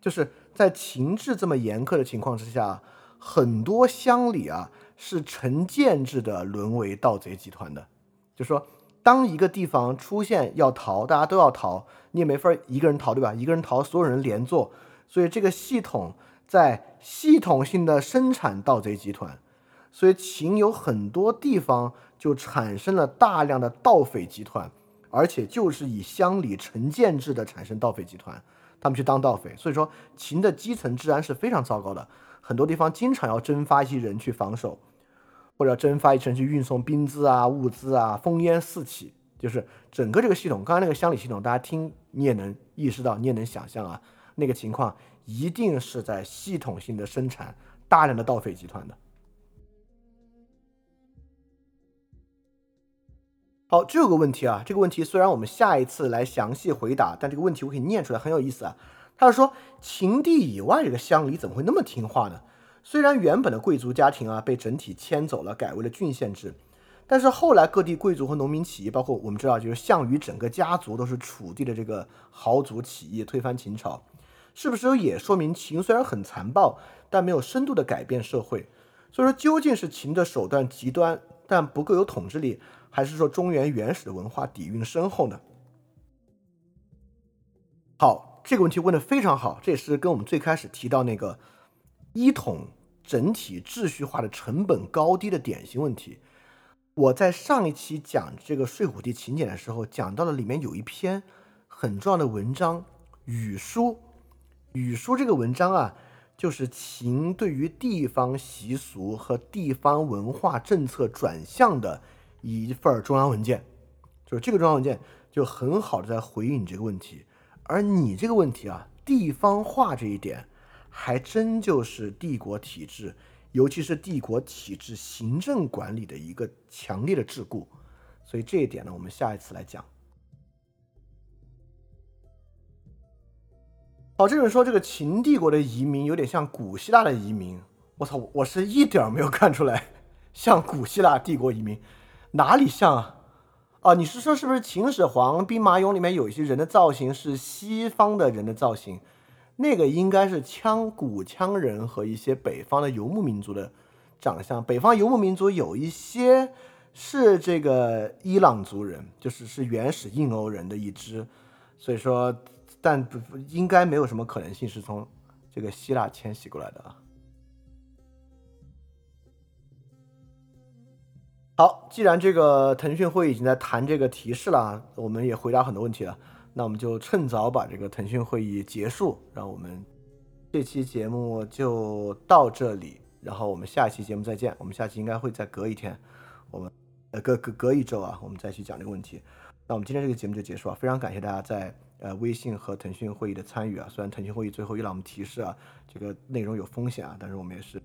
就是在情制这么严苛的情况之下，很多乡里啊是成建制的沦为盗贼集团的，就说。当一个地方出现要逃，大家都要逃，你也没法一个人逃，对吧？一个人逃，所有人连坐，所以这个系统在系统性的生产盗贼集团，所以秦有很多地方就产生了大量的盗匪集团，而且就是以乡里城建制的产生盗匪集团，他们去当盗匪，所以说秦的基层治安是非常糟糕的，很多地方经常要征发一些人去防守。或者蒸发一层去运送兵资啊、物资啊，烽烟四起，就是整个这个系统。刚刚那个乡里系统，大家听你也能意识到，你也能想象啊，那个情况一定是在系统性的生产大量的盗匪集团的。好，这有个问题啊，这个问题虽然我们下一次来详细回答，但这个问题我可以念出来，很有意思啊。他是说，秦地以外这个乡里怎么会那么听话呢？虽然原本的贵族家庭啊被整体迁走了，改为了郡县制，但是后来各地贵族和农民起义，包括我们知道，就是项羽整个家族都是楚地的这个豪族起义，推翻秦朝，是不是也说明秦虽然很残暴，但没有深度的改变社会？所以说，究竟是秦的手段极端，但不够有统治力，还是说中原原始的文化底蕴深厚呢？好，这个问题问的非常好，这也是跟我们最开始提到那个一统整体秩序化的成本高低的典型问题。我在上一期讲这个睡虎地秦简的时候，讲到了里面有一篇很重要的文章《语书》。《语书》这个文章啊，就是秦对于地方习俗和地方文化政策转向的一份中央文件。就是这个中央文件就很好的在回应你这个问题。而你这个问题啊，地方化这一点，还真就是帝国体制。尤其是帝国体制行政管理的一个强烈的桎梏，所以这一点呢，我们下一次来讲。好，这种说这个秦帝国的移民有点像古希腊的移民，我操，我是一点没有看出来像古希腊帝国移民，哪里像啊？啊，你是说是不是秦始皇兵马俑里面有一些人的造型是西方的人的造型？那个应该是羌古羌人和一些北方的游牧民族的长相。北方游牧民族有一些是这个伊朗族人，就是是原始印欧人的一支。所以说，但应该没有什么可能性是从这个希腊迁徙过来的啊。好，既然这个腾讯会已经在谈这个提示了，我们也回答很多问题了。那我们就趁早把这个腾讯会议结束，让我们这期节目就到这里，然后我们下期节目再见。我们下期应该会再隔一天，我们呃隔隔隔一周啊，我们再去讲这个问题。那我们今天这个节目就结束了，非常感谢大家在呃微信和腾讯会议的参与啊。虽然腾讯会议最后又让我们提示啊，这个内容有风险啊，但是我们也是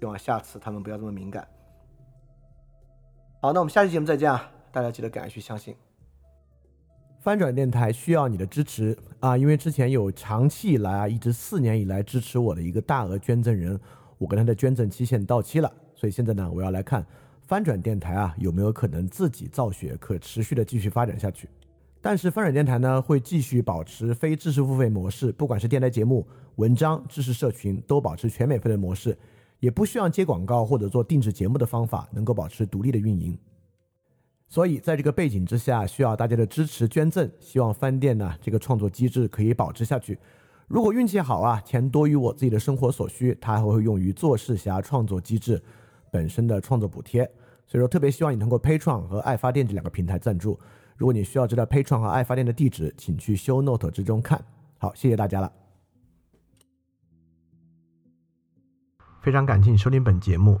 希望下次他们不要这么敏感。好，那我们下期节目再见啊，大家记得赶快去相信。翻转电台需要你的支持啊！因为之前有长期以来啊，一直四年以来支持我的一个大额捐赠人，我跟他的捐赠期限到期了，所以现在呢，我要来看翻转电台啊有没有可能自己造血，可持续的继续发展下去。但是翻转电台呢会继续保持非知识付费模式，不管是电台节目、文章、知识社群，都保持全免费的模式，也不需要接广告或者做定制节目的方法，能够保持独立的运营。所以，在这个背景之下，需要大家的支持捐赠。希望饭店呢这个创作机制可以保持下去。如果运气好啊，钱多于我自己的生活所需，它还会用于做事侠创作机制本身的创作补贴。所以说，特别希望你通过 Pay 创和爱发电这两个平台赞助。如果你需要知道 Pay 创和爱发电的地址，请去 Show Note 之中看。好，谢谢大家了。非常感谢你收听本节目。